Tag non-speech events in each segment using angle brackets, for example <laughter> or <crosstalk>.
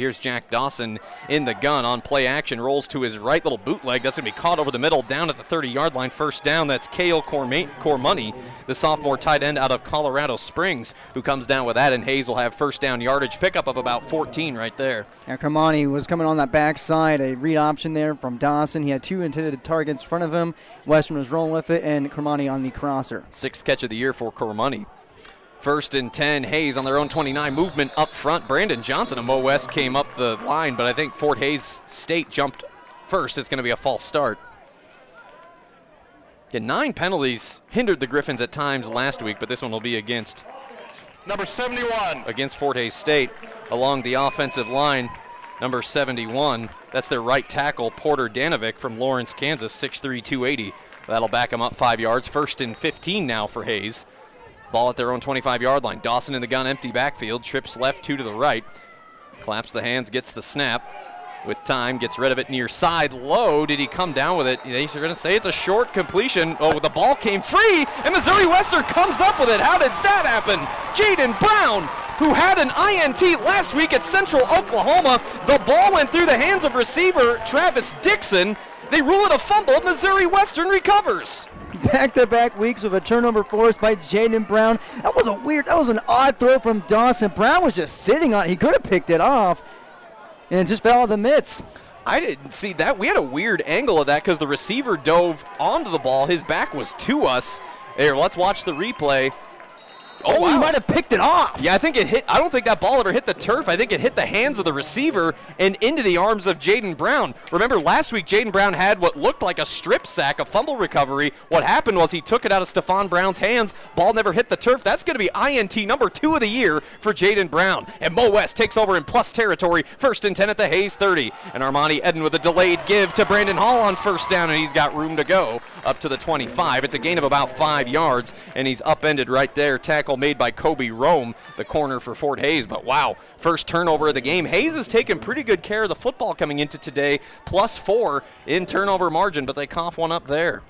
Here's Jack Dawson in the gun on play action, rolls to his right, little bootleg. That's going to be caught over the middle, down at the 30 yard line. First down. That's Kale Cormoney, the sophomore tight end out of Colorado Springs, who comes down with that. And Hays will have first down yardage pickup of about 14 right there. Yeah, Cormoney was coming on that backside, a read option there from Dawson. He had two intended targets in front of him. Western was rolling with it, and Cormoney on the crosser. Sixth catch of the year for Cormoney. First and 10, Hays on their own 29. Movement up front. Brandon Johnson of Mo West came up the line, but I think Fort Hays State jumped first. It's going to be a false start. Yeah, nine penalties hindered the Griffins at times last week, but this one will be against number 71 against Fort Hays State along the offensive line. Number 71, that's their right tackle, Porter Danovic from Lawrence, Kansas, 6'3", 280. That'll back him up five yards. First and 15 now for Hays. Ball at their own 25 yard line. Dawson in the gun, empty backfield. Trips left, two to the right. Claps the hands, gets the snap. With time, gets rid of it near side low. Did he come down with it? They're going to say it's a short completion. Oh, the ball came free, and Missouri Western comes up with it. How did that happen? Jaden Brown, who had an INT last week at Central Oklahoma. The ball went through the hands of receiver Travis Dixon. They rule it a fumble. Missouri Western recovers back-to-back weeks with a turnover forced by Jaden Brown. That was a weird, that was an odd throw from Dawson. Brown was just sitting on it. He could have picked it off, and it just fell out of the mitts. I didn't see that. We had a weird angle of that because the receiver dove onto the ball. His back was to us. Here, let's watch the replay. Oh, oh wow. he might have picked it off. Yeah, I think it hit. I don't think that ball ever hit the turf. I think it hit the hands of the receiver and into the arms of Jaden Brown. Remember last week, Jaden Brown had what looked like a strip sack, a fumble recovery. What happened was he took it out of Stephon Brown's hands. Ball never hit the turf. That's going to be INT number two of the year for Jaden Brown. And Mo West takes over in plus territory. First and 10 at the Hays 30. And Armani Eden with a delayed give to Brandon Hall on first down, and he's got room to go up to the 25. It's a gain of about five yards, and he's upended right there. Tackle made by Kobe Rome, the corner for Fort Hays. But wow, first turnover of the game. Hays has taken pretty good care of the football coming into today, plus four in turnover margin, but they cough one up there.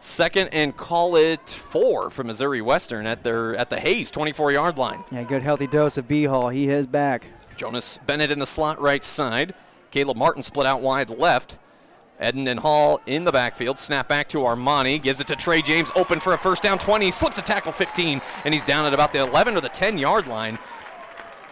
Second and call it four for Missouri Western at their at the Hays 24 yard line. Yeah, good healthy dose of B Hall. He is back. Jonas Bennett in the slot right side. Caleb Martin split out wide left. Eden and Hall in the backfield. Snap back to Armani. Gives it to Trey James. Open for a first down. 20. Slips a tackle 15. And he's down at about the 11 or the 10 yard line.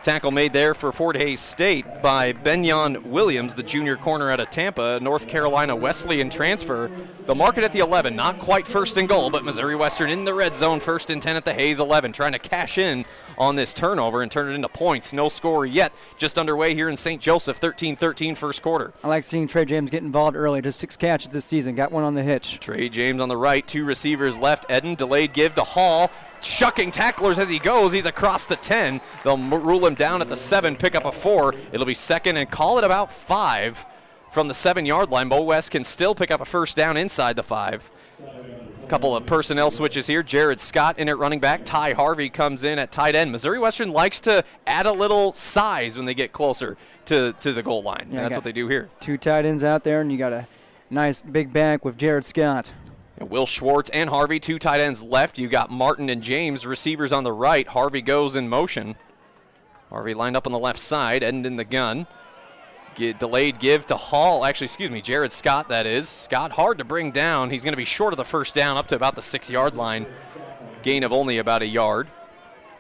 Tackle made there for Fort Hays State by Benyon Williams, the junior corner out of Tampa, North Carolina Wesleyan transfer. The market at the 11, not quite first and goal, but Missouri Western in the red zone, first and 10 at the Hays 11, trying to cash in on this turnover and turn it into points. No score yet, just underway here in St. Joseph, 13 13 first quarter. I like seeing Trey James get involved early, just six catches this season, got one on the hitch. Trey James on the right, two receivers left. Eden delayed give to Hall, shucking tacklers as he goes. He's across the 10. They'll rule him down at the 7, pick up a 4. It'll be second and call it about 5 from the 7 yard line. Mo West can still pick up a first down inside the 5. A Couple of personnel switches here. Jared Scott in at running back. Ty Harvey comes in at tight end. Missouri Western likes to add a little size when they get closer to, to the goal line. Yeah, that's what they do here. Two tight ends out there, and you got a nice big back with Jared Scott. And Will Schwartz and Harvey, two tight ends left. You got Martin and James, receivers on the right. Harvey goes in motion. Harvey lined up on the left side, end in the gun. Get delayed give to Hall. Actually, excuse me, Jared Scott, that is. Scott hard to bring down. He's going to be short of the first down up to about the six yard line. Gain of only about a yard.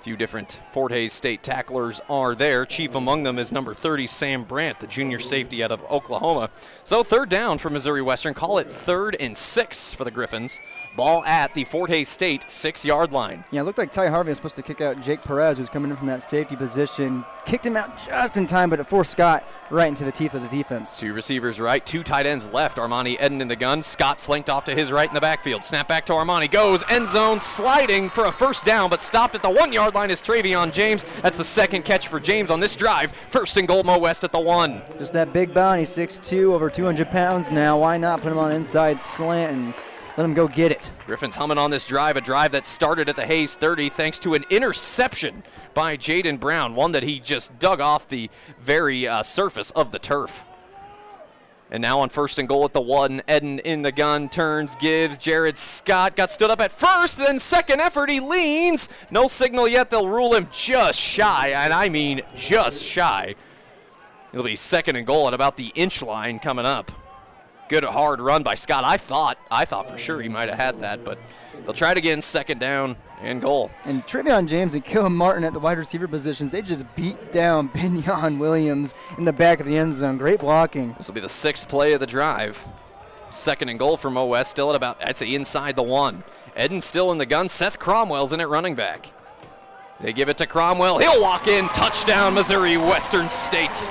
A few different Fort Hays State tacklers are there. Chief among them is number 30, Sam Brandt, the junior safety out of Oklahoma. So third down for Missouri Western. Call it third and six for the Griffins. Ball at the Fort Hays State six yard line. Yeah, it looked like Ty Harvey was supposed to kick out Jake Perez, who's coming in from that safety position. Kicked him out just in time, but it forced Scott right into the teeth of the defense. Two receivers right, two tight ends left. Armani Eden in the gun. Scott flanked off to his right in the backfield. Snap back to Armani. Goes end zone, sliding for a first down, but stopped at the one yard line is Travion James. That's the second catch for James on this drive. First and goal, Mo West at the one. Just that big bounty, 6'2, over 200 pounds now. Why not put him on inside slant and let him go get it. Griffins humming on this drive, a drive that started at the Hays 30 thanks to an interception by Jaden Brown, one that he just dug off the very uh, surface of the turf. And now on first and goal at the one, Eden in the gun, turns, gives. Jared Scott got stood up at first, then second effort, he leans. No signal yet, they'll rule him just shy, and I mean just shy. It'll be second and goal at about the inch line coming up. Good hard run by Scott. I thought, I thought for sure he might have had that, but they'll try it again, second down and goal. And Trevion James and Killen Martin at the wide receiver positions, they just beat down <laughs> Binion Williams in the back of the end zone. Great blocking. This will be the sixth play of the drive. Second and goal from OS, still at about, say inside the one. Eden still in the gun. Seth Cromwell's in at running back. They give it to Cromwell. He'll walk in. Touchdown, Missouri Western State.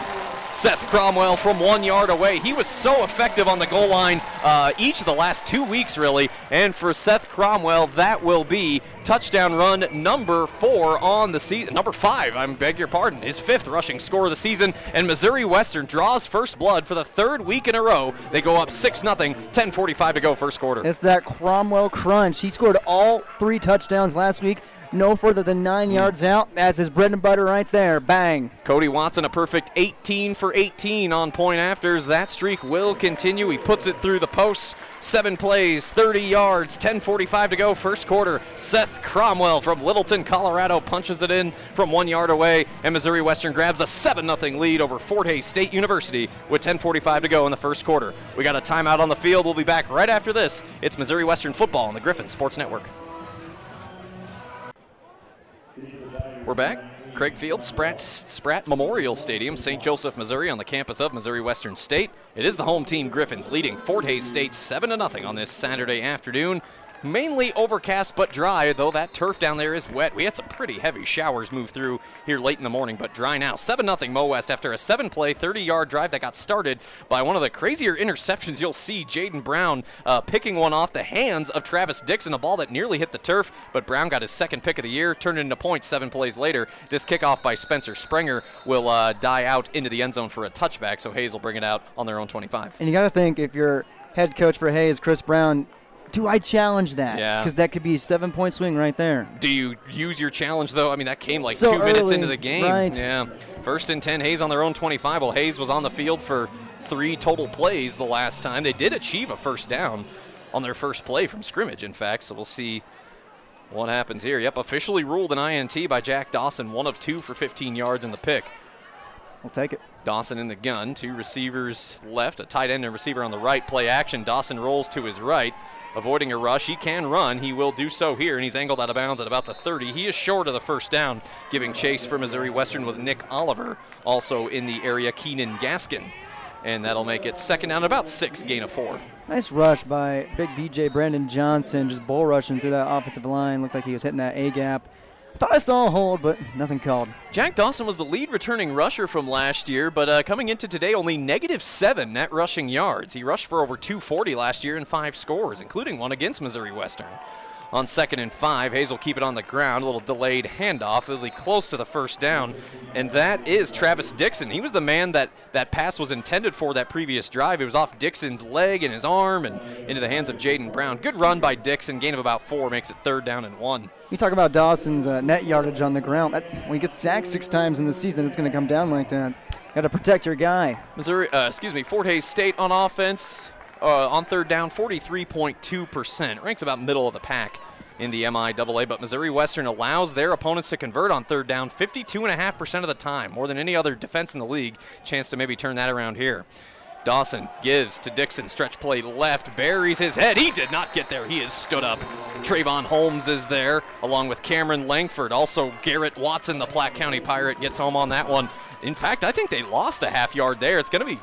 Seth Cromwell from one yard away. He was so effective on the goal line uh, each of the last two weeks, really. And for Seth Cromwell, that will be touchdown run number four on the season. Number five, I beg your pardon, his fifth rushing score of the season. And Missouri Western draws first blood for the third week in a row. They go up 6 0, 10.45 to go, first quarter. It's that Cromwell crunch. He scored all three touchdowns last week no further than nine mm. yards out. That's his bread and butter right there. Bang. Cody Watson, a perfect 18 for 18 on point afters. That streak will continue. He puts it through the posts. Seven plays, 30 yards, 10:45 to go, first quarter. Seth Cromwell from Littleton, Colorado, punches it in from one yard away, and Missouri Western grabs a 7-0 lead over Fort Hays State University with 10:45 to go in the first quarter. We got a timeout on the field. We'll be back right after this. It's Missouri Western football on the Griffin Sports Network. We're back. Craig Field, Spratt, Spratt Memorial Stadium, St. Joseph, Missouri, on the campus of Missouri Western State. It is the home team Griffins leading Fort Hays State 7 0 on this Saturday afternoon. Mainly overcast but dry, though that turf down there is wet. We had some pretty heavy showers move through here late in the morning, but dry now. 7 0 Mo West after a seven play, 30 yard drive that got started by one of the crazier interceptions you'll see. Jaden Brown uh, picking one off the hands of Travis Dixon, a ball that nearly hit the turf, but Brown got his second pick of the year, turned into points seven plays later. This kickoff by Spencer Springer will uh, die out into the end zone for a touchback, so Hays will bring it out on their own 25. And you got to think if you're head coach for Hays, Chris Brown, do I challenge that? Yeah. Because that could be a seven point swing right there. Do you use your challenge though? I mean, that came like So two minutes into the game. right. Yeah. First and ten, Hays on their own 25. Well, Hays was on the field for three total plays the last time. They did achieve a first down on their first play from scrimmage, in fact. So we'll see what happens here. Yep, officially ruled an INT by Jack Dawson, one of two for 15 yards in the pick. We'll take it. Dawson in the gun, two receivers left, a tight end and receiver on the right. Play action. Dawson rolls to his right, avoiding a rush. He can run. He will do so here, and he's angled out of bounds at about the 30. He is short of the first down. Giving chase for Missouri Western was Nick Oliver, also in the area, Keenan Gaskin. And that'll make it second down, about six, gain of four. Nice rush by big BJ Brandon Johnson, just bull rushing through that offensive line. Looked like he was hitting that A gap. Thought I saw a hold, but nothing called. Jack Dawson was the lead returning rusher from last year, but uh, coming into today, only negative seven net rushing yards. He rushed for over 240 last year in five scores, including one against Missouri Western. On second and five, Hays will keep it on the ground. A little delayed handoff. It'll be close to the first down. And that is Travis Dixon. He was the man that that pass was intended for that previous drive. It was off Dixon's leg and his arm and into the hands of Jaden Brown. Good run by Dixon. Gain of about four makes it third down and one. You talk about Dawson's uh, net yardage on the ground. That, when he gets sacked six times in the season, it's going to come down like that. Got to protect your guy. Missouri, uh, excuse me, Fort Hays State on offense uh, on third down, 43.2%. Ranks about middle of the pack in the MIAA, but Missouri Western allows their opponents to convert on third down 52.5% of the time, more than any other defense in the league. Chance to maybe turn that around here. Dawson gives to Dixon, stretch play left, buries his head. He did not get there. He is stood up. Trayvon Holmes is there, along with Cameron Langford. Also, Garrett Watson, the Platte County Pirate, gets home on that one. In fact, I think they lost a half yard there. It's going to be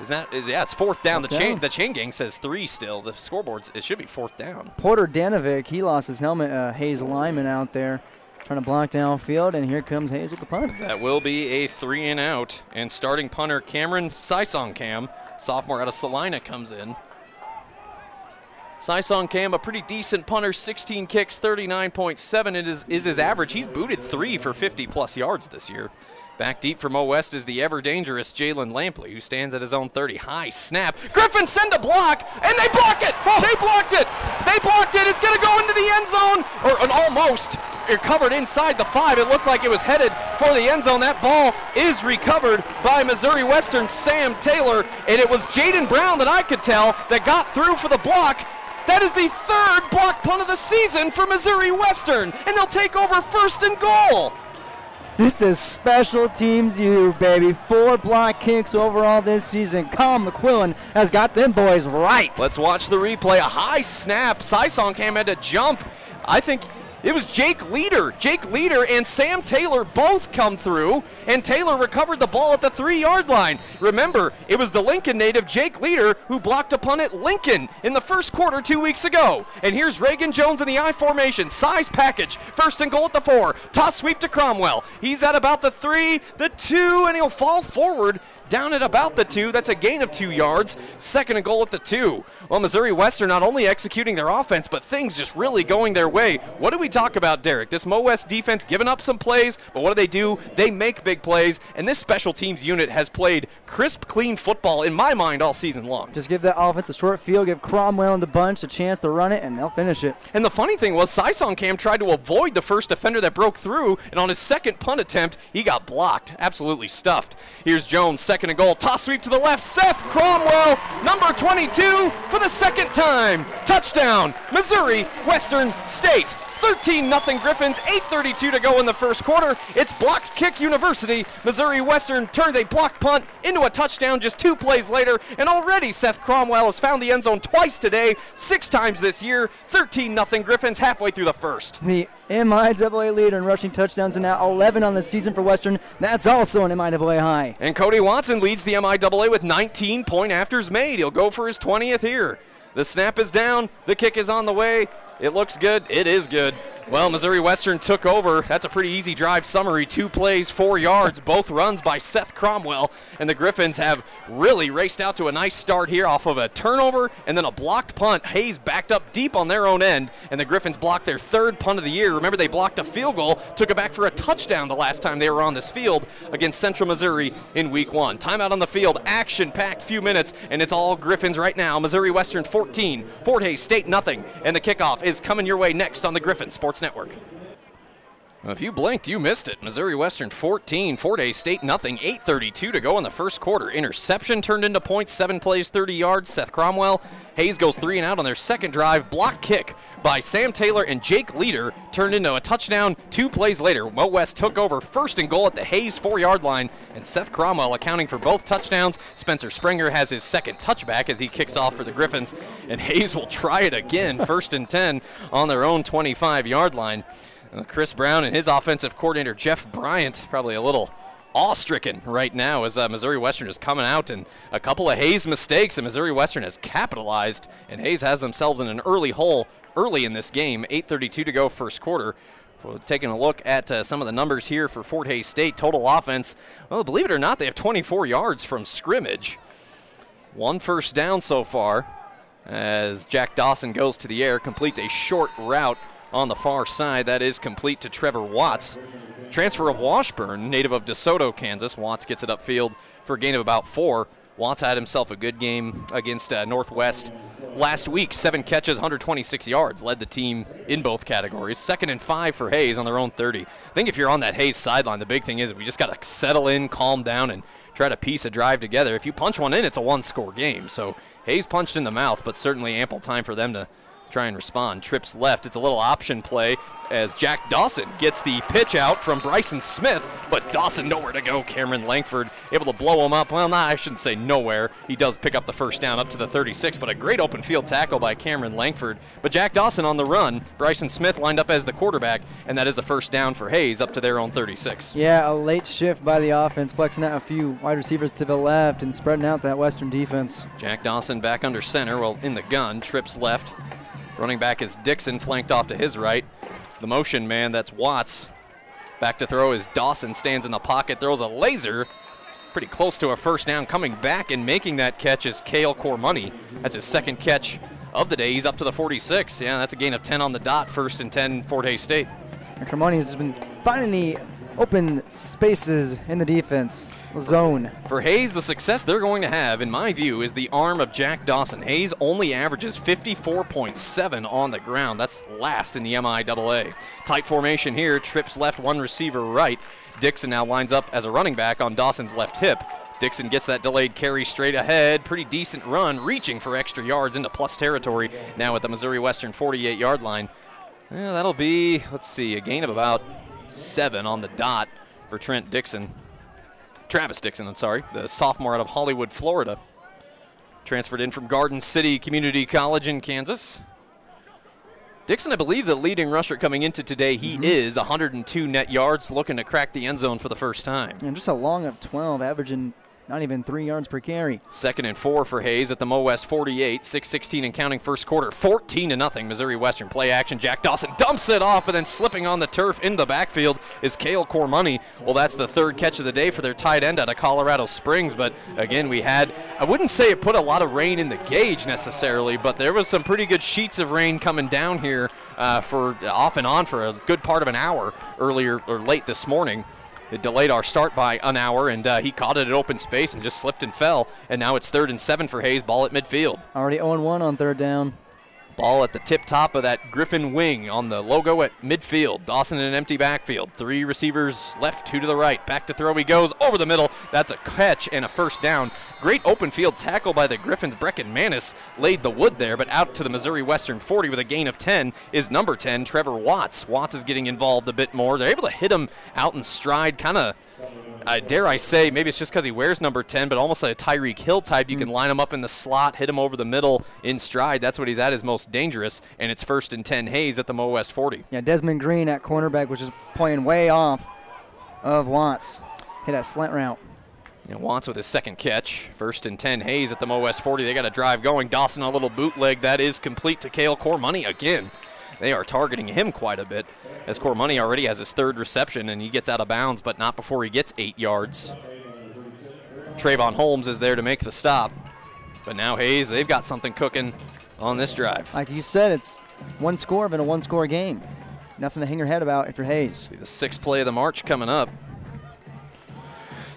is that is yeah? It's fourth down. Fourth the chain the chain gang says three still. The scoreboards it should be fourth down. Porter Danovic, he lost his helmet. Uh, Hayes Lyman out there trying to block downfield, and here comes Hays with the punt. That will be a three and out. And starting punter Cameron Sisongkham, sophomore out of Salina, comes in. Sisongkham, a pretty decent punter, 16 kicks, 39.7 it is, is his average. He's booted three for 50 plus yards this year. Back deep from O West is the ever dangerous Jalen Lampley, who stands at his own 30. High snap. Griffin send a block, and they block it. Oh. They blocked it. They blocked it. It's going to go into the end zone, or an almost. recovered inside the five. It looked like it was headed for the end zone. That ball is recovered by Missouri Western Sam Taylor, and it was Jaden Brown that I could tell that got through for the block. That is the third block punt of the season for Missouri Western, and they'll take over first and goal. This is special teams you, baby. Four block kicks overall this season. Colin McQuillan has got them boys right. Let's watch the replay. A high snap. Sisongkham had to jump. I think it was Jake Leader. Jake Leader and Sam Taylor both come through, and Taylor recovered the ball at the three yard line. Remember, it was the Lincoln native Jake Leader who blocked a punt at Lincoln in the first quarter two weeks ago. And here's Reagan Jones in the I formation. Size package. First and goal at the four. Toss sweep to Cromwell. He's at about the three, the two, and he'll fall forward down at about the two. That's a gain of two yards. Second and goal at the two. Well, Missouri Western not only executing their offense, but things just really going their way. What do we talk about, Derek? This Mo West defense giving up some plays, but what do they do? They make big plays, and this special teams unit has played crisp, clean football in my mind all season long. Just give that offense a short field, give Cromwell and the bunch a chance to run it, and they'll finish it. And the funny thing was, Sisongkham tried to avoid the first defender that broke through, and on his second punt attempt, he got blocked, absolutely stuffed. Here's Jones, second and a goal, toss sweep to the left. Seth Cromwell, number 22, for the second time. Touchdown, Missouri Western State. 13 0 Griffins, 8.32 to go in the first quarter. It's blocked kick university. Missouri Western turns a block punt into a touchdown just two plays later, and already Seth Cromwell has found the end zone twice today, six times this year. 13 0 Griffins halfway through the first. The MIAA leader in rushing touchdowns and now 11 on the season for Western. That's also an MIAA high. And Cody Watson leads the MIAA with 19 point afters made. He'll go for his 20th here. The snap is down. The kick is on the way. It looks good. It is good. Well, Missouri Western took over. That's a pretty easy drive summary. Two plays, four yards, both runs by Seth Cromwell. And the Griffins have really raced out to a nice start here off of a turnover and then a blocked punt. Hays backed up deep on their own end, and the Griffins blocked their third punt of the year. Remember, they blocked a field goal, took it back for a touchdown the last time they were on this field against Central Missouri in week one. Timeout on the field, action packed few minutes, and it's all Griffins right now. Missouri Western 14, Fort Hays State nothing. And the kickoff is coming your way next on the Griffin Sports Network. If you blinked, you missed it. Missouri Western 14, Fort Hays State nothing. 8:32 to go in the first quarter. Interception turned into points. Seven plays, 30 yards. Seth Cromwell. Hays goes three and out on their second drive. Block kick by Sam Taylor and Jake Leader turned into a touchdown. Two plays later, Mo West took over first and goal at the Hays four-yard line, and Seth Cromwell accounting for both touchdowns. Spencer Springer has his second touchback as he kicks off for the Griffins, and Hays will try it again, <laughs> first and 10 on their own 25-yard line. Chris Brown and his offensive coordinator Jeff Bryant probably a little awe-stricken right now as uh, Missouri Western is coming out and a couple of Hays mistakes and Missouri Western has capitalized and Hays has themselves in an early hole early in this game 8:32 to go first quarter. Taking a look at uh, some of the numbers here for Fort Hays State. Total offense well believe it or not they have 24 yards from scrimmage. One first down so far as Jack Dawson goes to the air completes a short route on the far side. That is complete to Trevor Watts. Transfer of Washburn, native of DeSoto, Kansas. Watts gets it upfield for a gain of about four. Watts had himself a good game against uh, Northwest last week. Seven catches, 126 yards, led the team in both categories. Second and five for Hays on their own 30. I think if you're on that Hays sideline, the big thing is we just got to settle in, calm down, and try to piece a drive together. If you punch one in, it's a one score game. So Hays punched in the mouth, but certainly ample time for them to try and respond. Trips left. It's a little option play as Jack Dawson gets the pitch out from Bryson Smith, but Dawson nowhere to go. Cameron Langford able to blow him up. Well, not I shouldn't say nowhere. He does pick up the first down up to the 36, but a great open field tackle by Cameron Langford. But Jack Dawson on the run. Bryson Smith lined up as the quarterback, and that is a first down for Hays up to their own 36. Yeah, a late shift by the offense, flexing out a few wide receivers to the left and spreading out that Western defense. Jack Dawson back under center, well, in the gun, trips left. Running back is Dixon, flanked off to his right. The motion man, that's Watts. Back to throw is Dawson, stands in the pocket, throws a laser. Pretty close to a first down. Coming back and making that catch is Kale Cormoney. That's his second catch of the day. He's up to the 46. Yeah, that's a gain of 10 on the dot. First and 10, Fort Hays State. Cormoney has just been finding the open spaces in the defense zone. For Hays, the success they're going to have, in my view, is the arm of Jack Dawson. Hays only averages 54.7 on the ground. That's last in the MIAA. Tight formation here, trips left, one receiver right. Dixon now lines up as a running back on Dawson's left hip. Dixon gets that delayed carry straight ahead. Pretty decent run, reaching for extra yards into plus territory now at the Missouri Western 48 yard line. That'll be, let's see, a gain of about seven on the dot for Trent Dixon. Travis Dixon, I'm sorry, the sophomore out of Hollywood, Florida. Transferred in from Garden City Community College in Kansas. Dixon, I believe, the leading rusher coming into today. He Mm-hmm. is 102 net yards, looking to crack the end zone for the first time. And just a long of 12, averaging not even three yards per carry. Second and four for Hays at the Mo West 48, 6-16 and counting first quarter, 14 to nothing. Missouri Western play action. Jack Dawson dumps it off, but then slipping on the turf in the backfield is Kale Cormoney. Well, that's the third catch of the day for their tight end out of Colorado Springs. But again, we had I wouldn't say it put a lot of rain in the gauge necessarily, but there was some pretty good sheets of rain coming down here uh, for off and on for a good part of an hour earlier or late this morning. It delayed our start by an hour, and uh, he caught it at open space and just slipped and fell. And now it's third and seven for Hays. Ball at midfield. Already 0 1 on third down. Ball at the tip top of that Griffin wing on the logo at midfield. Dawson in an empty backfield. Three receivers left, two to the right. Back to throw he goes over the middle. That's a catch and a first down. Great open field tackle by the Griffins. Brecken Manis laid the wood there, but out to the Missouri Western 40 with a gain of 10 is number 10, Trevor Watts. Watts is getting involved a bit more. They're able to hit him out in stride, kind of uh, dare I say, maybe it's just because he wears number 10, but almost like a Tyreek Hill type. You can line him up in the slot, hit him over the middle in stride. That's what he's at his most dangerous, and it's first and 10 Hays at the Mo West 40. Yeah, Desmond Green at cornerback which is playing way off of Watts. Hit that slant route. And Watts with his second catch. First and 10 Hays at the Mo West 40. They got a drive going. Dawson a little bootleg. That is complete to Kale Cormoney again. They are targeting him quite a bit as Cormoney already has his third reception and he gets out of bounds, but not before he gets eight yards. Trayvon Holmes is there to make the stop. But now Hays, they've got something cooking on this drive. Like you said, it's one score in a one score game. Nothing to hang your head about if you're Hays. The sixth play of the march coming up.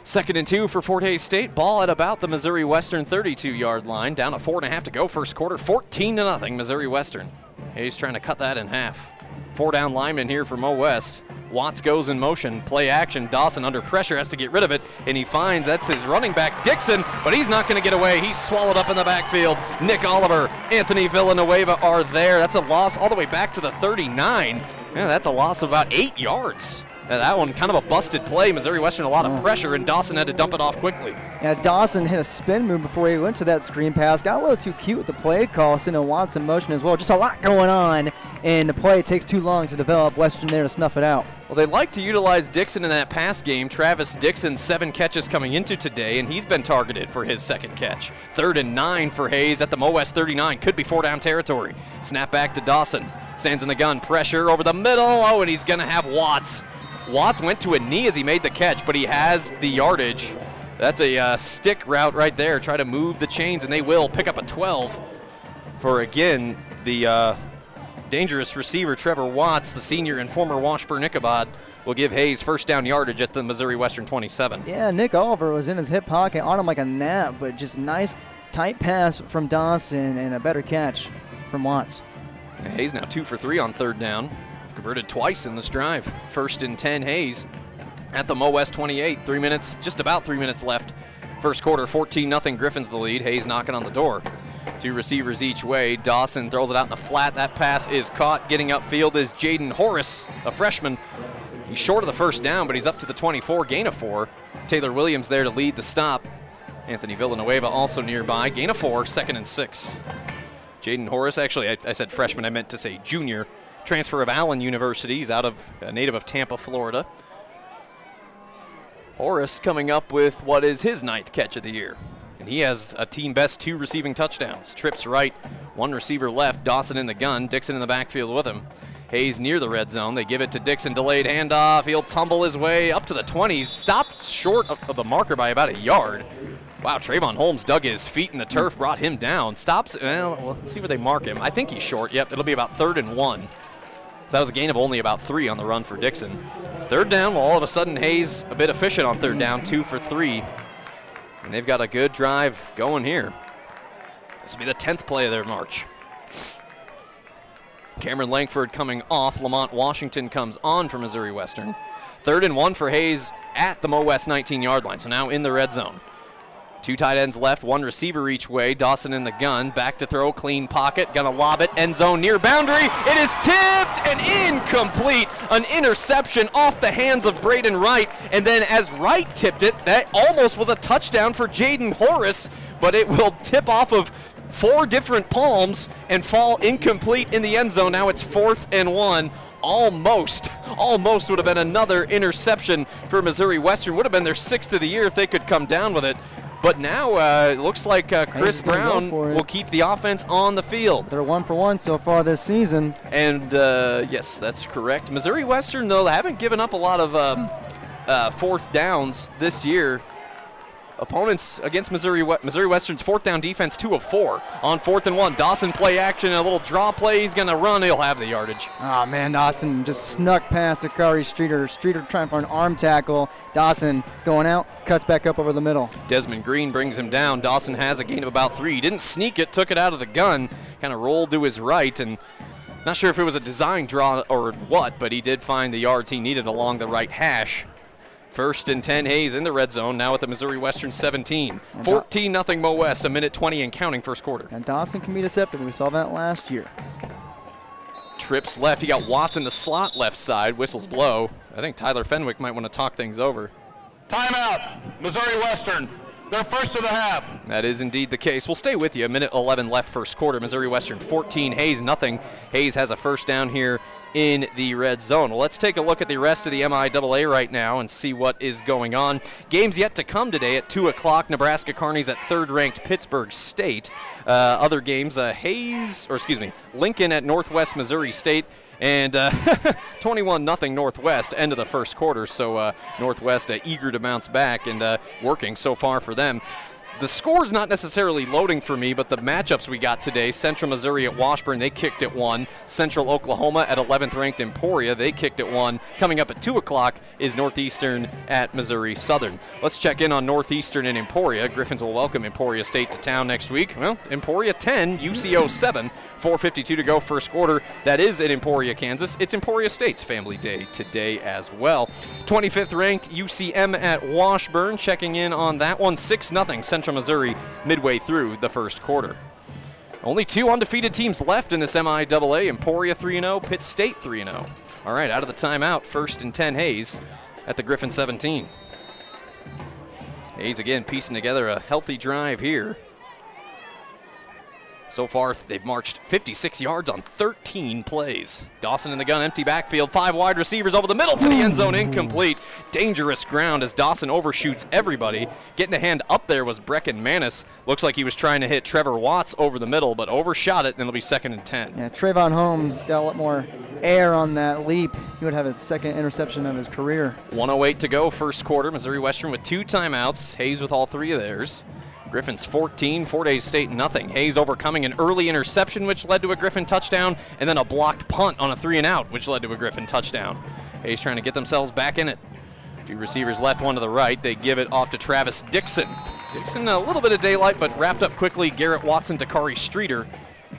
Second and two for Fort Hays State. Ball at about the Missouri Western 32-yard line. Down to four and a half to go. First quarter, 14 to nothing. Missouri Western. Hays trying to cut that in half. Four down lineman here for Mo West. Watts goes in motion, play action. Dawson under pressure has to get rid of it, and he finds that's his running back Dixon, but he's not going to get away. He's swallowed up in the backfield. Nick Oliver, Anthony Villanueva are there. That's a loss all the way back to the 39. Yeah, that's a loss of about eight yards. That one kind of a busted play. Missouri Western a lot of pressure, and Dawson had to dump it off quickly. Yeah, Dawson hit a spin move before he went to that screen pass. Got a little too cute with the play call, sending Watts in motion as well. Just a lot going on, and the play takes too long to develop. Western there to snuff it out. Well, they like to utilize Dixon in that pass game. Travis Dixon, seven catches coming into today, and he's been targeted for his second catch. Third and nine for Hays at the Mo West 39. Could be four down territory. Snap back to Dawson. Stands in the gun. Pressure over the middle. Oh, and he's going to have Watts. Watts went to a knee as he made the catch, but he has the yardage. That's a uh, stick route right there. Try to move the chains, and they will pick up a 12 for, again, the uh, dangerous receiver Trevor Watts, the senior and former Washburn Ichabod, will give Hays first down yardage at the Missouri Western 27. Yeah, Nick Oliver was in his hip pocket on him like a nap, but just nice tight pass from Dawson and a better catch from Watts. Hays now two for three on third down. Converted twice in this drive. First and 10 Hays at the Mo West 28. Three minutes, just about three minutes left. First quarter, 14 0 Griffins the lead. Hays knocking on the door. Two receivers each way. Dawson throws it out in the flat. That pass is caught. Getting upfield is Jaden Horace, a freshman. He's short of the first down, but he's up to the 24, gain of four. Taylor Williams there to lead the stop. Anthony Villanueva also nearby. Gain of four, second and six. Jaden Horace, actually, I, I, said freshman, I meant to say junior. Transfer of Allen University. He's out of a native of Tampa, Florida. Horace coming up with what is his ninth catch of the year. And he has a team best two receiving touchdowns. Trips right, one receiver left. Dawson in the gun, Dixon in the backfield with him. Hays near the red zone. They give it to Dixon, delayed handoff. He'll tumble his way up to the 20s. Stopped short of the marker by about a yard. Wow, Trayvon Holmes dug his feet in the turf, brought him down. Stops, well, let's see where they mark him. I think he's short. Yep, it'll be about third and one. So that was a gain of only about three on the run for Dixon. Third down, well, all of a sudden Hays a bit efficient on third down, two for three. And they've got a good drive going here. This will be the 10th play of their march. Cameron Langford coming off. Lamont Washington comes on for Missouri Western. Third and one for Hays at the Mo West 19 yard line, so now in the red zone. Two tight ends left, one receiver each way. Dawson in the gun, back to throw, clean pocket, gonna lob it, end zone near boundary. It is tipped and incomplete. An interception off the hands of Braden Wright, and then as Wright tipped it, that almost was a touchdown for Jaden Horace, but it will tip off of four different palms and fall incomplete in the end zone. Now it's fourth and one. Almost, almost would have been another interception for Missouri Western. Would have been their sixth of the year if they could come down with it. But now uh, it looks like uh, Chris Hayes gonna go Brown will keep the offense on the field. They're one for one so far this season. And uh, yes, that's correct. Missouri Western, though, they haven't given up a lot of um, uh, fourth downs this year. Opponents against Missouri Missouri Western's fourth down defense, two of four on fourth and one. Dawson play action, a little draw play. He's going to run. He'll have the yardage. Oh man, Dawson just snuck past Dakari Streeter. Streeter trying for an arm tackle. Dawson going out, cuts back up over the middle. Desmond Green brings him down. Dawson has a gain of about three. He didn't sneak it, took it out of the gun, kind of rolled to his right, and not sure if it was a design draw or what, but he did find the yards he needed along the right hash. First and 10 Hays in the red zone, now at the Missouri Western 17. 14 0 Mo West, a minute 20 and counting first quarter. And Dawson can be deceptive. We saw that last year. Trips left. He got Watts in the slot left side. Whistles blow. I think Tyler Fenwick might want to talk things over. Timeout. Missouri Western. Their first of the half. That is indeed the case. We'll stay with you. A minute 11 left first quarter. Missouri Western 14, Hays nothing. Hays has a first down here in the red zone. Well, let's take a look at the rest of the MIAA right now and see what is going on. Games yet to come today at 2 o'clock. Nebraska Carnies at third-ranked Pittsburg State. Uh, other games, uh, Hays, or excuse me, Lincoln at Northwest Missouri State. And uh, <laughs> 21 nothing Northwest, end of the first quarter. So uh, Northwest uh, eager to bounce back and uh, working so far for them. The score's not necessarily loading for me, but the matchups we got today Central Missouri at Washburn, they kicked at 1. Central Oklahoma at 11th ranked Emporia, they kicked at 1. Coming up at 2 o'clock is Northeastern at Missouri Southern. Let's check in on Northeastern and Emporia. Griffins will welcome Emporia State to town next week. Well, Emporia 10, UCO 7. 4.52 to go first quarter. That is in Emporia, Kansas. It's Emporia State's Family Day today as well. 25th ranked UCM at Washburn. Checking in on that one. 6 0 Central Missouri midway through the first quarter. Only two undefeated teams left in this MIAA. Emporia 3 0, Pitt State 3 0. All right, out of the timeout, first and 10 Hays at the Griffin 17. Hays again piecing together a healthy drive here. So far, they've marched 56 yards on 13 plays. Dawson in the gun, empty backfield, five wide receivers over the middle to the end zone, incomplete. Dangerous ground as Dawson overshoots everybody. Getting a hand up there was Brecken Manis. Looks like he was trying to hit Trevor Watts over the middle, but overshot it, and it'll be second and 10. Yeah, Trayvon Holmes got a lot more air on that leap. He would have his second interception of his career. 108 to go, first quarter. Missouri Western with two timeouts. Hays with all three of theirs. Griffins 14, Fort Hays State nothing. Hays overcoming an early interception, which led to a Griffin touchdown, and then a blocked punt on a three and out, which led to a Griffin touchdown. Hays trying to get themselves back in it. Two receivers left, one to the right. They give it off to Travis Dixon. Dixon, a little bit of daylight, but wrapped up quickly. Garrett Watson to Kari Streeter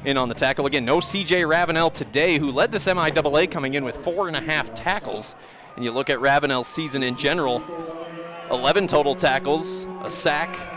in on the tackle. Again, no CJ Ravenel today, who led this MIAA coming in with four and a half tackles. And you look at Ravenel's season in general 11 total tackles, a sack.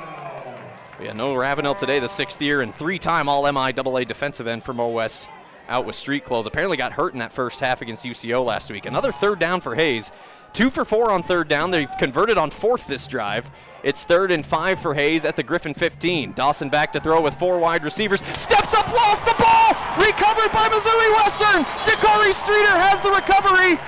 Yeah, no Ravenel today, the sixth year, and three time All MIAA defensive end for Mo West out with street clothes. Apparently got hurt in that first half against UCO last week. Another third down for Hays. Two for four on third down. They've converted on fourth this drive. It's third and five for Hays at the Griffin 15. Dawson back to throw with four wide receivers. Steps up, lost the ball. Recovered by Missouri Western. Dakari Streeter has the recovery.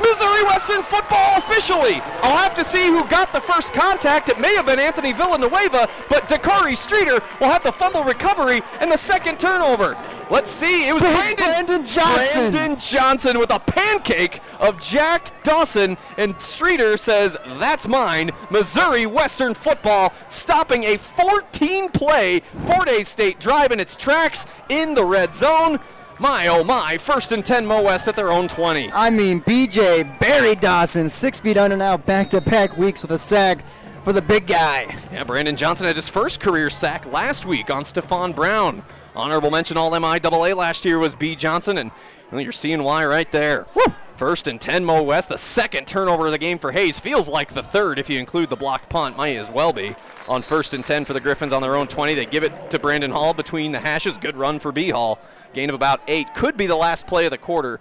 Missouri Western football officially. I'll have to see who got the first contact. It may have been Anthony Villanueva, but Dakari Streeter will have the fumble recovery and the second turnover. Let's see. It was Brandon, Brandon Johnson. Brandon Johnson with a pancake of Jack Dawson, and Streeter says, That's mine. Missouri Western football stopping a 14 play Fort Hays State drive in its tracks in the red zone. My oh my, first and 10 Mo West at their own 20. I mean, BJ Barry Dawson, six feet under now, back to back weeks with a sack for the big guy. Yeah, Brandon Johnson had his first career sack last week on Stephon Brown. Honorable mention All MIAA last year was B. Johnson, and well, you're seeing why right there. Woo! First and 10 Mo West, the second turnover of the game for Hays. Feels like the third if you include the blocked punt. Might as well be. On first and 10 for the Griffins on their own 20. They give it to Brandon Hall between the hashes. Good run for B Hall. Gain of about eight. Could be the last play of the quarter.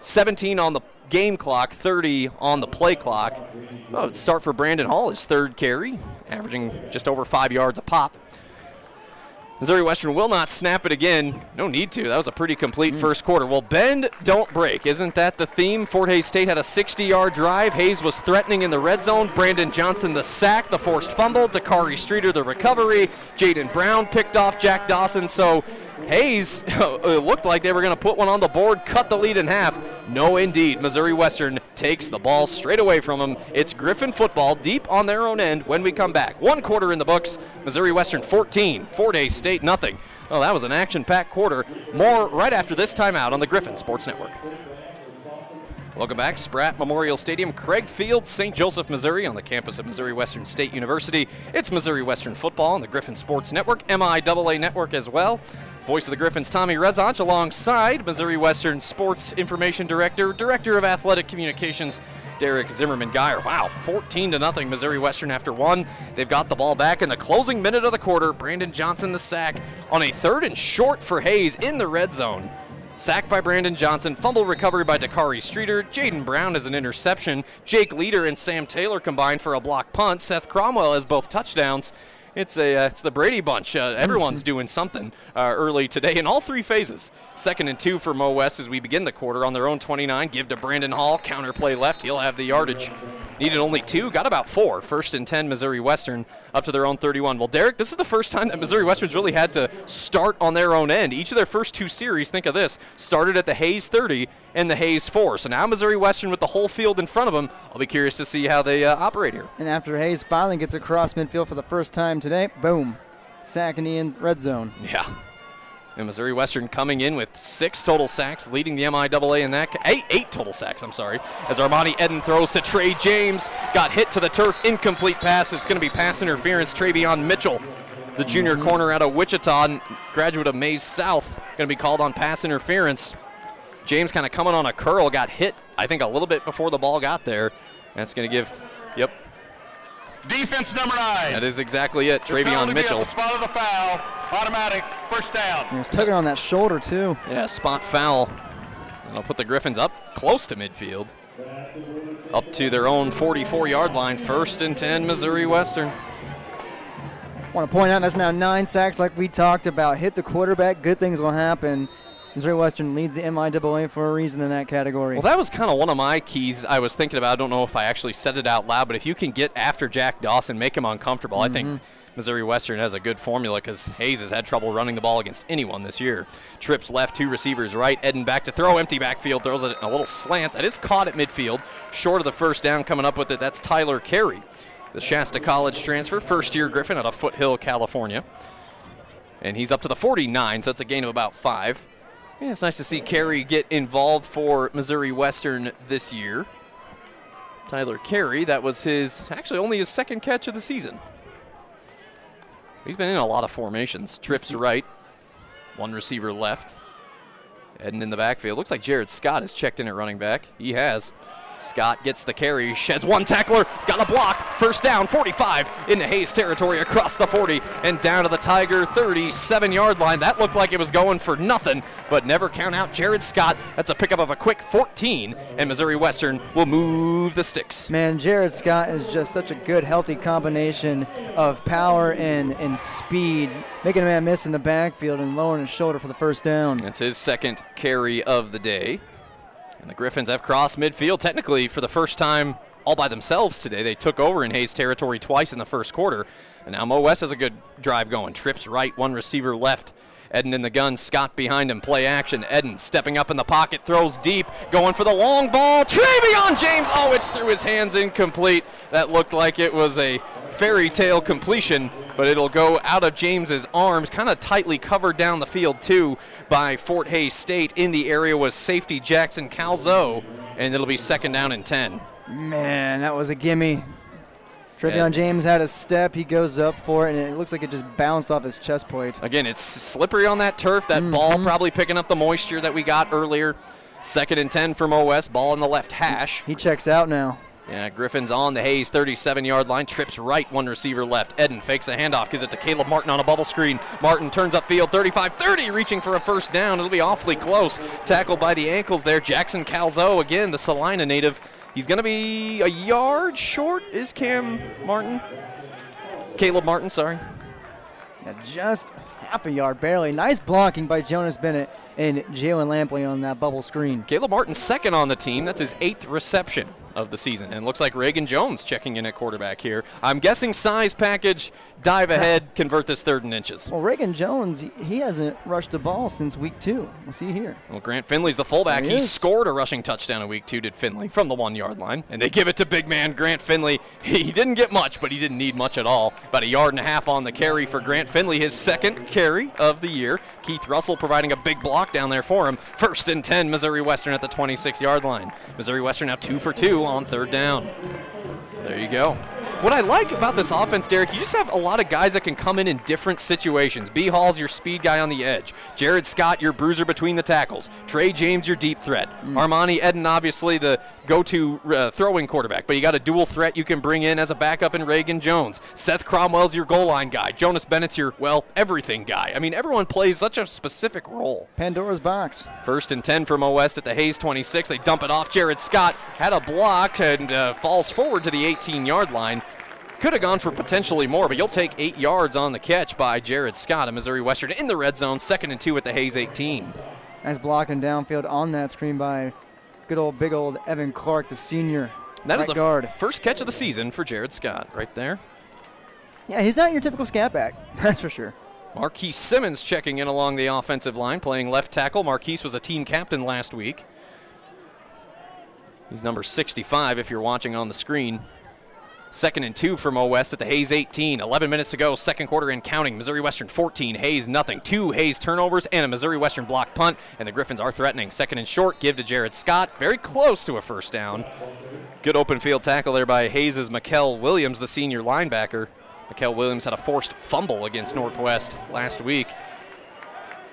17 on the game clock, 30 on the play clock. Oh, start for Brandon Hall, his third carry, averaging just over five yards a pop. Missouri Western will not snap it again. No need to. That was a pretty complete mm. first quarter. Well, bend, don't break. Isn't that the theme? Fort Hays State had a 60 yard drive. Hays was threatening in the red zone. Brandon Johnson, the sack, the forced fumble. Dakari Streeter, the recovery. Jaden Brown picked off Jack Dawson. So Hays <laughs> it looked like they were going to put one on the board, cut the lead in half. No, indeed. Missouri Western takes the ball straight away from them. It's Griffin football deep on their own end when we come back. One quarter in the books. Missouri Western 14, Fort Hays State nothing. Well, that was an action packed quarter. More right after this timeout on the Griffin Sports Network. Welcome back, Spratt Memorial Stadium, Craig Field, St. Joseph, Missouri, on the campus of Missouri Western State University. It's Missouri Western football on the Griffin Sports Network, MIAA network as well. Voice of the Griffins, Tommy Rezach, alongside Missouri Western Sports Information Director, Director of Athletic Communications, Derek Zimmerman Geyer. Wow, 14 to nothing, Missouri Western after one. They've got the ball back in the closing minute of the quarter. Brandon Johnson the sack on a third and short for Hays in the red zone. Sacked by Brandon Johnson, fumble recovery by Dakari Streeter. Jaden Brown has an interception. Jake Leader and Sam Taylor combined for a block punt. Seth Cromwell has both touchdowns. It's a uh, it's the Brady bunch. Uh, everyone's doing something uh, early today in all three phases. Second and two for Mo West as we begin the quarter on their own 29. Give to Brandon Hall. Counter play left. He'll have the yardage. Needed only two. Got about four. First and 10 Missouri Western up to their own 31. Well, Derek, this is the first time that Missouri Western's really had to start on their own end. Each of their first two series, think of this, started at the Hays 30 and the Hays 4. So now Missouri Western with the whole field in front of them. I'll be curious to see how they uh, operate here. And after Hays finally gets across midfield for the first time today, boom, sack in the red zone. Yeah. And Missouri Western coming in with six total sacks, leading the MIAA in that. Eight, eight total sacks, I'm sorry. As Armani Eden throws to Trey James. Got hit to the turf. Incomplete pass. It's going to be pass interference. Travion Mitchell, the junior mm-hmm. corner out of Wichita, graduate of Maize South, going to be called on pass interference. James kind of coming on a curl, got hit, I think, a little bit before the ball got there. That's going to give, yep, Defense number nine. that is exactly it. The Travion Mitchell. the spot of the foul. Automatic. First down. He was tugging on that shoulder, too. Yeah, spot foul. And I'll put the Griffins up close to midfield. Up to their own 44 yard line. First and 10, Missouri Western. Want to point out that's now nine sacks, like we talked about. Hit the quarterback, good things will happen. Missouri Western leads the MIAA for a reason in that category. Well, that was kind of one of my keys I was thinking about. I don't know if I actually said it out loud, but if you can get after Jack Dawson, make him uncomfortable, I think mm-hmm. Missouri Western has a good formula because Hays has had trouble running the ball against anyone this year. Trips left, two receivers right. Eden back to throw, empty backfield, throws it in a little slant. That is caught at midfield, short of the first down coming up with it. That's Tyler Carey, the Shasta College transfer, first year Griffin out of Foothill, California. And he's up to the 49, so that's a gain of about five. Yeah, it's nice to see Carey get involved for Missouri Western this year. Tyler Carey, that was his actually only his second catch of the season. He's been in a lot of formations. Trips right, one receiver left. Heading in the backfield. Looks like Jared Scott has checked in at running back. He has. Scott gets the carry, sheds one tackler. He's got a block. First down, 45 into Hays territory across the 40 and down to the Tiger 37 yard line. That looked like it was going for nothing, but never count out Jared Scott. That's a pickup of a quick 14, and Missouri Western will move the sticks. Man, Jared Scott is just such a good, healthy combination of power and, and speed, making a man miss in the backfield and lowering his shoulder for the first down. That's his second carry of the day. And the Griffins have crossed midfield technically for the first time all by themselves today. They took over in Hays territory twice in the first quarter. And now Mo West has a good drive going. Trips right, one receiver left. Eden in the gun, Scott behind him, play action. Eden stepping up in the pocket, throws deep. going for the long ball. Travion James. Oh, it's through his hands, incomplete. That looked like it was a fairy tale completion, but it'll go out of James's arms, kind of tightly covered down the field too by Fort Hays State. In the area was safety Jackson Calzo, and it'll be second down and 10. Man, that was a gimme. Trevion Yeah. James had a step. He goes up for it, and it looks like it just bounced off his chest plate. Again, it's slippery on that turf. That Mm-hmm. ball probably picking up the moisture that we got earlier. Second and 10 from OS. Ball in the left hash. He checks out now. Yeah, Griffin's on the Hays 37 yard line, trips right, one receiver left. Eden fakes a handoff, gives it to Caleb Martin on a bubble screen. Martin turns upfield 35 30, reaching for a first down. It'll be awfully close. Tackled by the ankles there. Jackson Calzo, again, the Salina native. He's going to be a yard short, is Cam Martin? Caleb Martin, sorry. Yeah, just half a yard, barely. Nice blocking by Jonas Bennett and Jalen Lampley on that bubble screen. Caleb Martin second on the team. That's his eighth reception of the season. And looks like Reagan Jones checking in at quarterback here. I'm guessing size package, dive ahead, convert this third and inches. Well, Reagan Jones, he- he hasn't rushed the ball since week two. We'll see here. Well, Grant Finley's the fullback. He, he scored a rushing touchdown in week two, did Finley, from the one yard line. And they give it to big man Grant Finley. <laughs> He didn't get much, but he didn't need much at all. About a yard and a half on the carry for Grant Finley, his second carry of the year. Keith Russell providing a big block down there for him. First and 10, Missouri Western at the 26 yard line. Missouri Western now two for two on third down. There you go. What I like about this offense, Derek, you just have a lot of guys that can come in in different situations. B. Hall's your speed guy on the edge. Jared Scott, your bruiser between the tackles. Trey James, your deep threat. Armani Eden, obviously the go-to uh, throwing quarterback, but you got a dual threat you can bring in as a backup in Reagan Jones. Seth Cromwell's your goal line guy. Jonas Bennett's your well everything guy. I mean, everyone plays such a specific role. Pandora's box. First and 10 from O West at the Hays 26. They dump it off. Jared Scott had a block and uh, falls forward to the 18 yard line. Could have gone for potentially more, but you'll take eight yards on the catch by Jared Scott of Missouri Western in the red zone. Second and two at the Hays 18. Nice blocking downfield on that screen by good old big old Evan Clark, the senior. That is right the guard. first catch of the season for Jared Scott right there. Yeah, he's not your typical scat back. <laughs> That's for sure. Marquise Simmons checking in along the offensive line, playing left tackle. Marquise was a team captain last week. He's number 65 if you're watching on the screen. Second and two from O West at the Hays 18. 11 minutes to go, second quarter and counting. Missouri Western 14, Hays nothing. Two Hays turnovers and a Missouri Western block punt, and the Griffins are threatening. Second and short, give to Jared Scott. Very close to a first down. Good open field tackle there by Hays' Mikel Williams, the senior linebacker. Mikel Williams had a forced fumble against Northwest last week.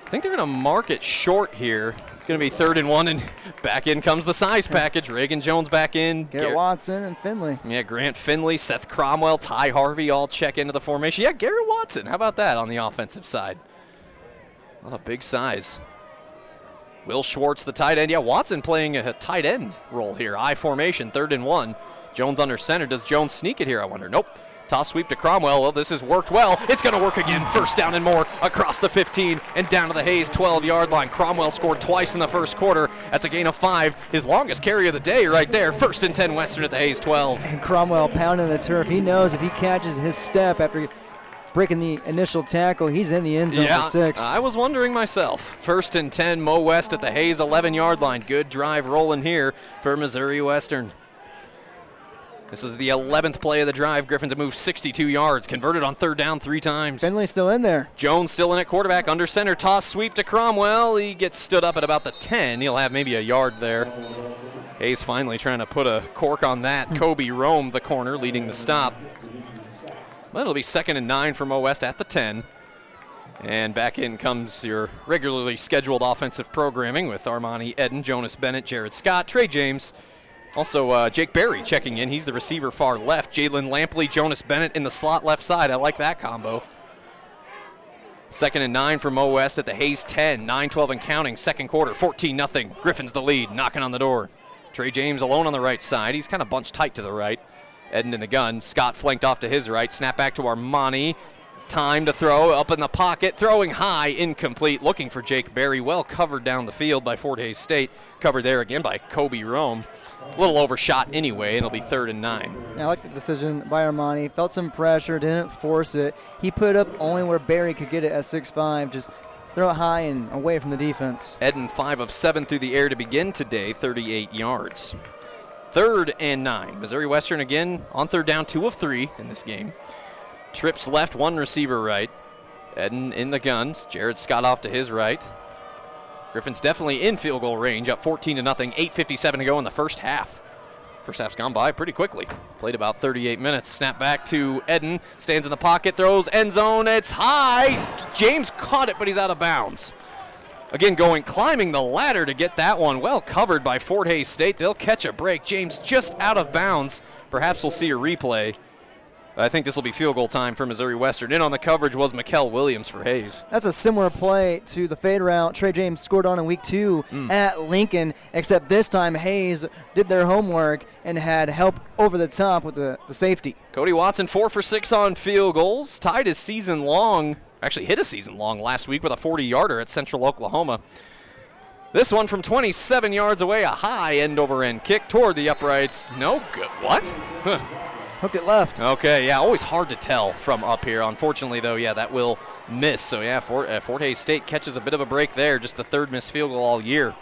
I think they're going to mark it short here. It's going to be third and one, and back in comes the size package. Reagan Jones back in. Garrett Gar- Watson and Finley. yeah, Grant Finley, Seth Cromwell, Ty Harvey all check into the formation. Yeah, Garrett Watson. How about that on the offensive side? What a big size. Will Schwartz, the tight end. Yeah, Watson playing a tight end role here. I formation, third and one. Jones under center. Does Jones sneak it here? I wonder. Nope. Toss sweep to Cromwell. Well, this has worked well. It's going to work again. First down and more across the 15 and down to the Hays 12 yard line. Cromwell scored twice in the first quarter. That's a gain of five. His longest carry of the day right there. First and 10 Western at the Hays 12. And Cromwell pounding the turf. He knows if he catches his step after breaking the initial tackle, he's in the end zone Yeah, for six. I was wondering myself. First and 10, Mo West at the Hays 11 yard line. Good drive rolling here for Missouri Western. This is the 11th play of the drive. Griffins have moved 62 yards, converted on third down three times. Finley's still in there. Jones still in at quarterback, under center, toss sweep to Cromwell. He gets stood up at about the 10. He'll have maybe a yard there. Hays finally trying to put a cork on that. Hmm. Kobe Rome, the corner, leading the stop. Well, it'll be second and nine from Mo West at the 10. And back in comes your regularly scheduled offensive programming with Armani Eden, Jonas Bennett, Jared Scott, Trey James. Also, uh, Jake Berry checking in. He's the receiver far left. Jalen Lampley, Jonas Bennett in the slot left side. I like that combo. Second and nine for Mo West at the Hays 10. 9 12 and counting. Second quarter, 14 0. Griffin's the lead, knocking on the door. Trey James alone on the right side. He's kind of bunched tight to the right. Eden in the gun. Scott flanked off to his right. Snap back to Armani. Time to throw up in the pocket. Throwing high, incomplete. Looking for Jake Berry. Well covered down the field by Fort Hays State. Covered there again by Kobe Rome. A little overshot anyway, and it'll be third and nine. Yeah, I like the decision by Armani. Felt some pressure, didn't force it. He put up only where Barry could get it at 6'5", just throw it high and away from the defense. Eden 5 of 7 through the air to begin today, 38 yards. Third and 9. Missouri Western again on third down, 2 of 3 in this game. Trips left, one receiver right. Eden in the guns. Jared Scott off to his right. Griffin's definitely in field goal range, up 14 to nothing. 8:57 to go in the first half. First half's gone by pretty quickly. Played about 38 minutes. Snap back to Eden. Stands in the pocket, throws end zone. It's high. James caught it, but he's out of bounds. Again, going climbing the ladder to get that one. Well covered by Fort Hays State. They'll catch a break. James just out of bounds. Perhaps we'll see a replay. I think this will be field goal time for Missouri Western. In on the coverage was Mikel Williams for Hays. That's a similar play to the fade route Trey James scored on in week two mm. at Lincoln, except this time Hays did their homework and had help over the top with the, the safety. Cody Watson, four for six on field goals. Tied his season long, actually hit a season long last week with a 40 yarder at Central Oklahoma. This one from 27 yards away, a high end over end kick toward the uprights. No good. What? Huh. Hooked it left. Okay, yeah, always hard to tell from up here. Unfortunately, though, yeah, that will miss. So, yeah, Fort, uh, Fort Hays State catches a bit of a break there, just the third missed field goal all year.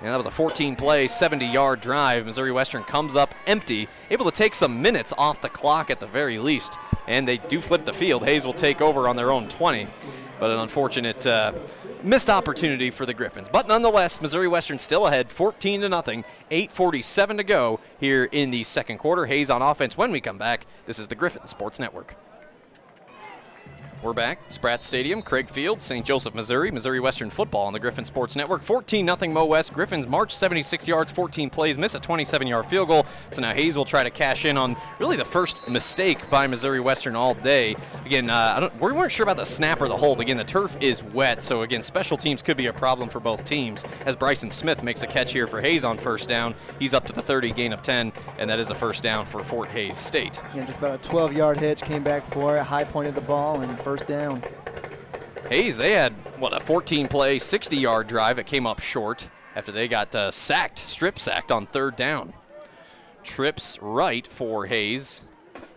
And that was a 14 play, 70 yard drive. Missouri Western comes up empty, able to take some minutes off the clock at the very least. And they do flip the field. Hays will take over on their own 20. But an unfortunate uh, missed opportunity for the Griffins. But nonetheless, Missouri Western still ahead, 14 to nothing. 8:47 to go here in the second quarter. Hays on offense. When we come back, this is the Griffin Sports Network. We're back. Spratt Stadium, Craig Field, St. Joseph, Missouri. Missouri Western football on the Griffin Sports Network. 14 0 Mo West. Griffins march 76 yards, 14 plays, miss a 27 yard field goal. So now Hays will try to cash in on really the first mistake by Missouri Western all day. Again, uh, we weren't sure about the snap or the hold. Again, the turf is wet, so again, special teams could be a problem for both teams. As Bryson Smith makes a catch here for Hays on first down, he's up to the 30, gain of 10, and that is a first down for Fort Hays State. Yeah, just about a 12 yard hitch, came back for it, high pointed the ball, and first down. Hays, they had, what, a 14 play, 60 yard drive. It came up short after they got uh, sacked, strip sacked on third down. Trips right for Hays.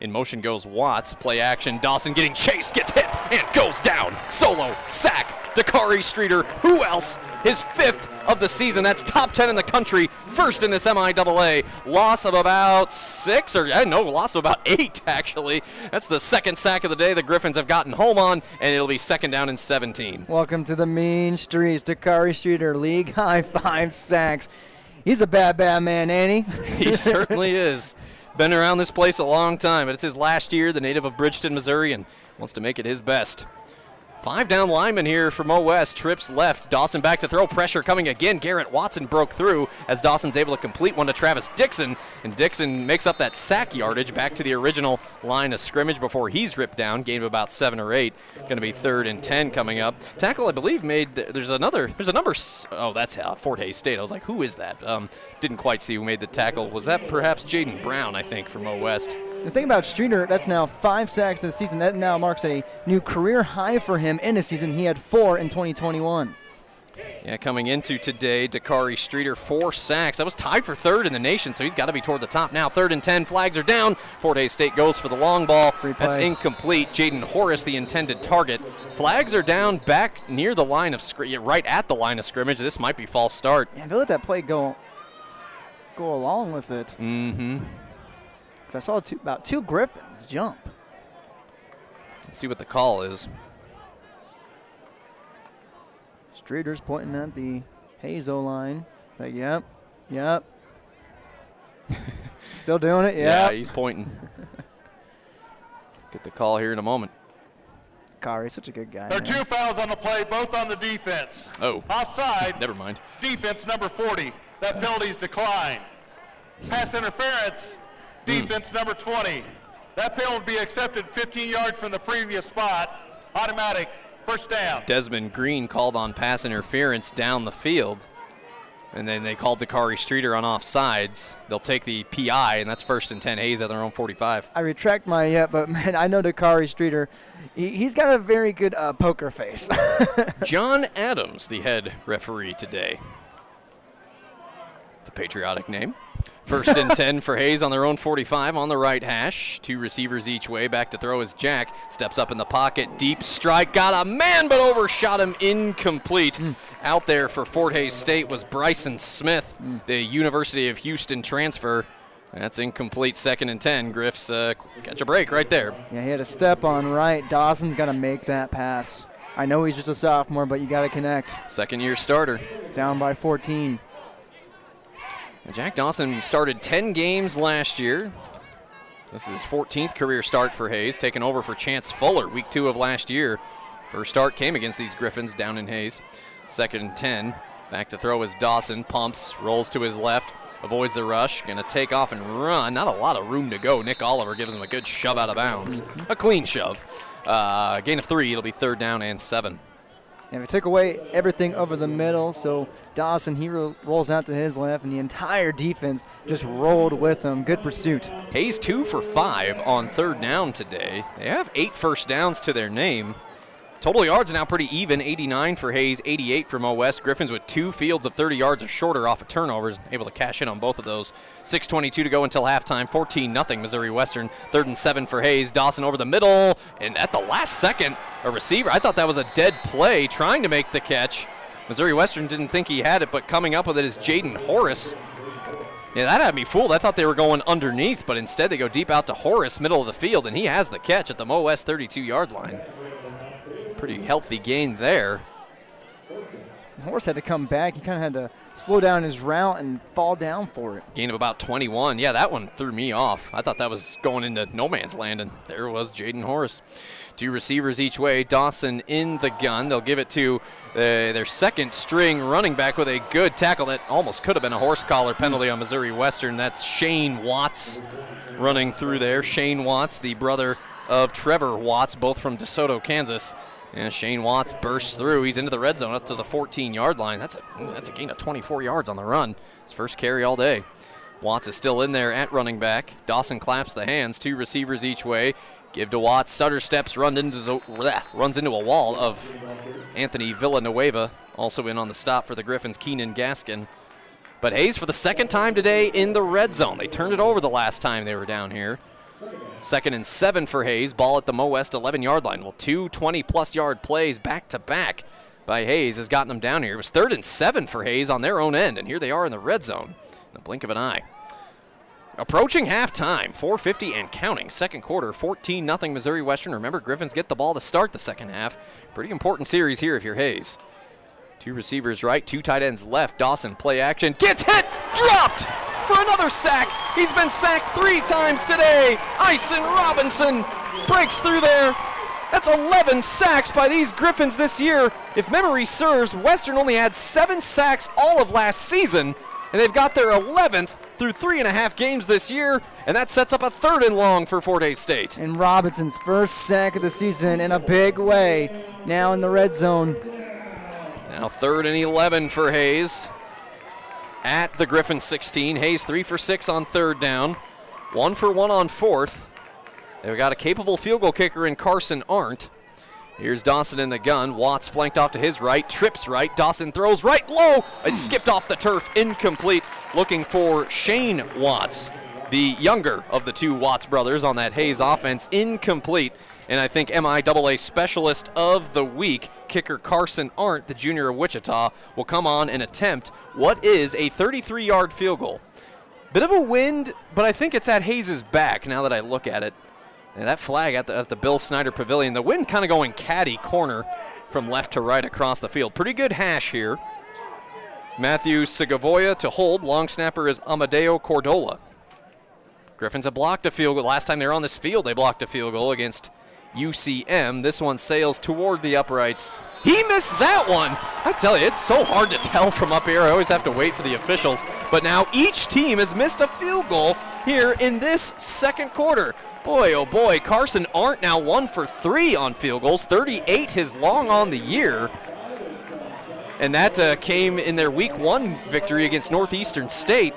In motion goes Watts. Play action. Dawson getting chased, gets hit, and goes down. Solo, sack. Dakari Streeter. Who else? His fifth of the season. That's top 10 in the country. First in this MIAA. Loss of about six, or eh, I know, loss of about eight, <laughs> actually. That's the second sack of the day the Griffins have gotten home on, and it'll be second down and 17. Welcome to the mean streets. Dakari Streeter, league high five sacks. He's a bad, bad man, ain't he? he <laughs> certainly is. Been around this place a long time, but it's his last year, the native of Bridgeton, Missouri, and wants to make it his best. Five down linemen here for Mo West. Trips left. Dawson back to throw. Pressure coming again. Garrett Watson broke through as Dawson's able to complete one to Travis Dixon. And Dixon makes up that sack yardage back to the original line of scrimmage before he's ripped down. Gain of about seven or eight. Going to be third and ten coming up. Tackle, I believe, made. There's another. There's a number. Oh, that's uh, Fort Hays State. I was like, who is that? Um, didn't quite see who made the tackle. Was that perhaps Jaden Brown? I think for Mo West. The thing about Streeter, that's now five sacks this season. That now marks a new career high for him in a season. He had four in 2021. Yeah, coming into today, Dakari Streeter, four sacks. That was tied for third in the nation, so he's got to be toward the top now. Third and 10, flags are down. Fort Hays State goes for the long ball. That's incomplete. Jaden Horace, the intended target. Flags are down back near the line of scrimmage, right at the line of scrimmage. This might be false start. Yeah, they let that play go, go along with it. Mm-hmm. Because I saw two, about two Griffins jump. Let's see what the call is. Streeter's pointing at the Hazo line. Like, yep, yep. <laughs> Still doing it, yeah. Yeah, he's pointing. Get the call here in a moment. Kari, such a good guy. There are two fouls on the play, both on the defense. Oh. Offside, Never mind. defense number 40. That uh. penalty's declined. Pass interference, hmm. defense number 20. That penalty will be accepted 15 yards from the previous spot. Automatic, first down. Desmond Green called on pass interference down the field. And then they called Dakari Streeter on offsides. They'll take the PI, and that's first and 10 Hays at their own 45. I retract my yet, but <laughs> man, I know Dakari Streeter. He, he's got a very good uh, poker face. <laughs> John Adams, the head referee today. It's a patriotic name. First and 10 for Hays on their own 45 on the right hash. Two receivers each way. Back to throw is Jack. Steps up in the pocket. Deep strike. Got a man, but overshot him. Incomplete. Out there for Fort Hays State was Bryson Smith, the University of Houston transfer. That's incomplete. Second and 10. Griffs uh, catch a break right there. Yeah, he had a step on right. Dawson's got to make that pass. I know he's just a sophomore, but you got to connect. Second year starter. Down by 14. Jack Dawson started 10 games last year. This is his 14th career start for Hays, taking over for Chance Fuller week two of last year. First start came against these Griffins down in Hays. Second and 10. Back to throw is Dawson. Pumps, rolls to his left, avoids the rush. Gonna take off and run. Not a lot of room to go. Nick Oliver gives him a good shove out of bounds. A clean shove. Uh, gain of three. It'll be third down and seven. And we took away everything over the middle, so Dawson he ro- rolls out to his left, and the entire defense just rolled with him. Good pursuit. Hays two for five on third down today. They have eight first downs to their name. Total yards now pretty even 89 for Hays, 88 for Mo West. Griffins with two fields of 30 yards or shorter off of turnovers, able to cash in on both of those. 6.22 to go until halftime, 14 0 Missouri Western. Third and seven for Hays. Dawson over the middle, and at the last second, a receiver. I thought that was a dead play trying to make the catch. Missouri Western didn't think he had it, but coming up with it is Jaden Horace. Yeah, that had me fooled. I thought they were going underneath, but instead they go deep out to Horace, middle of the field, and he has the catch at the Mo West 32 yard line. Pretty healthy gain there. Horse had to come back. He kind of had to slow down his route and fall down for it. Gain of about 21. Yeah, that one threw me off. I thought that was going into no man's land, and there was Jaden Horace. Two receivers each way. Dawson in the gun. They'll give it to uh, their second string running back with a good tackle that almost could have been a horse collar penalty on Missouri Western. That's Shane Watts running through there. Shane Watts, the brother of Trevor Watts, both from DeSoto, Kansas. And Shane Watts bursts through. He's into the red zone up to the 14-yard line. That's a that's a gain of 24 yards on the run. His first carry all day. Watts is still in there at running back. Dawson claps the hands. Two receivers each way. Give to Watts. Stutter steps. Run into runs into a wall of Anthony Villanueva. Also in on the stop for the Griffins. Keenan Gaskin. But Hays for the second time today in the red zone. They turned it over the last time they were down here. Second and seven for Hays. Ball at the Mo West 11 yard line. Well, two 20 plus yard plays back to back by Hays has gotten them down here. It was third and seven for Hays on their own end, and here they are in the red zone in the blink of an eye. Approaching halftime, 450 and counting. Second quarter, 14 0 Missouri Western. Remember, Griffins get the ball to start the second half. Pretty important series here if you're Hays. Two receivers right, two tight ends left. Dawson play action, gets hit, dropped for another sack. He's been sacked three times today. Ison Robinson breaks through there. That's 11 sacks by these Griffins this year. If memory serves, Western only had seven sacks all of last season, and they've got their 11th through three and a half games this year, and that sets up a third and long for Fort Hays State. And Robinson's first sack of the season in a big way. Now in the red zone. Now third and 11 for Hays at the Griffin 16. Hays three for six on third down, one for one on fourth. They've got a capable field goal kicker in Carson Arndt. Here's Dawson in the gun. Watts flanked off to his right, trips right. Dawson throws right low. It hmm. skipped off the turf, incomplete. Looking for Shane Watts, the younger of the two Watts brothers on that Hays offense, incomplete. And I think MIAA Specialist of the Week, kicker Carson Arndt, the junior of Wichita, will come on and attempt what is a 33 yard field goal. Bit of a wind, but I think it's at Hays' back now that I look at it. And that flag at the, at the Bill Snyder Pavilion, the wind kind of going caddy corner from left to right across the field. Pretty good hash here. Matthew Sigavoya to hold. Long snapper is Amadeo Cordola. Griffins have blocked a field goal. Last time they were on this field, they blocked a field goal against UCM. This one sails toward the uprights. He missed that one. I tell you, it's so hard to tell from up here. I always have to wait for the officials. But now each team has missed a field goal here in this second quarter. Boy, oh boy, Carson Arndt now one for three on field goals, 38 his long on the year. And that uh, came in their week one victory against Northeastern State.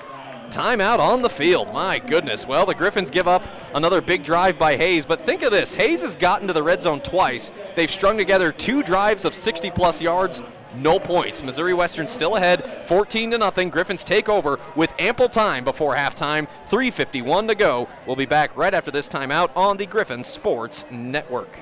Timeout on the field. My goodness. Well, the Griffins give up another big drive by Hays, but think of this Hays has gotten to the red zone twice. They've strung together two drives of 60 plus yards. no points. Missouri Western still ahead, 14 to nothing. Griffins take over with ample time before halftime. 3:51 to go. We'll be back right after this timeout on the Griffin Sports Network.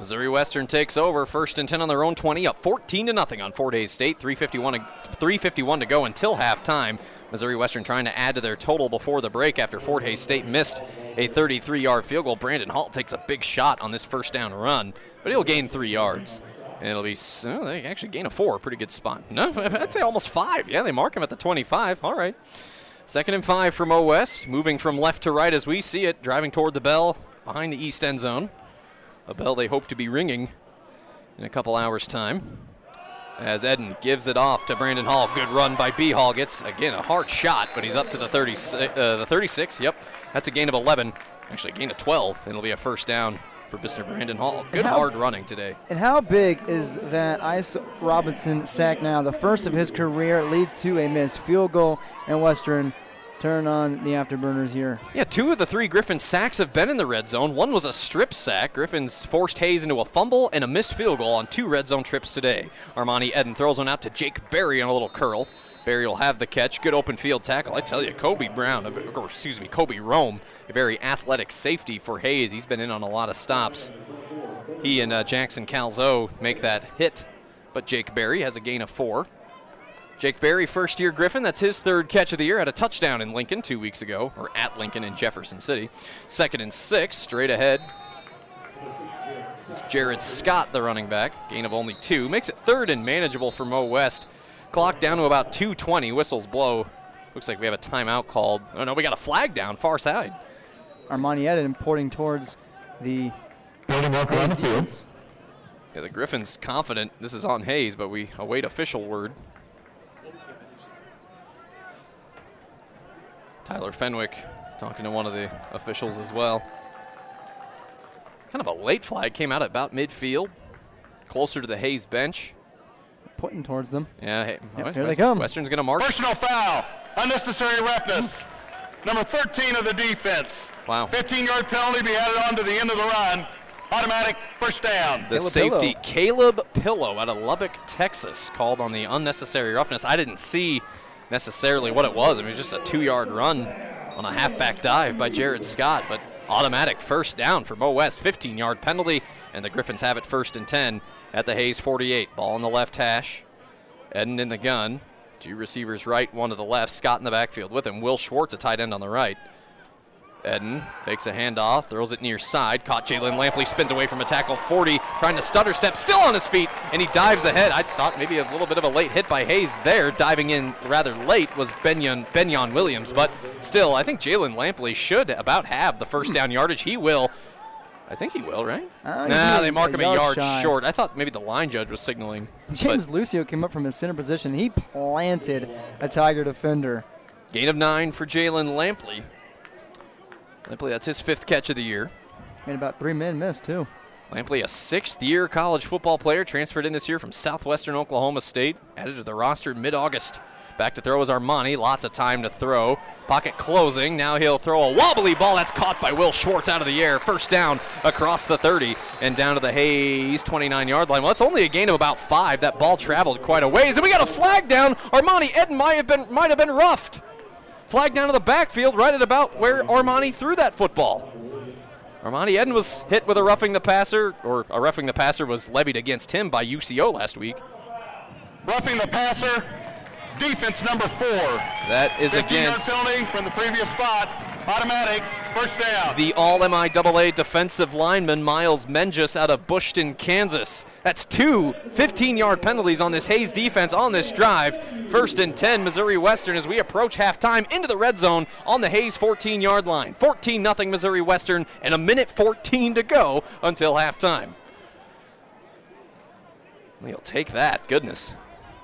Missouri Western takes over, first and 10 on their own 20, up 14 to nothing on Fort Hays State. 351 to, 351 to go until halftime. Missouri Western trying to add to their total before the break after Fort Hays State missed a 33-yard field goal. Brandon Hall takes a big shot on this first down run, but he'll gain three yards. And it'll be, oh, they actually gain a four, pretty good spot. No, <laughs> I'd say almost five. Yeah, they mark him at the 25. All right. Second and five from O West, moving from left to right as we see it, driving toward the bell behind the east end zone a bell they hope to be ringing in a couple hours' time. As Eden gives it off to Brandon Hall. Good run by B. Hall. Gets, again, a hard shot, but he's up to the 30, uh, the 36. Yep, that's a gain of 11. Actually, a gain of 12, and it'll be a first down for Mr. Brandon Hall. Good how, hard running today. And how big is that Ice Robinson sack now? The first of his career leads to a missed field goal, and Western turn on the afterburners here. Yeah, two of the three Griffin sacks have been in the red zone. One was a strip sack. Griffins forced Hays into a fumble and a missed field goal on two red zone trips today. Armani Eden throws one out to Jake Berry on a little curl. Berry will have the catch. Good open field tackle. I tell you, Kobe Brown, or excuse me, Kobe Rome, a very athletic safety for Hays. He's been in on a lot of stops. He and uh, Jackson Calzo make that hit, but Jake Berry has a gain of four. Jake Berry, first year Griffin. That's his third catch of the year. Had a touchdown in Lincoln two weeks ago, or at Lincoln in Jefferson City. Second and six, straight ahead. It's Jared Scott, the running back. Gain of only two. Makes it third and manageable for Mo West. Clock down to about 220. Whistles blow. Looks like we have a timeout called. Oh, no, we got a flag down far side. Armani Eden porting towards the. Yeah, the Griffins confident this is on Hays, but we await official word. Tyler Fenwick talking to one of the officials as well. Kind of a late flag came out at about midfield, closer to the Hays bench. Pointing towards them. Yeah, hey, yep, West, here they come. Western's going to mark. Personal foul, unnecessary roughness. Number 13 of the defense. Wow. 15-yard penalty be added on to the end of the run. Automatic first down. The Caleb safety, Pillow. Caleb Pillow out of Lubbock, Texas, called on the unnecessary roughness. I didn't see necessarily what it was. I mean, it was just a two-yard run on a halfback dive by Jared Scott, but automatic first down for Mo West. 15-yard penalty, and the Griffins have it first and 10 at the Hays 48. Ball on the left hash. Eden in the gun. Two receivers right, one to the left. Scott in the backfield with him. Will Schwartz, a tight end on the right. Eden fakes a handoff, throws it near side. Caught Jalen Lampley, spins away from a tackle 40, trying to stutter step, still on his feet, and he dives ahead. I thought maybe a little bit of a late hit by Hays there. Diving in rather late was Benyon, Benyon Williams, but still, I think Jalen Lampley should about have the first down yardage. He will. I think he will, right? Uh, nah, they mark him a yard, yard short. I thought maybe the line judge was signaling. James Lucio came up from his center position. He planted a Tiger defender. Gain of nine for Jalen Lampley. Lampley, that's his fifth catch of the year. Made about three men miss, too. Lampley, a sixth year college football player, transferred in this year from Southwestern Oklahoma State, added to the roster mid August. Back to throw is Armani. Lots of time to throw. Pocket closing. Now he'll throw a wobbly ball that's caught by Will Schwartz out of the air. First down across the 30 and down to the Hays 29 yard line. Well, it's only a gain of about five. That ball traveled quite a ways. And we got a flag down. Armani Eden might have been, might have been roughed. Flag down to the backfield right at about where Armani threw that football. Armani Eden was hit with a roughing the passer, or a roughing the passer was levied against him by UCO last week. Roughing the passer, defense number four. That is against. penalty from the previous spot. Automatic, first down. The all MIAA defensive lineman Miles Menges out of Bushton, Kansas. That's two 15 yard penalties on this Hays defense on this drive. First and 10, Missouri Western as we approach halftime into the red zone on the Hays 14 yard line. 14 0 Missouri Western, and a minute 14 to go until halftime. We'll take that. Goodness.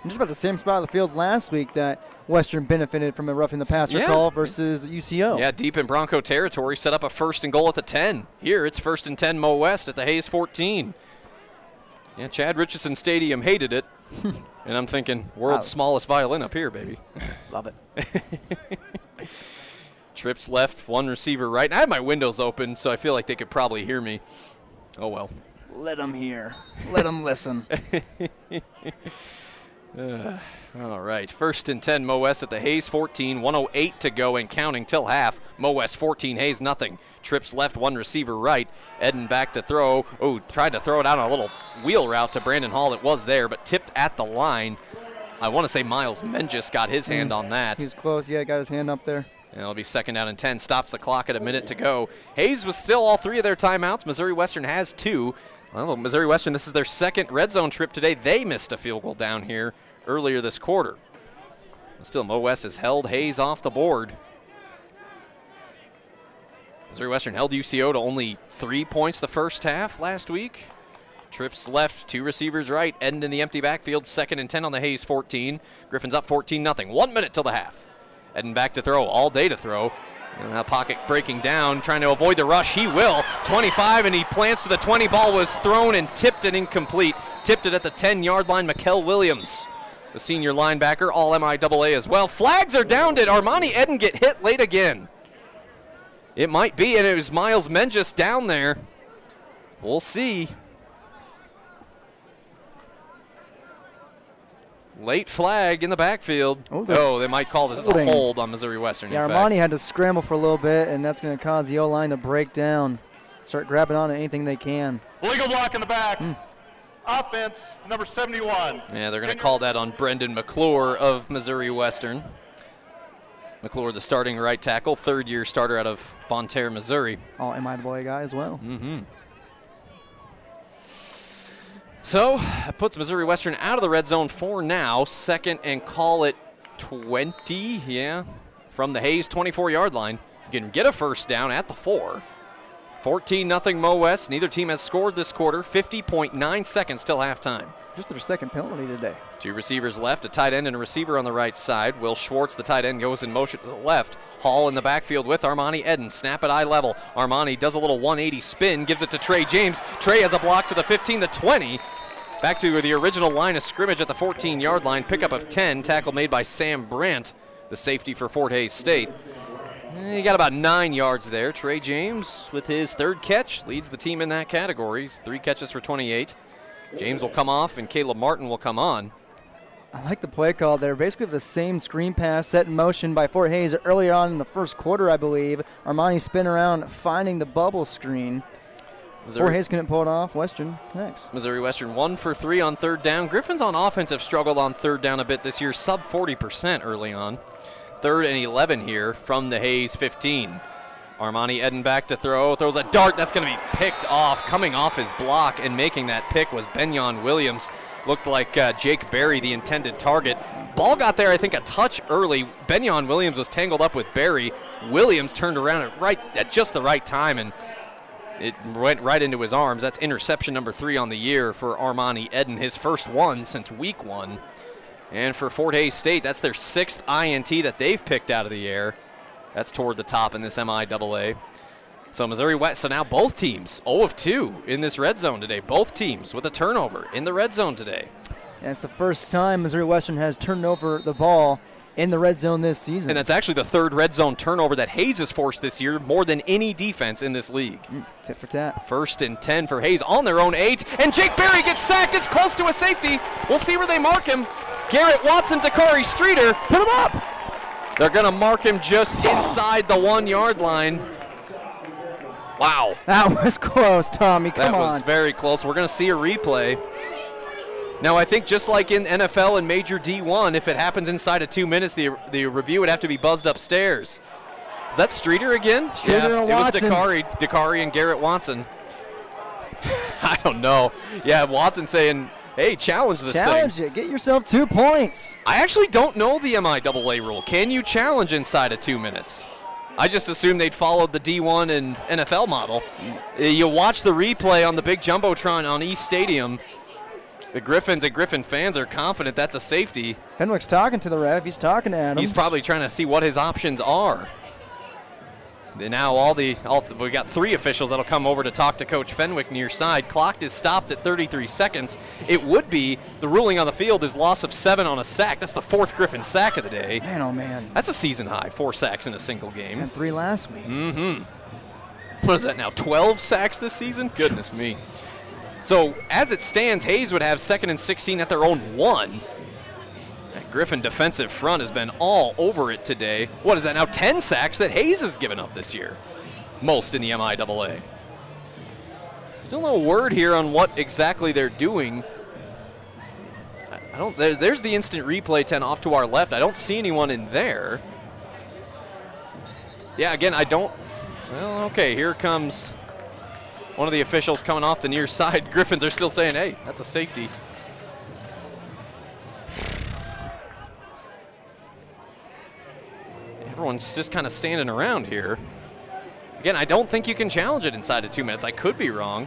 Just about the same spot of the field last week that Western benefited from a roughing the passer yeah. call versus UCO. Yeah, deep in Bronco territory, set up a first and goal at the 10. Here it's first and 10 Mo West at the Hays 14. Yeah, Chad Richardson Stadium hated it. <laughs> and I'm thinking, world's wow. smallest violin up here, baby. <laughs> Love it. <laughs> Trips left, one receiver right. And I have my windows open, so I feel like they could probably hear me. Oh well. Let them hear. Let them listen. Uh, All right, first and 10, Mo West at the Hays 14, 108 to go and counting till half. Mo West 14, Hays nothing. Trips left, one receiver right. Eden back to throw. Oh, tried to throw it out on a little wheel route to Brandon Hall. It was there, but tipped at the line. I want to say Miles Menges got his hand hmm. on that. He's close. Yeah, got his hand up there. And it'll be second down and 10. Stops the clock at a minute to go. Hays was still all three of their timeouts. Missouri Western has two. Well, Missouri Western, this is their second red zone trip today. They missed a field goal down here earlier this quarter. Still, Mo West has held Hays off the board. Missouri Western held UCO to only three points the first half last week. Trips left, two receivers right, end in the empty backfield, second and 10 on the Hays 14. Griffins up 14 0. One minute till the half. Eden back to throw, all day to throw. And pocket breaking down, trying to avoid the rush. He will. 25, and he plants to the 20. Ball was thrown and tipped it incomplete. Tipped it at the 10 yard line. Mikel Williams, the senior linebacker, all MIAA as well. Flags are down. Did Armani Eden get hit late again? It might be, and it was Miles Menges down there. We'll see. Late flag in the backfield. Oh, Oh, they might call this as a hold on Missouri Western. Yeah, in Armani fact. had to scramble for a little bit, and that's going to cause the O line to break down. Start grabbing on to anything they can. Legal block in the back. Hmm. Offense, number 71. Yeah, they're going to call that on Brendan McClure of Missouri Western. McClure, the starting right tackle, third year starter out of Bonne Terre, Missouri. All MIAA guy as well. Mm-hmm. So that puts Missouri Western out of the red zone for now. Second and call it 20. Yeah, from the Hays 24 yard line. You can get a first down at the four. 14 0 Mo West. Neither team has scored this quarter. 50.9 seconds till halftime. Just their second penalty today. Two receivers left, a tight end and a receiver on the right side. Will Schwartz, the tight end, goes in motion to the left. Hall in the backfield with Armani Eden. Snap at eye level. Armani does a little 180 spin, gives it to Trey James. Trey has a block to the 15, the 20. Back to the original line of scrimmage at the 14 yard line. Pickup of 10. Tackle made by Sam Brandt, the safety for Fort Hays State. He got about nine yards there. Trey James, with his third catch, leads the team in that category. He's Three catches for 28. James will come off, and Caleb Martin will come on. I like the play call there. Basically, the same screen pass set in motion by Fort Hays earlier on in the first quarter, I believe. Armani spin around, finding the bubble screen. Fort Missouri, Hays couldn't pull it off. Western next. Missouri Western one for three on third down. Griffins on offense have struggled on third down a bit this year, sub 40% early on. Third and 11 here from the Hays 15. Armani Eden back to throw, throws a dart that's going to be picked off. Coming off his block and making that pick was Benyon Williams. Looked like uh, Jake Berry, the intended target. Ball got there, I think, a touch early. Benyon Williams was tangled up with Berry. Williams turned around at right at just the right time and it went right into his arms. That's interception number three on the year for Armani Eden, his first one since week one. And for Fort Hays State, that's their sixth INT that they've picked out of the air. That's toward the top in this MIAA. So Missouri West, so now both teams 0 of 2 in this red zone today. Both teams with a turnover in the red zone today. And it's the first time Missouri Western has turned over the ball in the red zone this season. And that's actually the third red zone turnover that Hays has forced this year, more than any defense in this league. Mm, Tit for tat. First and 10 for Hays on their own eight. And Jake Berry gets sacked. It's close to a safety. We'll see where they mark him. Garrett Watson, to Dakari Streeter. Put him up! They're going to mark him just inside the one yard line. Wow. That <laughs> was close, Tommy. Come that on. was very close. We're going to see a replay. Now, I think just like in NFL and Major D1, if it happens inside of two minutes, the, the review would have to be buzzed upstairs. Is that Streeter again? Streeter yeah, and it was Watson. Dakari, Dakari and Garrett Watson. <laughs> I don't know. Yeah, Watson saying, hey, challenge this Challenge thing. it. Get yourself two points. I actually don't know the MIAA rule. Can you challenge inside of two minutes? I just assumed they'd followed the D1 and NFL model. You watch the replay on the big Jumbotron on East Stadium. The Griffins and Griffin fans are confident that's a safety. Fenwick's talking to the ref. He's talking to Adams. He's probably trying to see what his options are. Now all the all we got three officials that'll come over to talk to Coach Fenwick near side. Clocked is stopped at 33 seconds. It would be the ruling on the field is loss of seven on a sack. That's the fourth Griffin sack of the day. Man, oh man. That's a season high, four sacks in a single game. And three last week. Mm. Hmm. What is that now? 12 sacks this season? Goodness me. So as it stands, Hays would have second and 16 at their own one. Griffin defensive front has been all over it today. What is that now? 10 sacks that Hays has given up this year. Most in the MIAA. Still no word here on what exactly they're doing. I don't. There, there's the instant replay 10 off to our left. I don't see anyone in there. Yeah, again, I don't. Well, okay, here comes one of the officials coming off the near <laughs> side. Griffins are still saying, hey, that's a safety. Everyone's just kind of standing around here. Again, I don't think you can challenge it inside of two minutes. I could be wrong.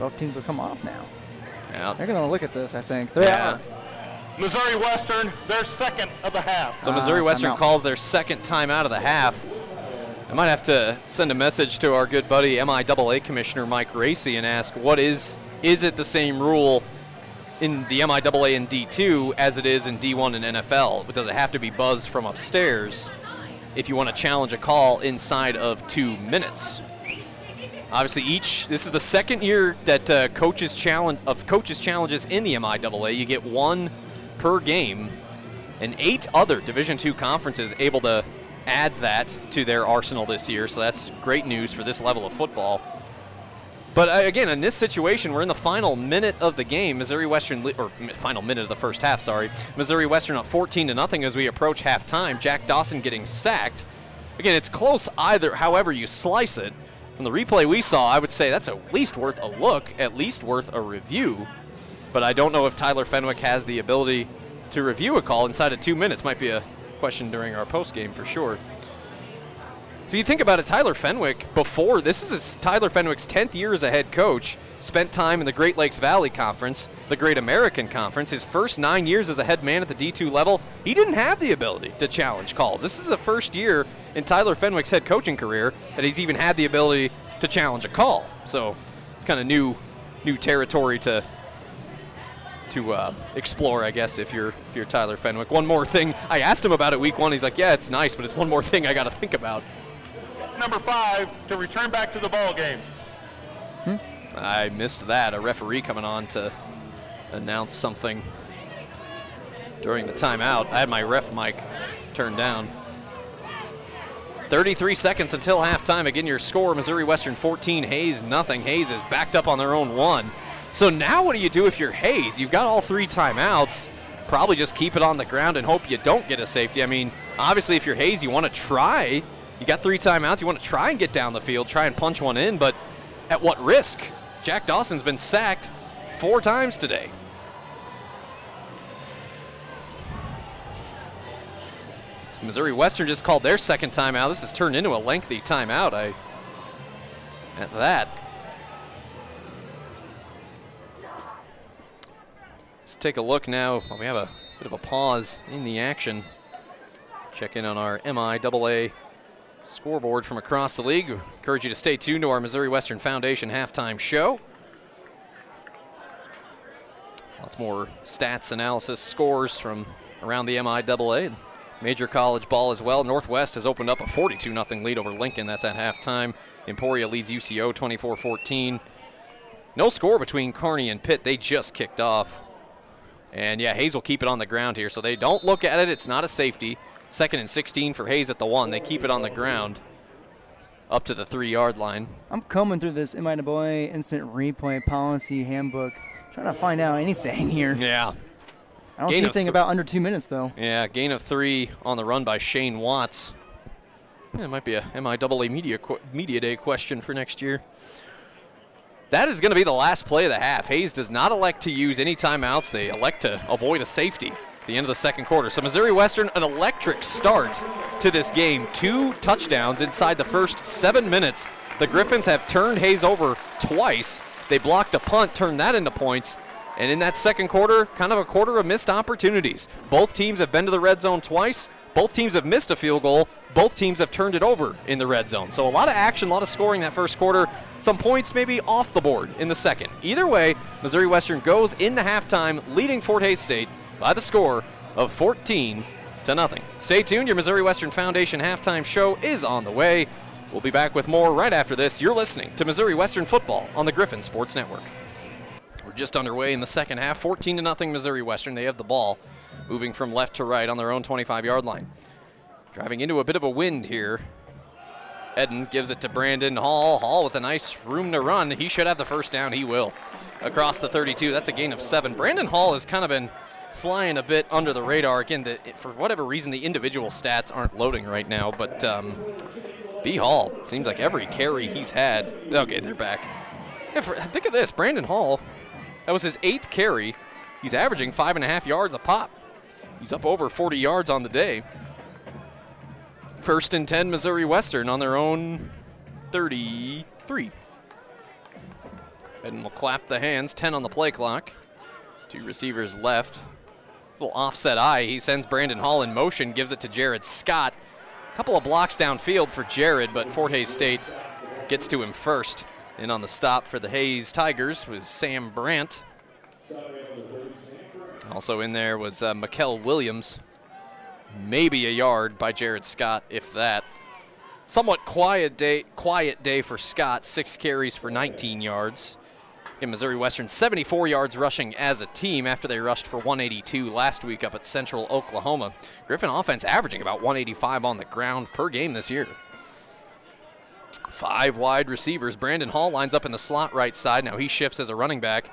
Both teams will come off now. Yeah. They're going to look at this, I think. They Yeah. are. Missouri Western, their second of the half. So Ah, Missouri Western calls their second time out of the half. I might have to send a message to our good buddy MIAA Commissioner Mike Racy and ask what is is it the same rule in the MIAA and D2 as it is in D1 and NFL? But does it have to be buzz from upstairs if you want to challenge a call inside of two minutes? Obviously, each this is the second year that uh, coaches challenge of coaches challenges in the MIAA. You get one per game, and eight other Division two conferences able to add that to their arsenal this year. So that's great news for this level of football. But uh, again, in this situation, we're in the final minute of the game. Missouri Western, or final minute of the first half. Sorry, Missouri Western up 14 to nothing as we approach halftime. Jack Dawson getting sacked. Again, it's close either. However you slice it. From the replay we saw, I would say that's at least worth a look, at least worth a review. But I don't know if Tyler Fenwick has the ability to review a call inside of two minutes. Might be a question during our post game for sure. So you think about it, Tyler Fenwick, before this is Tyler Fenwick's 10th year as a head coach, spent time in the Great Lakes Valley Conference, the Great American Conference. His first nine years as a head man at the D2 level, he didn't have the ability to challenge calls. This is the first year in Tyler Fenwick's head coaching career that he's even had the ability to challenge a call. So it's kind of new, new territory to to uh, explore, I guess, if you're if you're Tyler Fenwick. One more thing, I asked him about it week one. He's like, "Yeah, it's nice, but it's one more thing I got to think about." Number five to return back to the ball game. Hmm? I missed that. A referee coming on to announce something during the timeout. I had my ref mic turned down. 33 seconds until halftime. Again, your score Missouri Western 14, Hays nothing. Hays is backed up on their own one. So now what do you do if you're Hays? You've got all three timeouts. Probably just keep it on the ground and hope you don't get a safety. I mean, obviously, if you're Hays, you want to try. You got three timeouts. You want to try and get down the field, try and punch one in, but at what risk? Jack Dawson's been sacked four times today. So Missouri Western just called their second timeout. This has turned into a lengthy timeout. I at that. Let's take a look now. We have a bit of a pause in the action. Check in on our MIAA scoreboard from across the league. Encourage you to stay tuned to our Missouri Western Foundation halftime show. Lots more stats, analysis, scores from around the MIAA major college ball as well. Northwest has opened up a 42 0 lead over Lincoln. That's at halftime. Emporia leads UCO 24 14. No score between Kearney and Pitt. They just kicked off. And yeah, Hays will keep it on the ground here. So they don't look at it. It's not a safety. Second and 16 for Hays at the one. They keep it on the ground up to the three yard line. I'm combing through this MIAA instant replay policy handbook, trying to find out anything here. <laughs> Yeah. I don't Gain see anything th- about under two minutes, though. Yeah, gain of three on the run by Shane Watts. Yeah, it might be a MIAA media qu- media day question for next year. That is going to be the last play of the half. Hays does not elect to use any timeouts. They elect to avoid a safety the end of the second quarter. So Missouri Western, an electric start to this game. Two touchdowns inside the first seven minutes. The Griffins have turned Hays over twice. They blocked a punt, turned that into points. And in that second quarter, kind of a quarter of missed opportunities. Both teams have been to the red zone twice. Both teams have missed a field goal. Both teams have turned it over in the red zone. So a lot of action, a lot of scoring that first quarter. Some points maybe off the board in the second. Either way, Missouri Western goes into halftime leading Fort Hays State by the score of 14 to nothing. Stay tuned. Your Missouri Western Foundation halftime show is on the way. We'll be back with more right after this. You're listening to Missouri Western Football on the Griffin Sports Network. We're just underway in the second half, 14 to nothing Missouri Western. They have the ball, moving from left to right on their own 25-yard line. Driving into a bit of a wind here. Eden gives it to Brandon Hall. Hall with a nice room to run. He should have the first down. He will. Across the 32. That's a gain of seven. Brandon Hall has kind of been flying a bit under the radar. Again, the, for whatever reason, the individual stats aren't loading right now. But um, B. Hall seems like every carry he's had. Okay, they're back. Yeah, for, think of this Brandon Hall. That was his eighth carry. He's averaging five and a half yards a pop. He's up over 40 yards on the day. First and 10, Missouri Western on their own 33. And we'll clap the hands, 10 on the play clock. Two receivers left. Little offset eye. He sends Brandon Hall in motion, gives it to Jared Scott. A couple of blocks downfield for Jared, but Fort Hays State gets to him first. In on the stop for the Hays Tigers was Sam Brandt. Also in there was uh, Williams maybe a yard by Jared Scott, if that. Somewhat quiet day, quiet day for Scott. Six carries for 19 yards. In Missouri Western, 74 yards rushing as a team after they rushed for 182 last week up at Central Oklahoma. Griffin offense averaging about 185 on the ground per game this year. Five wide receivers. Brandon Hall lines up in the slot right side. Now he shifts as a running back.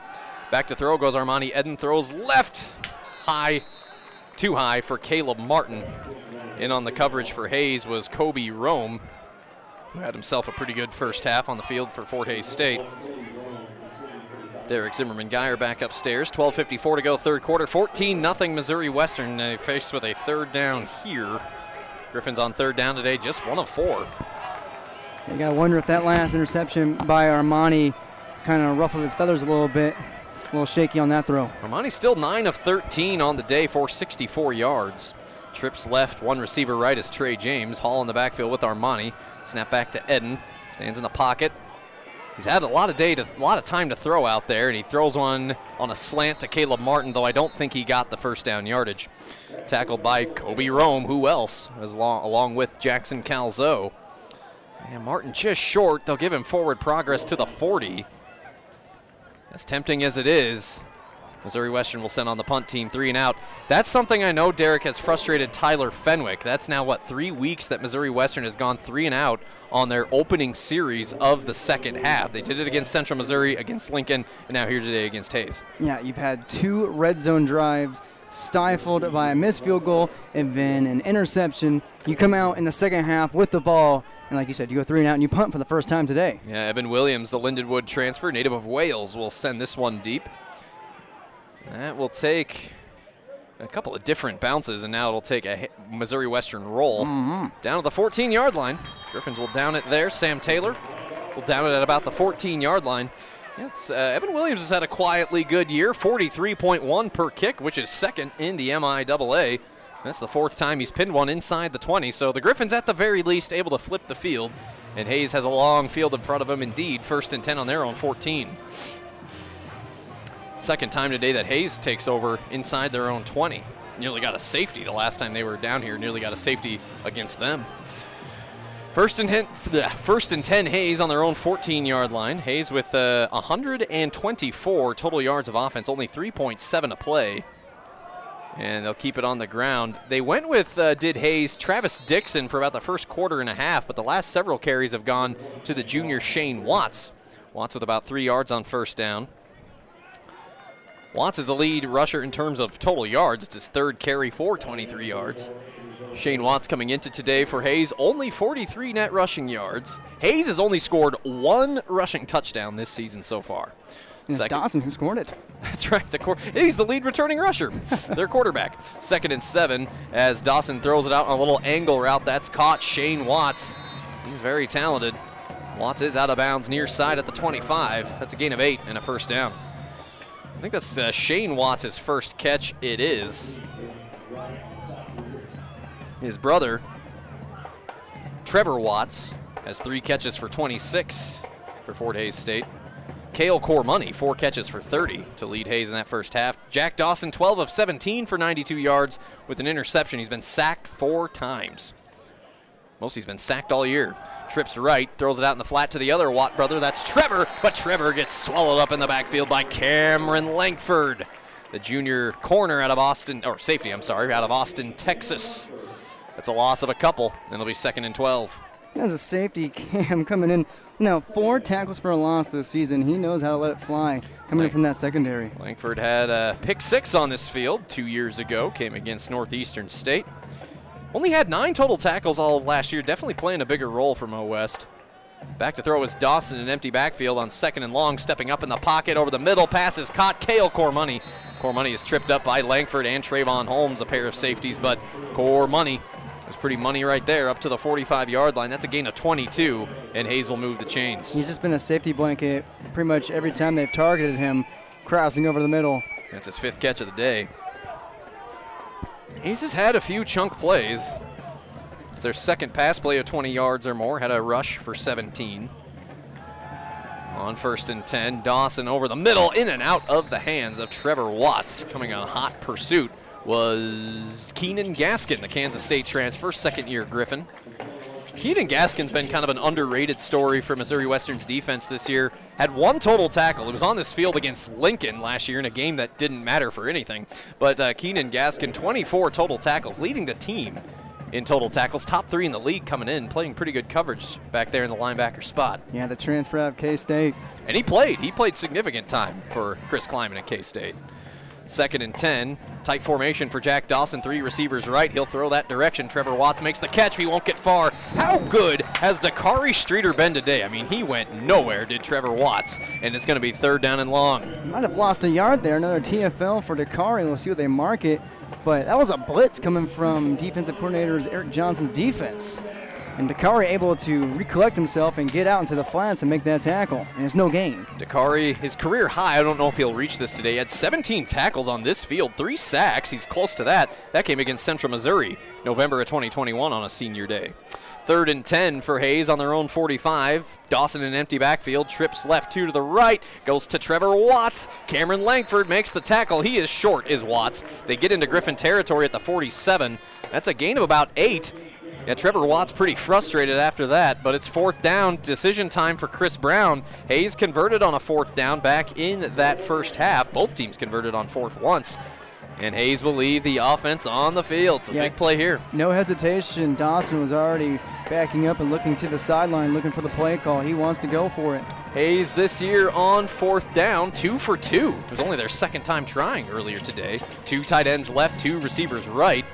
Back to throw goes Armani Eden. Throws left high too high for Caleb Martin. In on the coverage for Hays was Kobe Rome, who had himself a pretty good first half on the field for Fort Hays State. Derek Zimmerman Geyer back upstairs. 12.54 to go, third quarter. 14 0 Missouri Western. They faced with a third down here. Griffin's on third down today, just one of four. You got to wonder if that last interception by Armani kind of ruffled his feathers a little bit. A little shaky on that throw. Armani still 9 of 13 on the day for 64 yards. Trips left, one receiver right is Trey James. Hall in the backfield with Armani. Snap back to Eden. Stands in the pocket. He's had a lot of day to, a lot of time to throw out there, and he throws one on a slant to Caleb Martin, though I don't think he got the first down yardage. Tackled by Kobe Rome, who else, as long, along with Jackson Calzo. And Martin just short. They'll give him forward progress to the 40. As tempting as it is, Missouri Western will send on the punt team three and out. That's something I know Derek has frustrated Tyler Fenwick. That's now, what, three weeks that Missouri Western has gone three and out on their opening series of the second half. They did it against Central Missouri, against Lincoln, and now here today against Hays. Yeah, you've had two red zone drives stifled by a missed field goal and then an interception. You come out in the second half with the ball and like you said, you go three and out and you punt for the first time today. Yeah, Evan Williams, the Lindenwood transfer, native of Wales, will send this one deep. That will take a couple of different bounces, and now it'll take a Missouri Western roll mm-hmm. down to the 14 yard line. Griffins will down it there. Sam Taylor will down it at about the 14 yard line. Yes, uh, Evan Williams has had a quietly good year, 43.1 per kick, which is second in the MIAA. That's the fourth time he's pinned one inside the 20, so the Griffins at the very least able to flip the field. And Hays has a long field in front of him indeed, first and 10 on their own 14. Second time today that Hays takes over inside their own 20. Nearly got a safety the last time they were down here, nearly got a safety against them. First and 10, first and 10 Hays on their own 14 yard line. Hays with uh, 124 total yards of offense, only 3.7 a play and they'll keep it on the ground. They went with, uh, did Hays, Travis Dixon for about the first quarter and a half, but the last several carries have gone to the junior Shane Watts. Watts with about three yards on first down. Watts is the lead rusher in terms of total yards. It's his third carry for 23 yards. Shane Watts coming into today for Hays, only 43 net rushing yards. Hays has only scored one rushing touchdown this season so far. It's Dawson who scored it. <laughs> That's right. The he's the lead returning rusher. <laughs> Their quarterback. Second and seven as Dawson throws it out on a little angle route. That's caught Shane Watts. He's very talented. Watts is out of bounds near side at the 25. That's a gain of eight and a first down. I think that's uh, Shane Watts' first catch. It is. His brother, Trevor Watts, has three catches for 26 for Fort Hays State. Kale Core Money, four catches for 30 to lead Hays in that first half. Jack Dawson, 12 of 17 for 92 yards with an interception. He's been sacked four times. Mostly he's been sacked all year. Trips right, throws it out in the flat to the other Watt brother. That's Trevor, but Trevor gets swallowed up in the backfield by Cameron Langford, the junior corner out of Austin, or safety, I'm sorry, out of Austin, Texas. That's a loss of a couple, and it'll be second and 12. As a safety, <laughs> Cam coming in. Now, four tackles for a loss this season. He knows how to let it fly coming in from that secondary. Langford had a pick six on this field two years ago, came against Northeastern State. Only had nine total tackles all of last year, definitely playing a bigger role for Mo West. Back to throw is Dawson, an empty backfield on second and long, stepping up in the pocket over the middle. Pass is caught. Kale Cormoney. Core Money is tripped up by Langford and Trayvon Holmes, a pair of safeties, but Core Money was pretty money right there, up to the 45 yard line. That's a gain of 22, and Hays will move the chains. He's just been a safety blanket pretty much every time they've targeted him, crossing over the middle. That's his fifth catch of the day. Hays has had a few chunk plays. It's their second pass play of 20 yards or more. Had a rush for 17. On first and 10, Dawson over the middle, in and out of the hands of Trevor Watts. Coming on hot pursuit was Keenan Gaskin, the Kansas State transfer, second year Griffin. Keenan Gaskin's been kind of an underrated story for Missouri Western's defense this year. Had one total tackle. It was on this field against Lincoln last year in a game that didn't matter for anything. But uh, Keenan Gaskin, 24 total tackles, leading the team in total tackles. Top three in the league coming in, playing pretty good coverage back there in the linebacker spot. Yeah, the transfer out of K State. And he played. He played significant time for Chris Klieman at K State. Second and 10. Tight formation for Jack Dawson. Three receivers right. He'll throw that direction. Trevor Watts makes the catch. He won't get far. How good has Dakari Streeter been today? I mean, he went nowhere, did Trevor Watts. And it's going to be third down and long. Might have lost a yard there. Another TFL for Dakari. We'll see what they mark it. But that was a blitz coming from defensive coordinator's Eric Johnson's defense. And Dakari able to recollect himself and get out into the flats and make that tackle. And it's no gain. Dakari, his career high, I don't know if he'll reach this today. He had 17 tackles on this field, three sacks. He's close to that. That came against Central Missouri, November of 2021 on a senior day. Third and 10 for Hays on their own 45. Dawson in empty backfield, trips left, two to the right, goes to Trevor Watts. Cameron Langford makes the tackle. He is short, is Watts. They get into Griffin territory at the 47. That's a gain of about eight. Yeah, Trevor Watts pretty frustrated after that, but it's fourth down. Decision time for Chris Brown. Hays converted on a fourth down back in that first half. Both teams converted on fourth once. And Hays will leave the offense on the field. It's a Yeah. big play here. No hesitation. Dawson was already backing up and looking to the sideline, looking for the play call. He wants to go for it. Hays this year on fourth down, two for two. It was only their second time trying earlier today. Two tight ends left, two receivers right.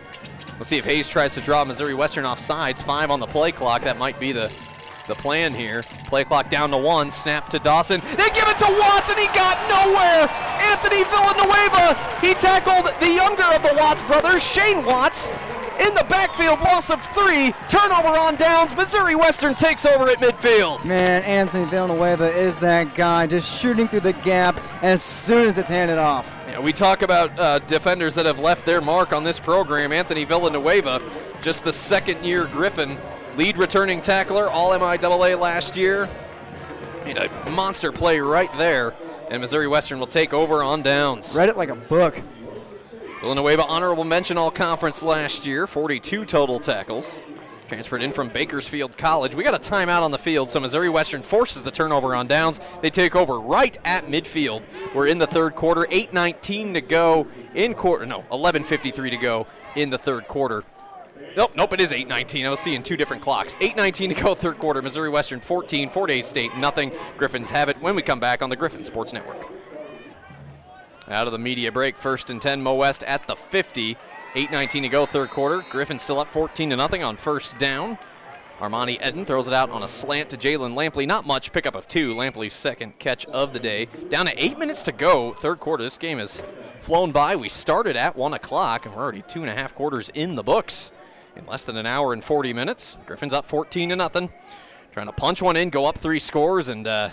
We'll see if Hays tries to draw Missouri Western off sides. Five on the play clock. That might be the the plan here. Play clock down to one. Snap to Dawson. They give it to Watts, and he got nowhere. Anthony Villanueva. He tackled the younger of the Watts brothers, Shane Watts. In the backfield, loss of three. Turnover on downs. Missouri Western takes over at midfield. Man, Anthony Villanueva is that guy, just shooting through the gap as soon as it's handed off. Yeah, we talk about uh, defenders that have left their mark on this program. Anthony Villanueva, just the second year Griffin, lead returning tackler, all MIAA last year. Made a monster play right there, and Missouri Western will take over on downs. Read it like a book. Villanueva honorable mention all conference last year, 42 total tackles. Transferred in from Bakersfield College. We got a timeout on the field, so Missouri Western forces the turnover on downs. They take over right at midfield. We're in the third quarter, 8:19 to go in quarter. No, 11:53 to go in the third quarter. Nope, nope, it is 8:19. I was seeing two different clocks. 8:19 to go, third quarter. Missouri Western 14, Fort Hays State nothing. Griffins have it when we come back on the Griffin Sports Network. Out of the media break, first and 10, Mo West at the 50. 8.19 to go, third quarter. Griffin still up 14 to nothing on first down. Armani Eden throws it out on a slant to Jalen Lampley. Not much, pickup of two. Lampley's second catch of the day. Down to eight minutes to go, third quarter. This game has flown by. We started at 1 o'clock, and we're already two and a half quarters in the books. In less than an hour and 40 minutes, Griffin's up 14 to nothing. Trying to punch one in, go up three scores, and uh,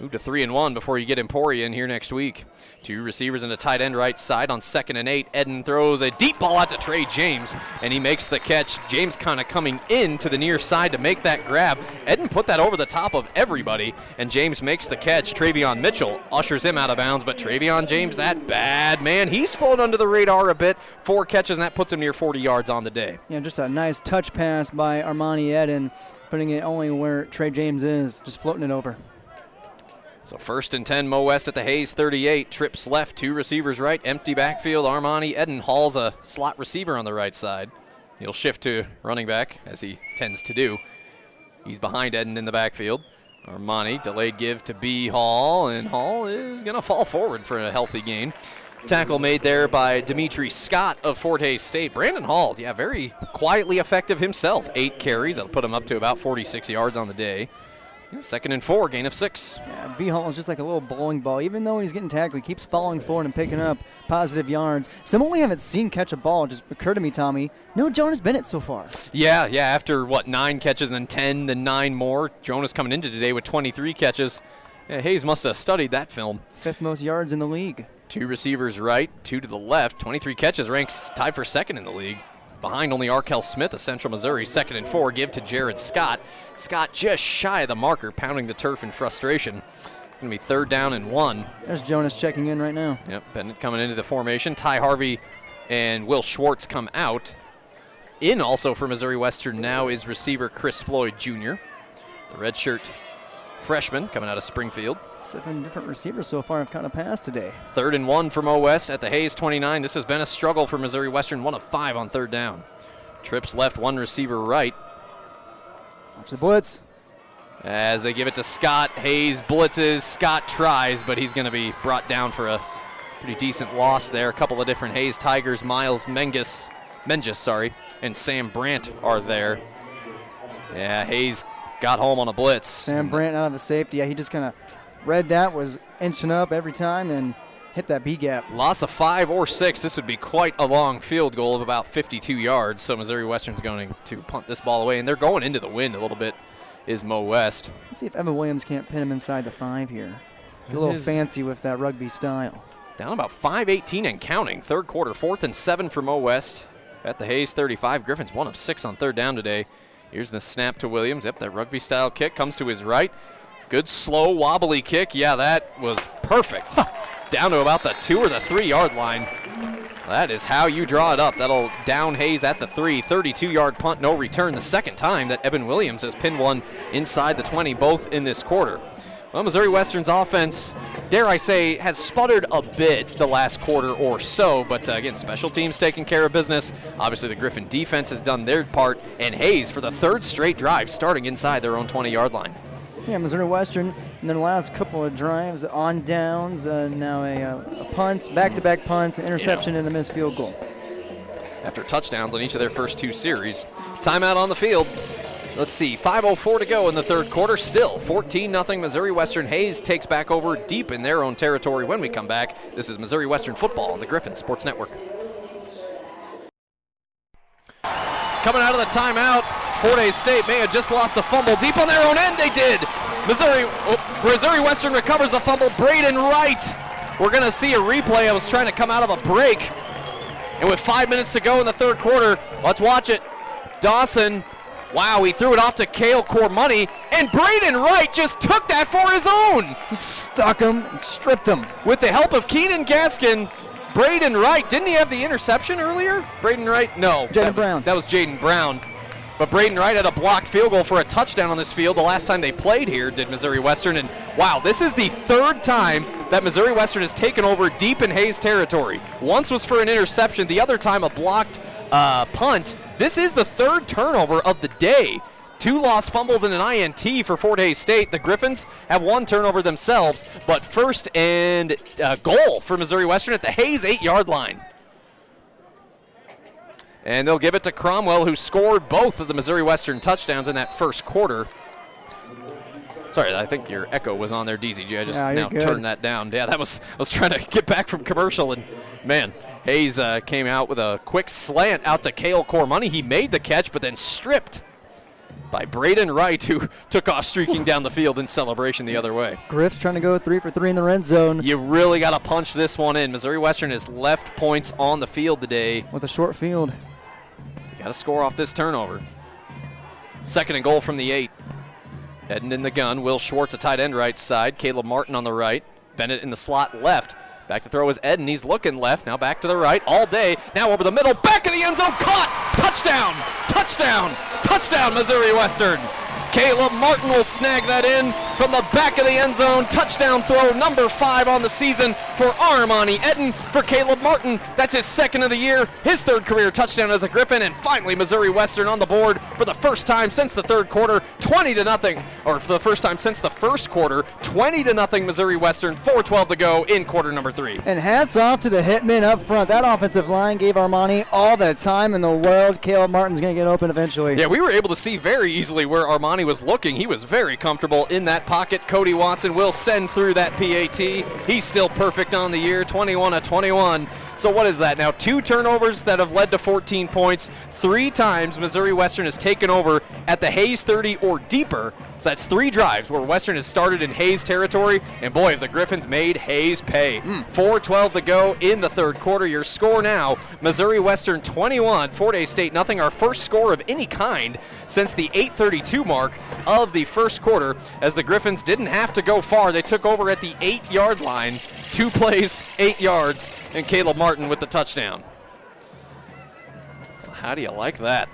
Move to three and one before you get Emporia in here next week. Two receivers and a tight end right side on second and eight. Eden throws a deep ball out to Trey James, and he makes the catch. James kind of coming in to the near side to make that grab. Eden put that over the top of everybody, and James makes the catch. Travion Mitchell ushers him out of bounds, but Travion James, that bad man, he's flown under the radar a bit. Four catches, and that puts him near 40 yards on the day. Yeah, just a nice touch pass by Armani Eden, putting it only where Trey James is, just floating it over. So first and 10, Mo West at the Hays 38. Trips left, two receivers right, empty backfield. Armani Eden hauls a slot receiver on the right side. He'll shift to running back, as he tends to do. He's behind Eden in the backfield. Armani, delayed give to B. Hall, and Hall is going to fall forward for a healthy gain. Tackle made there by Dimitri Scott of Fort Hays State. Brandon Hall, yeah, very quietly effective himself. Eight carries. That'll put him up to about 46 yards on the day. Second and four, gain of six. Yeah, B Hall is just like a little bowling ball. Even though he's getting tackled, he keeps falling forward and picking up positive yards. Someone we haven't seen catch a ball just occurred to me, Tommy. No Jonas Bennett so far. Yeah, yeah. After what nine catches, and then ten, then nine more. Jonas coming into today with 23 catches. Yeah, Hays must have studied that film. Fifth most yards in the league. Two receivers right, two to the left. 23 catches, ranks tied for second in the league behind only Arkell Smith of Central Missouri. Second and four, give to Jared Scott. Scott just shy of the marker, pounding the turf in frustration. It's going to be third down and one. There's Jonas checking in right now. Yep, Bennett coming into the formation. Ty Harvey and Will Schwartz come out. In also for Missouri Western now is receiver Chris Floyd Jr., the redshirt freshman coming out of Springfield. Seven different receivers so far have kind of passed today. Third and one from OS at the Hays 29. This has been a struggle for Missouri Western, one of five on third down. Trips left, one receiver right. Watch the blitz. As they give it to Scott, Hays blitzes. Scott tries, but he's going to be brought down for a pretty decent loss there. A couple of different Hays Tigers, Miles Menges, Menges, sorry, and Sam Brandt are there. Yeah, Hays got home on a blitz. Sam Brandt out of the safety. Yeah, he just kind of read that, was inching up every time, and hit that B gap. Loss of five or six. This would be quite a long field goal of about 52 yards. So Missouri Western's going to punt this ball away, and they're going into the wind a little bit. Is Mo West? Let's see if Evan Williams can't pin him inside the five here. Get a little fancy with that rugby style. Down about 5:18 and counting. Third quarter, fourth and seven for Mo West at the Hays 35. Griffin's one of six on third down today. Here's the snap to Williams. Yep, that rugby style kick comes to his right. Good slow wobbly kick. Yeah, that was perfect. Down to about the two or the three yard line. That is how you draw it up. That'll down Hays at the three. 32 yard punt, no return. The second time that Evan Williams has pinned one inside the 20, both in this quarter. Well, Missouri Western's offense, dare I say, has sputtered a bit the last quarter or so, but uh, again, special teams taking care of business. Obviously, the Griffin defense has done their part, and Hays for the third straight drive starting inside their own 20 yard line. Yeah, Missouri Western, in their last couple of drives on downs, uh, now a, uh, a, punt, back-to-back punts, an interception, yeah. and a missed field goal. After touchdowns on each of their first two series. Timeout on the field. Let's see, 5.04 to go in the third quarter. Still 14 0 Missouri Western. Hays takes back over deep in their own territory when we come back. This is Missouri Western football on the Griffin Sports Network. Coming out of the timeout, Fort Hays State may have just lost a fumble deep on their own end. They did. Missouri, oh, Missouri Western recovers the fumble. Braden Wright. We're going to see a replay. I was trying to come out of a break. And with five minutes to go in the third quarter, let's watch it. Dawson, wow, he threw it off to Kale Core Money. and Braden Wright just took that for his own. He stuck him, stripped him. With the help of Keenan Gaskin, Braden Wright, didn't he have the interception earlier? Braden Wright? No. Jaden Brown. That was Jaden Brown. But Braden Wright had a blocked field goal for a touchdown on this field the last time they played here, did Missouri Western. And wow, this is the third time that Missouri Western has taken over deep in Hays territory. Once was for an interception, the other time a blocked uh, punt. This is the third turnover of the day. Two lost fumbles and an INT for Fort Hays State. The Griffins have one turnover themselves, but first and uh, goal for Missouri Western at the Hays eight yard line. And they'll give it to Cromwell, who scored both of the Missouri Western touchdowns in that first quarter. Sorry, I think your echo was on there, DZG. I just yeah, now good. turned that down. Yeah, that was I was trying to get back from commercial, and man, Hays uh, came out with a quick slant out to Kale Cormoney. He made the catch, but then stripped by Braden Wright, who took off streaking down the field in celebration the other way. Griff's trying to go three for three in the red zone You really got to punch this one in. Missouri Western has left points on the field today. with a short field. Got to score off this turnover. Second and goal from the eight. Heading in the gun. Will Schwartz, a tight end right side. Caleb Martin on the right. Bennett in the slot left. Back to throw is Eden. He's looking left. Now back to the right. All day. Now over the middle. Back of the end zone. Caught. Touchdown. Touchdown. Touchdown, Missouri Western. Caleb Martin will snag that in from the back of the end zone. Touchdown throw number five on the season for Armani Eden. For Caleb Martin, that's his second of the year, his third career touchdown as a Griffin, and finally Missouri Western on the board for the first time since the third quarter, 20 to nothing, or for the first time since the first quarter, 20 to nothing Missouri Western, 4:12 to go in quarter number three. And hats off to the hitmen up front. That offensive line gave Armani all the time in the world. Caleb Martin's going to get open eventually. Yeah, we were able to see very easily where Armani was looking. He was very comfortable in that pocket. Cody Watson will send through that PAT. He's still perfect on the year, 21 to 21. So what is that now? Two turnovers that have led to 14 points. Three times Missouri Western has taken over at the Hays 30 or deeper. So that's three drives where Western has started in Hays territory, and boy, have the Griffins made Hays pay. Hmm. 4:12 to go in the third quarter. Your score now: Missouri Western 21, Fort Hays State nothing. Our first score of any kind since the 8:32 mark of the first quarter, as the Griffins didn't have to go far. They took over at the eight-yard line. Two plays, eight yards, and Caleb Martin with the touchdown. How do you like that?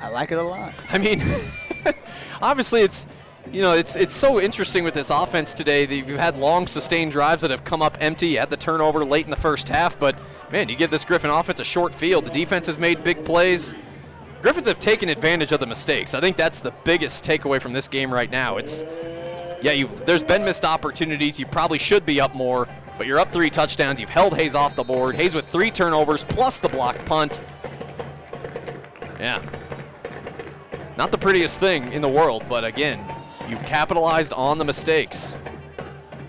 I like it a lot. I mean, <laughs> <laughs> obviously it's you know it's it's so interesting with this offense today. that You've had long sustained drives that have come up empty. Had the turnover late in the first half, but man, you give this Griffin offense a short field. The defense has made big plays. Griffins have taken advantage of the mistakes. I think that's the biggest takeaway from this game right now. It's yeah, there's been missed opportunities. You probably should be up more, but you're up three touchdowns. You've held Hays off the board. Hays with three turnovers plus the blocked punt. Yeah, not the prettiest thing in the world, but again, you've capitalized on the mistakes.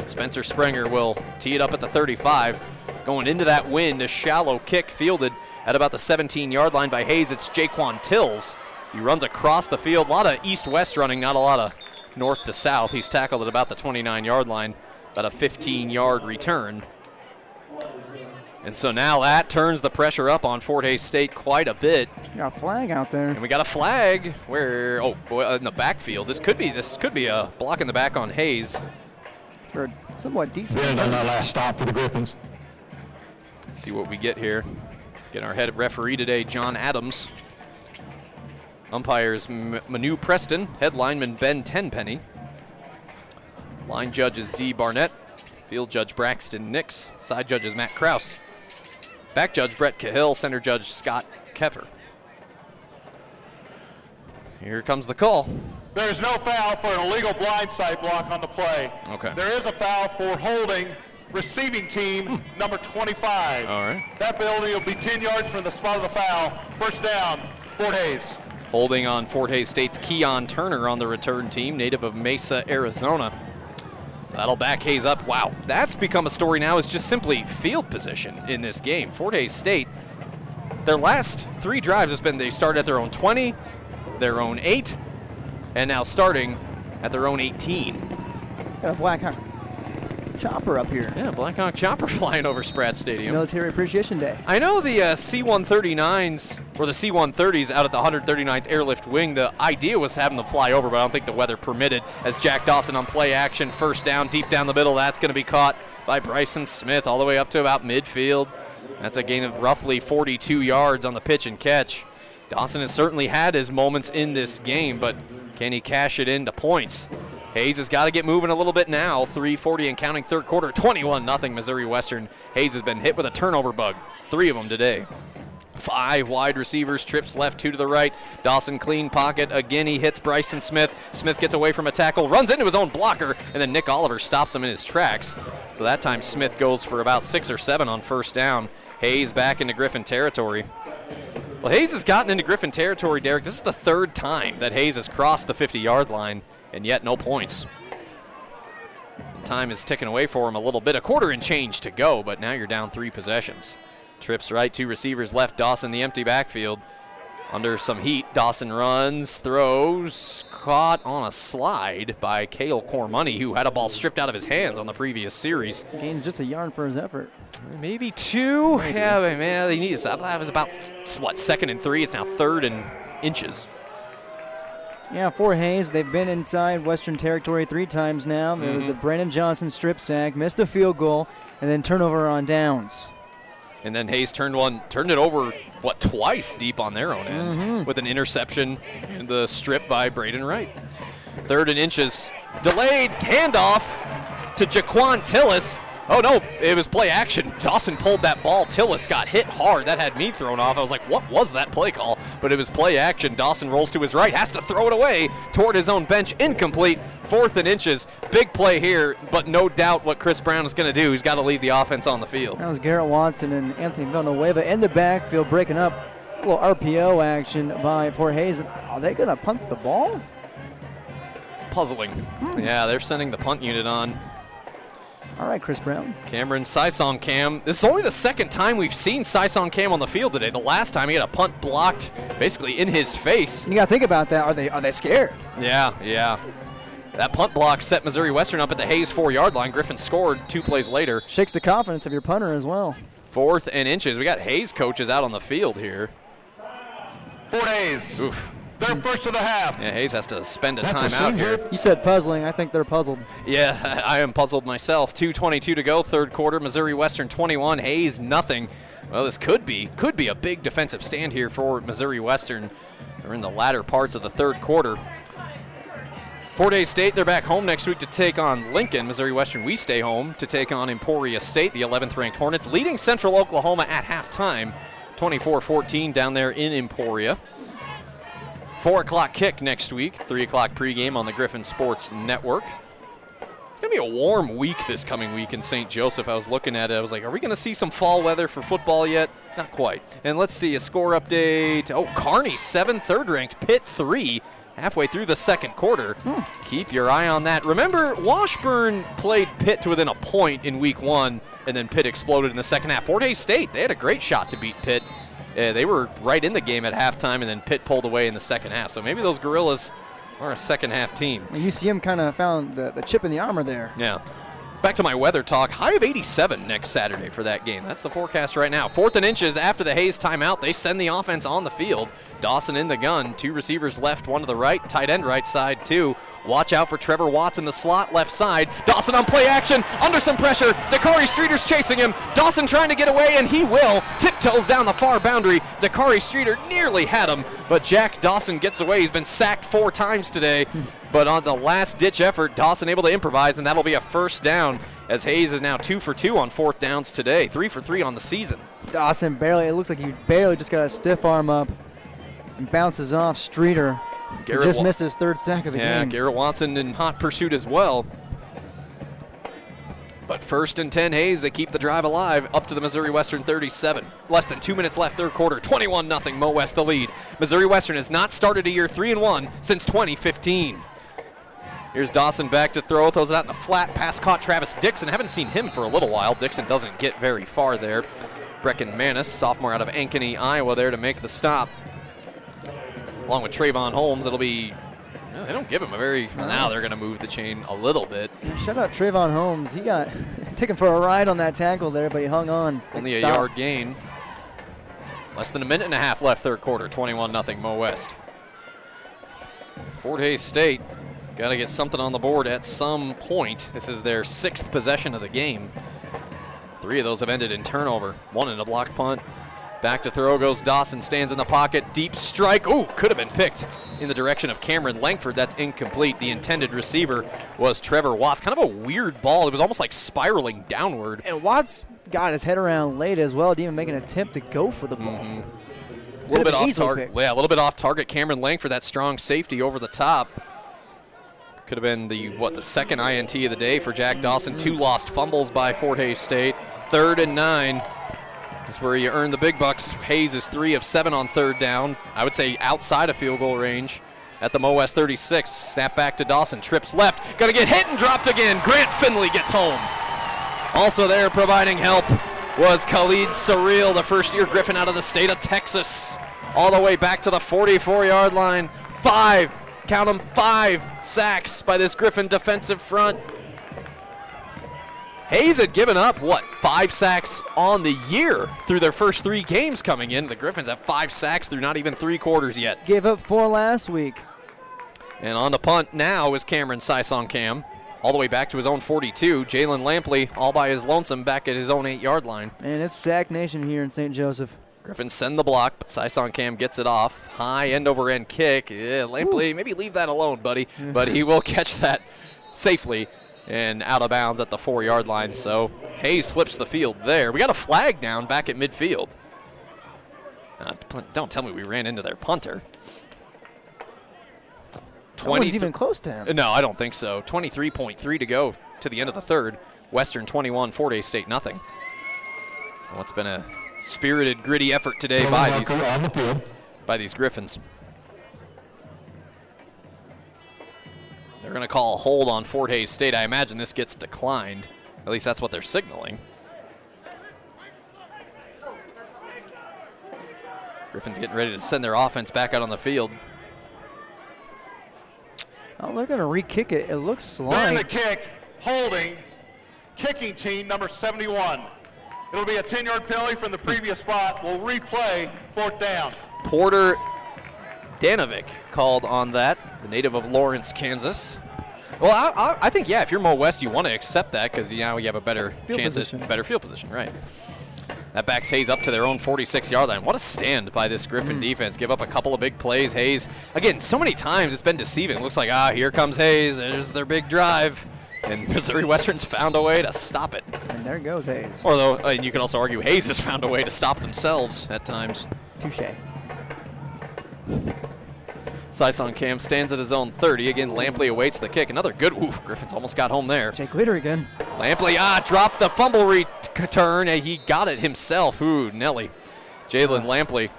Spencer Springer will tee it up at the 35. Going into that wind, a shallow kick fielded at about the 17 yard line by Hays. It's Jaquan Tills. He runs across the field. A lot of east west running, not a lot of north to south. He's tackled at about the 29 yard line, about a 15 yard return. And so now that turns the pressure up on Fort Hays State quite a bit. Got a flag out there. And we got a flag where oh boy, in the backfield. This could be this could be a block in the back on Hays. For a somewhat decent. Been on that last stop for the Griffins. Let's see what we get here. Getting our head referee today, John Adams. Umpires M- Manu Preston, head lineman Ben Tenpenny. Line judges D. Barnett, field judge Braxton Nix, side judges Matt Kraus, back judge Brett Cahill, center judge Scott Keffer. Here comes the call. There is no foul for an illegal blindside block on the play. Okay. There is a foul for holding receiving team hmm. number 25. All right. That penalty will be 10 yards from the spot of the foul. First down, Fort Hays. Holding on Fort Hays State's Keon Turner on the return team, native of Mesa, Arizona. That'll back Hays up. Wow, that's become a story now. is just simply field position in this game. Fort Hays State, their last three drives has been they started at their own 20, their own 8, and now starting at their own 18. Got a Black Hawk chopper up here. Yeah, Blackhawk Chopper <laughs> flying over Spratt Stadium. Military Appreciation Day. I know the uh, C-139s or the C-130s out at the 139th Airlift Wing. The idea was having them fly over, but I don't think the weather permitted. As Jack Dawson on play action, first down, deep down the middle. That's going to be caught by Bryson Smith all the way up to about midfield. That's a gain of roughly 42 yards on the pitch and catch. Dawson has certainly had his moments in this game, but can he cash it into points? Hays has got to get moving a little bit now. 340 and counting third quarter, 21 nothing Missouri Western. Hays has been hit with a turnover bug, three of them today. Five wide receivers, trips left, two to the right. Dawson clean pocket. Again, he hits Bryson Smith. Smith gets away from a tackle, runs into his own blocker, and then Nick Oliver stops him in his tracks. So that time Smith goes for about six or seven on first down. Hays back into Griffin territory. Well, Hays has gotten into Griffin territory, Derek. This is the third time that Hays has crossed the 50 yard line, and yet no points. Time is ticking away for him a little bit. A quarter and change to go, but now you're down three possessions. Trips right, two receivers left. Dawson, the empty backfield. Under some heat, Dawson runs, throws, caught on a slide by Kale Cormoney, who had a ball stripped out of his hands on the previous series. Gains just a yard for his effort. Maybe two. Yeah, man, they need that. That was about what second and three. It's now third and inches. Yeah, for Hays, they've been inside Western Territory three times now. It was the Brandon Johnson strip sack, missed a field goal, and then turnover on downs. And then Hays turned one, turned it over, what, twice deep on their own end Mm-hmm. with an interception and the strip by Braden Wright. Third and inches. Delayed handoff to Jaquan Tillis. Oh no, it was play action. Dawson pulled that ball. Tillis got hit hard. That had me thrown off. I was like, what was that play call? But it was play action. Dawson rolls to his right, has to throw it away toward his own bench. Incomplete. Fourth and inches. Big play here, but no doubt what Chris Brown is going to do. He's got to leave the offense on the field. That was Garrett Watson and Anthony Villanueva in the backfield breaking up. A little RPO action by Fort Hays. Are they going to punt the ball? puzzling. Hmm. Yeah, they're sending the punt unit on. All right, Chris Brown. Cameron Sisongkham. This is only the second time we've seen Sisongkham on the field today. The last time he had a punt blocked basically in his face. You got to think about that. Are they are they scared? Yeah, yeah. That punt block set Missouri Western up at the Hays four yard line. Griffin scored two plays later. Shakes the confidence of your punter as well. Fourth and inches. We got Hays coaches out on the field here. Fort Hays. Oof. They're mm. first of the half. Yeah, Hays has to spend a That's a timeout here. You said puzzling. I think they're puzzled. Yeah, <laughs> I am puzzled myself. 2:22 to go, third quarter. Missouri Western 21, Hays nothing. Well, this could be could be a big defensive stand here for Missouri Western. They're in the latter parts of the third quarter. Fort Hays State, they're back home next week to take on Lincoln. Missouri Western, we stay home to take on Emporia State, the 11th ranked Hornets, leading Central Oklahoma at halftime, 24 14 down there in Emporia. 4 o'clock kick next week, 3 o'clock pregame on the Griffin Sports Network. It's going to be a warm week this coming week in St. Joseph. I was looking at it. I was like, are we going to see some fall weather for football yet? Not quite. And let's see a score update. Oh, Kearney 7, third ranked, Pitt, 3. Halfway through the second quarter. Hmm. Keep your eye on that. Remember, Washburn played Pitt to within a point in week one, and then Pitt exploded in the second half. Fort Hays State, they had a great shot to beat Pitt. Uh, they were right in the game at halftime, and then Pitt pulled away in the second half. So maybe those Gorillas are a second half team. UCM kind of found the, the chip in the armor there. Yeah. Back to my weather talk. High of 87 next Saturday for that game. That's the forecast right now. Fourth and inches after the Hays timeout. They send the offense on the field. Dawson in the gun. Two receivers left, one to the right. Tight end right side, two. Watch out for Trevor Watts in the slot left side. Dawson on play action. Under some pressure. Dakari Streeter's chasing him. Dawson trying to get away, and he will. Tiptoes down the far boundary. Dakari Streeter nearly had him, but Jack Dawson gets away. He's been sacked four times today. But on the last ditch effort, Dawson able to improvise, and that'll be a first down as Hays is now two for two on fourth downs today, three for three on the season. Dawson barely, it looks like he barely just got a stiff arm up and bounces off Streeter. Garrett just Wa- missed his third sack of the Yeah, game. Yeah, Garrett Watson in hot pursuit as well. But first and 10 Hays, they keep the drive alive up to the Missouri Western 37. Less than two minutes left, third quarter, 21 0. Mo West the lead. Missouri Western has not started a year 3 and 1 since 2015. Here's Dawson back to throw, throws it out in a flat pass, caught Travis Dixon. Haven't seen him for a little while. Dixon doesn't get very far there. Brecken Manis, sophomore out of Ankeny, Iowa, there to make the stop. Along with Trayvon Holmes, it'll be. they don't give him a very. well, now they're going to move the chain a little bit. Shout out Trayvon Holmes. He got <laughs> taken for a ride on that tackle there, but he hung on. Only a Stop. yard gain. Less than a minute and a half left, third quarter. 21 0 Mo West. Fort Hays State got to get something on the board at some point. This is their sixth possession of the game. Three of those have ended in turnover. One in a block punt. Back to throw goes Dawson. Stands in the pocket. Deep strike. Ooh, could have been picked in the direction of Cameron Langford. That's incomplete. The intended receiver was Trevor Watts. Kind of a weird ball. It was almost like spiraling downward. And Watts got his head around late as well, didn't even make an attempt to go for the ball. Mm-hmm. A little bit off target. Yeah, a little bit off target. Cameron Langford, that strong safety over the top. Could have been the what the second INT of the day for Jack Dawson. Two lost fumbles by Fort Hays State. Third and nine. Is where you earn the big bucks. Hays is three of seven on third down. I would say outside of field goal range. At the Mo West 36, snap back to Dawson, trips left, gonna get hit and dropped again. Grant Finley gets home. Also there providing help was Khalid Surreal, the first year Griffin out of the state of Texas. all the way back to the 44 yard line. Five, count them, five sacks by this Griffin defensive front. Hays had given up, what, five sacks on the year through their first three games coming in. The Griffins have five sacks through not even three quarters yet. Gave up four last week. And on the punt now is Cameron Sisongkham. All the way back to his own 42. Jalen Lampley all by his lonesome back at his own eight yard line. Man, it's sack nation here in St. Joseph. Griffins send the block, but Sisongkham gets it off. High end over end kick. Yeah, Lampley, maybe leave that alone, buddy. <laughs> but he will catch that safely and out of bounds at the four yard line. So Hays flips the field there. We got a flag down back at midfield. Uh, don't tell me we ran into their punter. Even close to him. No, I don't think so. 23.3 to go to the end of the third. Western 21, Fort Hays State nothing. What's been a spirited, gritty effort today by these, on the field. by these Griffins. They're going to call a hold on Fort Hays State. I imagine this gets declined. At least that's what they're signaling. Griffins getting ready to send their offense back out on the field. Oh, they're going to re-kick it. It looks During the kick, holding, kicking team number 71. It'll be a 10-yard penalty from the previous spot. We'll replay fourth down. Porter Danovic called on that, the native of Lawrence, Kansas. Well, I, I, I think yeah, if you're Mo West, you want to accept that because you know you have a better Field chance, position. at better field position, right? That backs Hays up to their own 46-yard line. What a stand by this Griffin defense. Give up a couple of big plays. Hays, again, so many times it's been deceiving. It looks like ah, here comes Hays. There's their big drive, and <laughs> Missouri Western's found a way to stop it. and there goes Hays. Although, uh, and you can also argue Hays has found a way to stop themselves at times. Touche. Sisongkham stands at his own 30. Again, Lampley awaits the kick. Another good oof. Griffins almost got home there. Jake Witter again. Lampley, ah, dropped the fumble return, and he got it himself. Ooh, Nelly. Jalen Lampley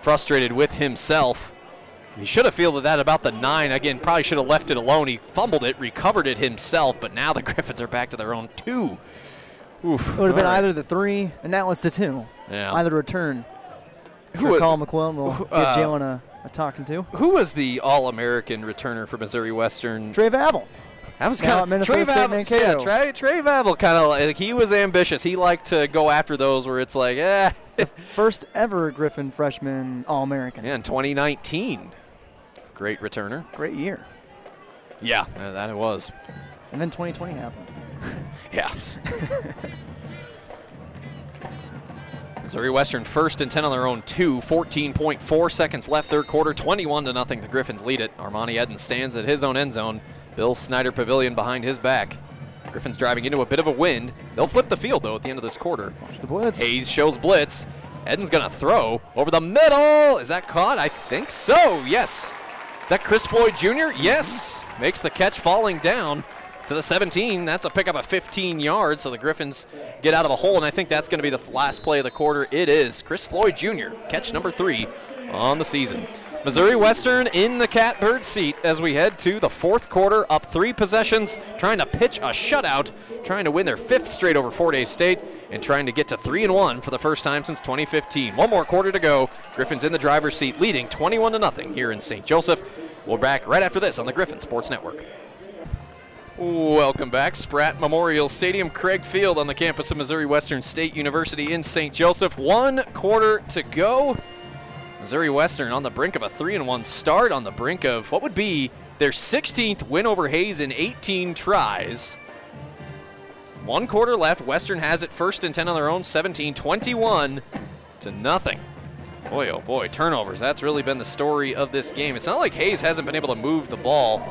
frustrated with himself. He should have fielded that about the nine. Again, probably should have left it alone. He fumbled it, recovered it himself, but now the <laughs> Griffins are back to their own two. Oof. It would have been right. either the three, and that was the two. Yeah. Either return. Who wa- Colin McClellan will give uh, Jalen a, a talking to. Who was the All-American returner for Missouri Western? Trey Vavel. That was kind of Trey Vavel. Yeah, Trey, Trey Vavel kind of like he was ambitious. He liked to go after those where it's like, <laughs> eh. First ever Griffin freshman All American. yeah, in 2019, great returner. Great year. Yeah, uh, that it was. And then 2020 happened. <laughs> Yeah. Missouri Western first and 10 on their own two. 14.4 seconds left, third quarter. 21 to nothing. The Griffins lead it. Armani Eden stands at his own end zone. Bill Snyder Pavilion behind his back. Griffins driving into a bit of a wind. They'll flip the field though at the end of this quarter. Watch the blitz. Hayes shows blitz. Eden's gonna throw over the middle. Is that caught? I think so. Yes. Is that Chris Floyd Jr.? Yes. Makes the catch falling down to the 17. That's a pickup of 15 yards. So the Griffins get out of a hole, and I think that's going to be the last play of the quarter. It is Chris Floyd Jr. Catch number three on the season. Missouri Western in the catbird seat as we head to the fourth quarter, up three possessions, trying to pitch a shutout, trying to win their fifth straight over Fort Hays State, and trying to get to three and one for the first time since 2015. One more quarter to go. Griffins in the driver's seat, leading 21 to nothing here in St. Joseph. We'll be back right after this on the Griffin Sports Network. Welcome back. Spratt Memorial Stadium, Craig Field on the campus of Missouri Western State University in St. Joseph. One quarter to go. Missouri Western on the brink of a 3 and 1 start, on the brink of what would be their 16th win over Hays in 18 tries. One quarter left. Western has it first and 10 on their own, 17 21 to nothing. Boy, oh boy, turnovers. That's really been the story of this game. It's not like Hays hasn't been able to move the ball.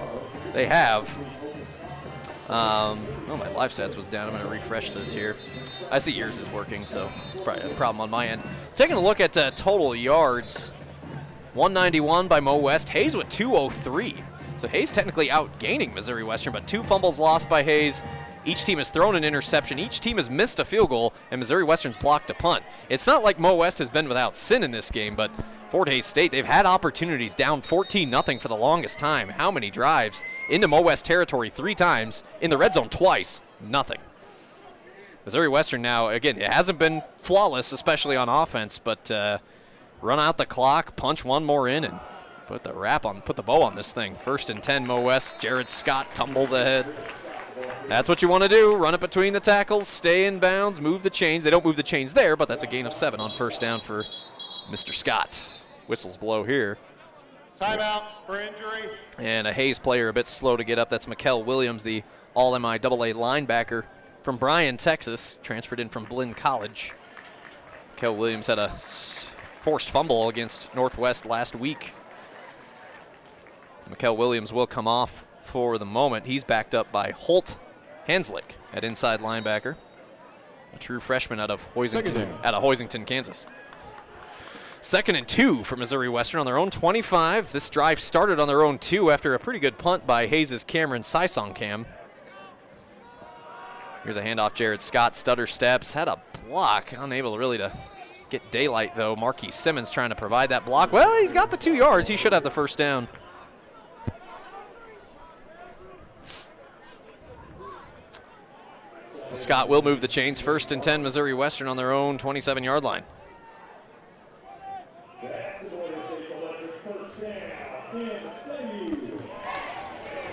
They have. Um, oh, my live stats was down. I'm going to refresh this here. I see yours is working, so it's probably a problem on my end. Taking a look at uh, total yards 191 by Mo West. Hays with 203. So Hays technically outgaining Missouri Western, but two fumbles lost by Hays. Each team has thrown an interception. Each team has missed a field goal, and Missouri Western's blocked a punt. It's not like Mo West has been without sin in this game, but Fort Hays State, they've had opportunities down 14 0 for the longest time. How many drives into Mo West territory three times, in the red zone twice? Nothing. Missouri Western now, again, it hasn't been flawless, especially on offense, but uh, run out the clock, punch one more in, and put the wrap on, put the bow on this thing. First and 10, Mo West. Jared Scott tumbles ahead. That's what you want to do. Run it between the tackles, stay in bounds, move the chains. They don't move the chains there, but that's a gain of seven on first down for Mr. Scott. Whistles blow here. Timeout for injury. And a Hays player a bit slow to get up. That's Mikel Williams, the all MI MIAA linebacker from Bryan, Texas, transferred in from Blinn College. Mikel Williams had a forced fumble against Northwest last week. Mikel Williams will come off for the moment. He's backed up by Holt Hanslick at inside linebacker, a true freshman out of Hoisington, out of Hoisington, Kansas. Second and two for Missouri Western on their own 25. This drive started on their own two after a pretty good punt by Hays' Cameron Sisongkham. Here's a handoff. Jared Scott stutter steps, had a block, unable really to get daylight though. Marquis Simmons trying to provide that block. Well, he's got the two yards. He should have the first down. So Scott will move the chains. First and 10, Missouri Western on their own 27 yard line.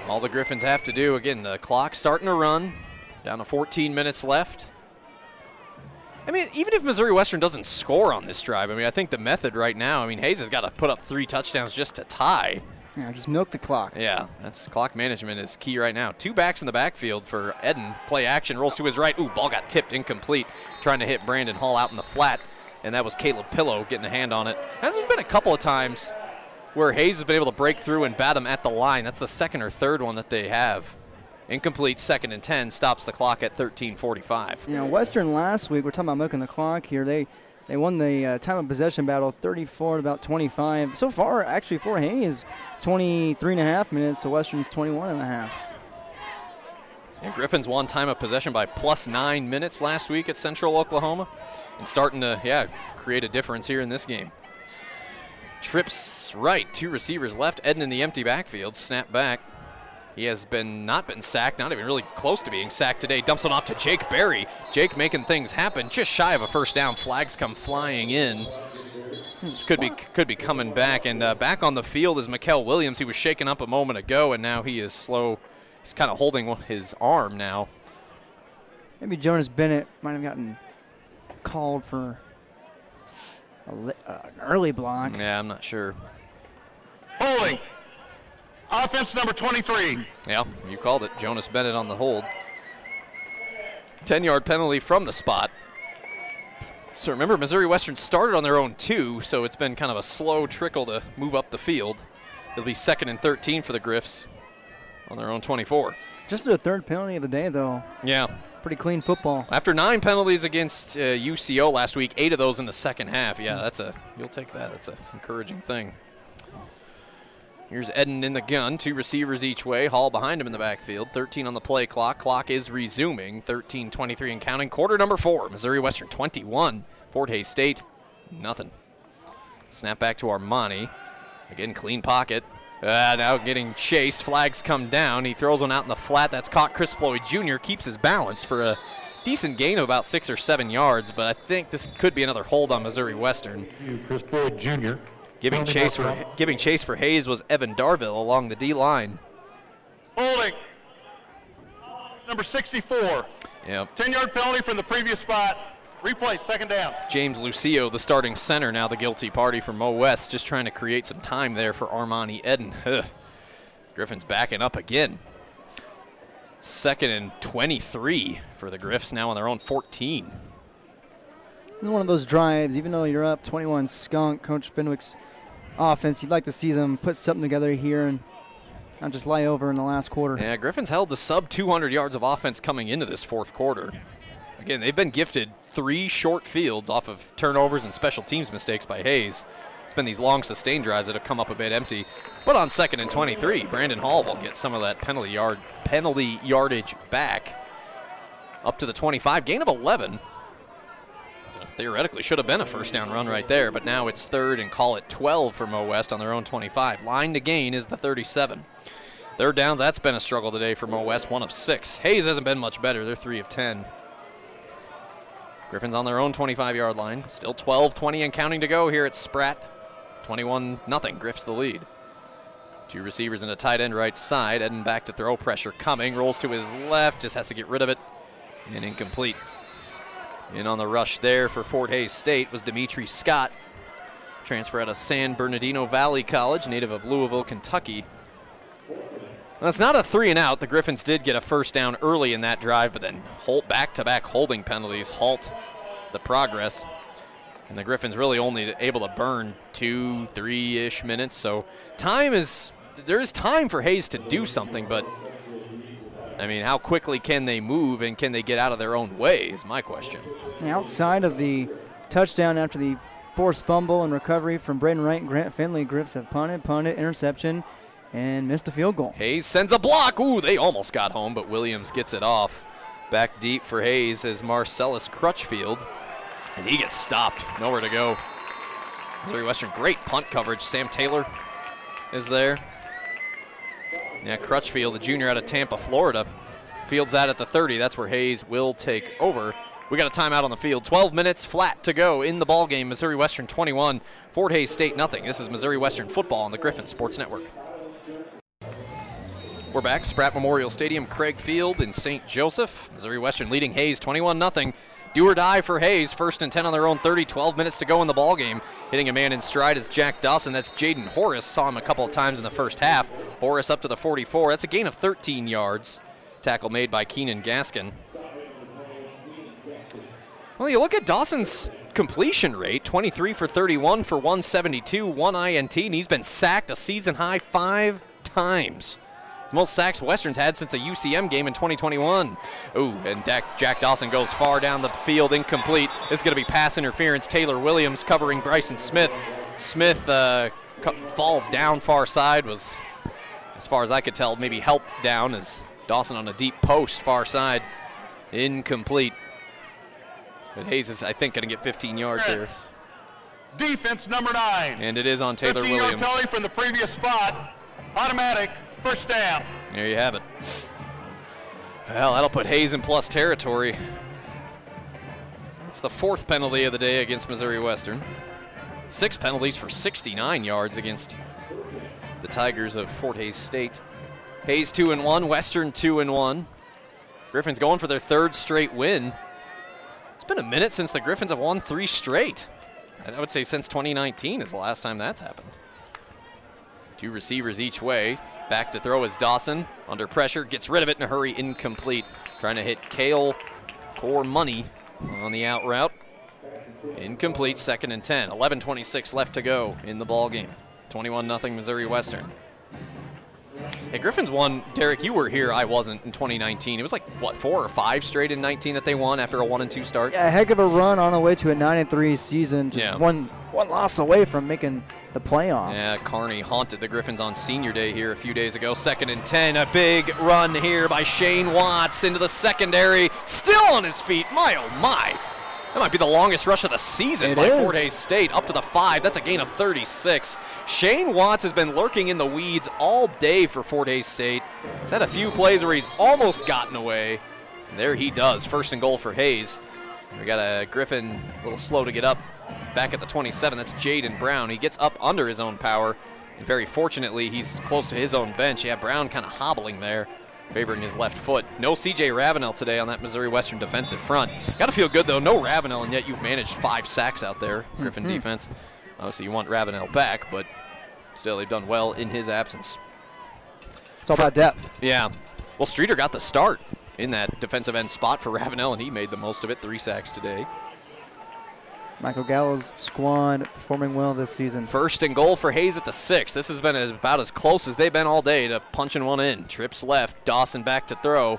All the Griffins have to do, again, the clock starting to run, down to 14 minutes left. I mean, even if Missouri Western doesn't score on this drive, I mean, I think the method right now, I mean, Hays has got to put up three touchdowns just to tie. Yeah, just milk the clock. Yeah, that's clock management is key right now. Two backs in the backfield for Eden. Play action, rolls to his right. Ooh, ball got tipped incomplete, trying to hit Brandon Hall out in the flat, and that was Caleb Pillow getting a hand on it. And there's been a couple of times where Hays has been able to break through and bat him at the line. That's the second or third one that they have. Incomplete, second and 10, stops the clock at 13.45. You know, Western last week, we're talking about milking the clock here. They they won the uh, time of possession battle 34 to about 25. So far, actually, for Hays, 23 and a half minutes to Western's 21 and a half. And Griffins won time of possession by plus nine minutes last week at Central Oklahoma and starting to, yeah, create a difference here in this game. Trips right, two receivers left. Eden in the empty backfield, snap back. He has been not been sacked, not even really close to being sacked today. Dumps it off to Jake Berry. Jake making things happen, just shy of a first down. Flags come flying in. Could be could be coming back, and uh, back on the field is Mikel Williams. He was shaken up a moment ago, and now he is slow. He's kind of holding his arm now. Maybe Jonas Bennett might have gotten called for li- uh, an early block. Yeah, I'm not sure. Holding. Offense number 23. Yeah, you called it. Jonas Bennett on the hold. 10 yard penalty from the spot. So remember, Missouri Western started on their own two, so it's been kind of a slow trickle to move up the field. It'll be second and 13 for the Griffs on their own 24. Just the third penalty of the day, though. Yeah. Pretty clean football. After nine penalties against uh, UCO last week, eight of those in the second half. Yeah, that's a you'll take that. That's an encouraging thing. Here's Eden in the gun, two receivers each way. Hall behind him in the backfield. 13 on the play clock. Clock is resuming. 13 23 and counting. Quarter number four. Missouri Western 21. Fort Hays State, nothing. Snap back to Armani. Again, clean pocket. Uh, now getting chased. Flags come down. He throws one out in the flat. That's caught. Chris Floyd Jr. keeps his balance for a decent gain of about six or seven yards, but I think this could be another hold on Missouri Western. Chris Floyd Jr. Giving chase for out. giving chase for Hays was Evan Darville along the D line. Holding. Number 64. Yep. 10 yard penalty from the previous spot. Replay, second down. James Lucio, the starting center, now the guilty party for Mo West, just trying to create some time there for Armani Eden. Ugh. Griffin's backing up again. Second and 23 for the Griffs, now on their own 14. This one of those drives, even though you're up 21 skunk, Coach Fenwick's offense, you'd like to see them put something together here and not just lie over in the last quarter. Yeah, Griffin's held the sub 200 yards of offense coming into this fourth quarter. Again, they've been gifted three short fields off of turnovers and special teams mistakes by Hays. It's been these long sustained drives that have come up a bit empty. But on second and 23, Brandon Hall will get some of that penalty yard penalty yardage back up to the 25, gain of 11. Theoretically should have been a first down run right there, but now it's third and call it 12 for Mo West on their own 25. Line to gain is the 37. Third downs, that's been a struggle today for Mo West, one of six. Hays hasn't been much better. They're three of 10. Griffins on their own 25 yard line. Still 12 20 and counting to go here at Spratt. 21 0. Griff's the lead. Two receivers and a tight end right side. Heading back to throw. Pressure coming. Rolls to his left. Just has to get rid of it. And incomplete. In on the rush there for Fort Hays State was Dimitri Scott. Transfer out of San Bernardino Valley College, native of Louisville, Kentucky. Well, it's not a three and out. The Griffins did get a first down early in that drive, but then hold back-to-back holding penalties halt the progress. And the Griffins really only able to burn two, three-ish minutes. So time is there is time for Hays to do something, but I mean, how quickly can they move and can they get out of their own way is my question. Outside of the touchdown after the forced fumble and recovery from Braden Wright and Grant Finley, Griffs have punted, punted, interception, and missed a field goal. Hays sends a block. Ooh, they almost got home, but Williams gets it off. Back deep for Hays is Marcellus Crutchfield, and he gets stopped. Nowhere to go. Missouri Western, great punt coverage. Sam Taylor is there. Yeah, Crutchfield, the junior out of Tampa, Florida, fields that at the 30. That's where Hays will take over. We got a timeout on the field. 12 minutes flat to go in the ball game. Missouri Western 21, Fort Hays State nothing. This is Missouri Western football on the Griffin Sports Network. We're back. Spratt Memorial Stadium, Craig Field in St. Joseph. Missouri Western leading Hays 21 0. Do or die for Hays. First and 10 on their own 30. 12 minutes to go in the ball game. Hitting a man in stride is Jack Dawson. That's Jaden Horace. Saw him a couple of times in the first half. Horace up to the 44. That's a gain of 13 yards. Tackle made by Keenan Gaskin. Well, you look at Dawson's completion rate 23 for 31 for 172, one INT, and he's been sacked a season high five times. The most sacks Western's had since a UCM game in 2021. Ooh, and Jack Dawson goes far down the field, incomplete. This is going to be pass interference. Taylor Williams covering Bryson Smith. Smith uh, falls down far side, was, as far as I could tell, maybe helped down as Dawson on a deep post far side. Incomplete. But Hays is, I think, going to get 15 yards here. Defense number nine. And it is on Taylor Williams. Yard penalty from the previous spot. Automatic first down. There you have it. Well, that'll put Hays in plus territory. It's the fourth penalty of the day against Missouri Western. Six penalties for 69 yards against the Tigers of Fort Hays State. Hays two and one, Western two and one. Griffins going for their third straight win. It's been a minute since the Griffins have won three straight. I would say since 2019 is the last time that's happened. Two receivers each way. Back to throw is Dawson. Under pressure, gets rid of it in a hurry, incomplete. Trying to hit Kale Core Money on the out route. Incomplete, second and 10. 11.26 left to go in the ball game. 21 0 Missouri Western. Hey, Griffins won. Derek, you were here. I wasn't in 2019. It was like what four or five straight in 19 that they won after a one and two start. Yeah, a heck of a run on the way to a nine and three season. Just Yeah. one one loss away from making the playoffs. Yeah, Kearney haunted the Griffins on senior day here a few days ago. Second and 10. A big run here by Shane Watts into the secondary. Still on his feet. My oh my. That might be the longest rush of the season It by is. Fort Hays State. Up to the five. That's a gain of 36. Shane Watts has been lurking in the weeds all day for Fort Hays State. He's had a few plays where he's almost gotten away. And there he does. First and goal for Hays. We got a Griffin a little slow to get up back at the 27. That's Jaden Brown. He gets up under his own power. And very fortunately, he's close to his own bench. Yeah, Brown kind of hobbling there, favoring his left foot. No CJ Ravenel today on that Missouri Western defensive front. Got to feel good, though. No Ravenel, and yet you've managed five sacks out there, Griffin mm-hmm. defense. Obviously, you want Ravenel back, but still, they've done well in his absence. It's all about depth. Yeah. Well, Streeter got the start in that defensive end spot for Ravenel, and he made the most of it. Three sacks today. Michael Gallo's squad performing well this season. First and goal for Hays at the six. This has been about as close as they've been all day to punching one in. Trips left, Dawson back to throw.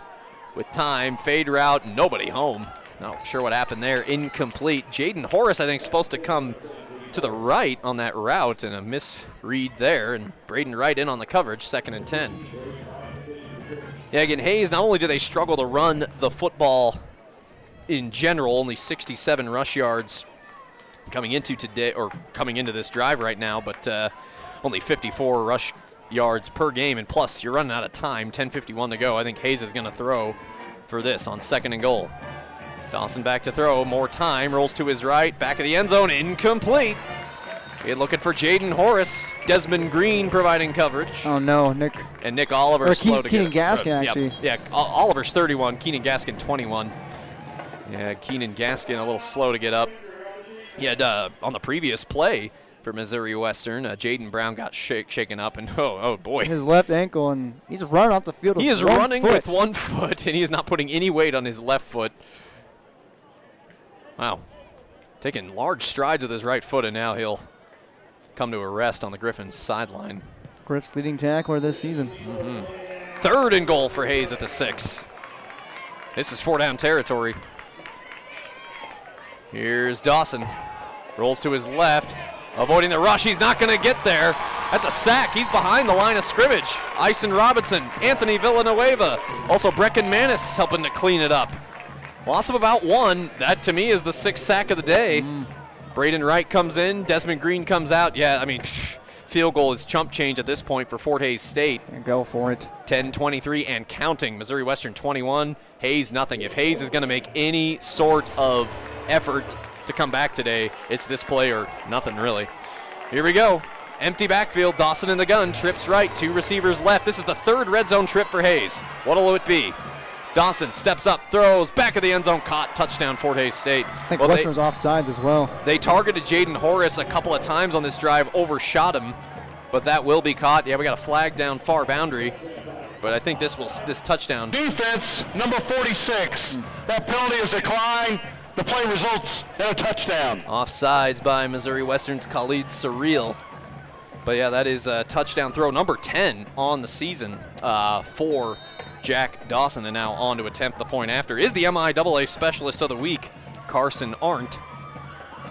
With time, fade route, nobody home. Not sure what happened there. Incomplete. Jaden Horace, I think, is supposed to come to the right on that route, and a misread there. And Braden Wright in on the coverage, second and 10. Yeah, again, Hays, not only do they struggle to run the football in general, only 67 rush yards coming into today or coming into this drive right now, but uh, only 54 rush yards per game, and plus you're running out of time. 10:51 to go. I think Hays is going to throw for this on second and goal. Dawson back to throw. More time. Rolls to his right. Back of the end zone. Incomplete. We're looking for Jaden Horace. Desmond Green providing coverage. Oh no, Nick. And Nick Oliver Or slow Ke- to Keenan get. Gaskin, actually. Yeah, O- Oliver's 31, Keenan Gaskin 21. Yeah, Keenan Gaskin a little slow to get up. He had uh, on the previous play for Missouri Western, uh, Jaden Brown got shake, shaken up, and <laughs> oh, oh boy. His left ankle, and he's running off the field. He is running foot. with one foot, and he is not putting any weight on his left foot. Wow. Taking large strides with his right foot, and now he'll come to a rest on the Griffins sideline. Griff's leading tackler this season. Third and goal for Hays at the six. This is four down territory. Here's Dawson. Rolls to his left, avoiding the rush. He's not going to get there. That's a sack. He's behind the line of scrimmage. Ison Robinson, Anthony Villanueva, also Brecken Manis helping to clean it up. Loss of about one. That to me is the sixth sack of the day. Mm. Braden Wright comes in. Desmond Green comes out. Yeah, I mean, field goal is chump change at this point for Fort Hays State. And go for it. 10 23 and counting. Missouri Western 21, Hays nothing. If Hays is going to make any sort of effort to come back today, it's this play or nothing really. Here we go. Empty backfield. Dawson in the gun. Trips right. Two receivers left. This is the third red zone trip for Hays. What'll it be? Dawson steps up, throws, back of the end zone, caught, touchdown, Fort Hays State. I think Well, they- Western was offsides as well. they targeted Jaden Horace a couple of times on this drive, overshot him, but that will be caught. Yeah, we got a flag down far boundary, but I think this will this touchdown. Defense, number 46. That penalty is declined. The play results in a touchdown. Offsides by Missouri Western's Khalid Surreal. But yeah, that is a touchdown throw number 10 on the season uh, for Jack Dawson, and now on to attempt the point after is the MIAA Specialist of the Week, Carson Arndt.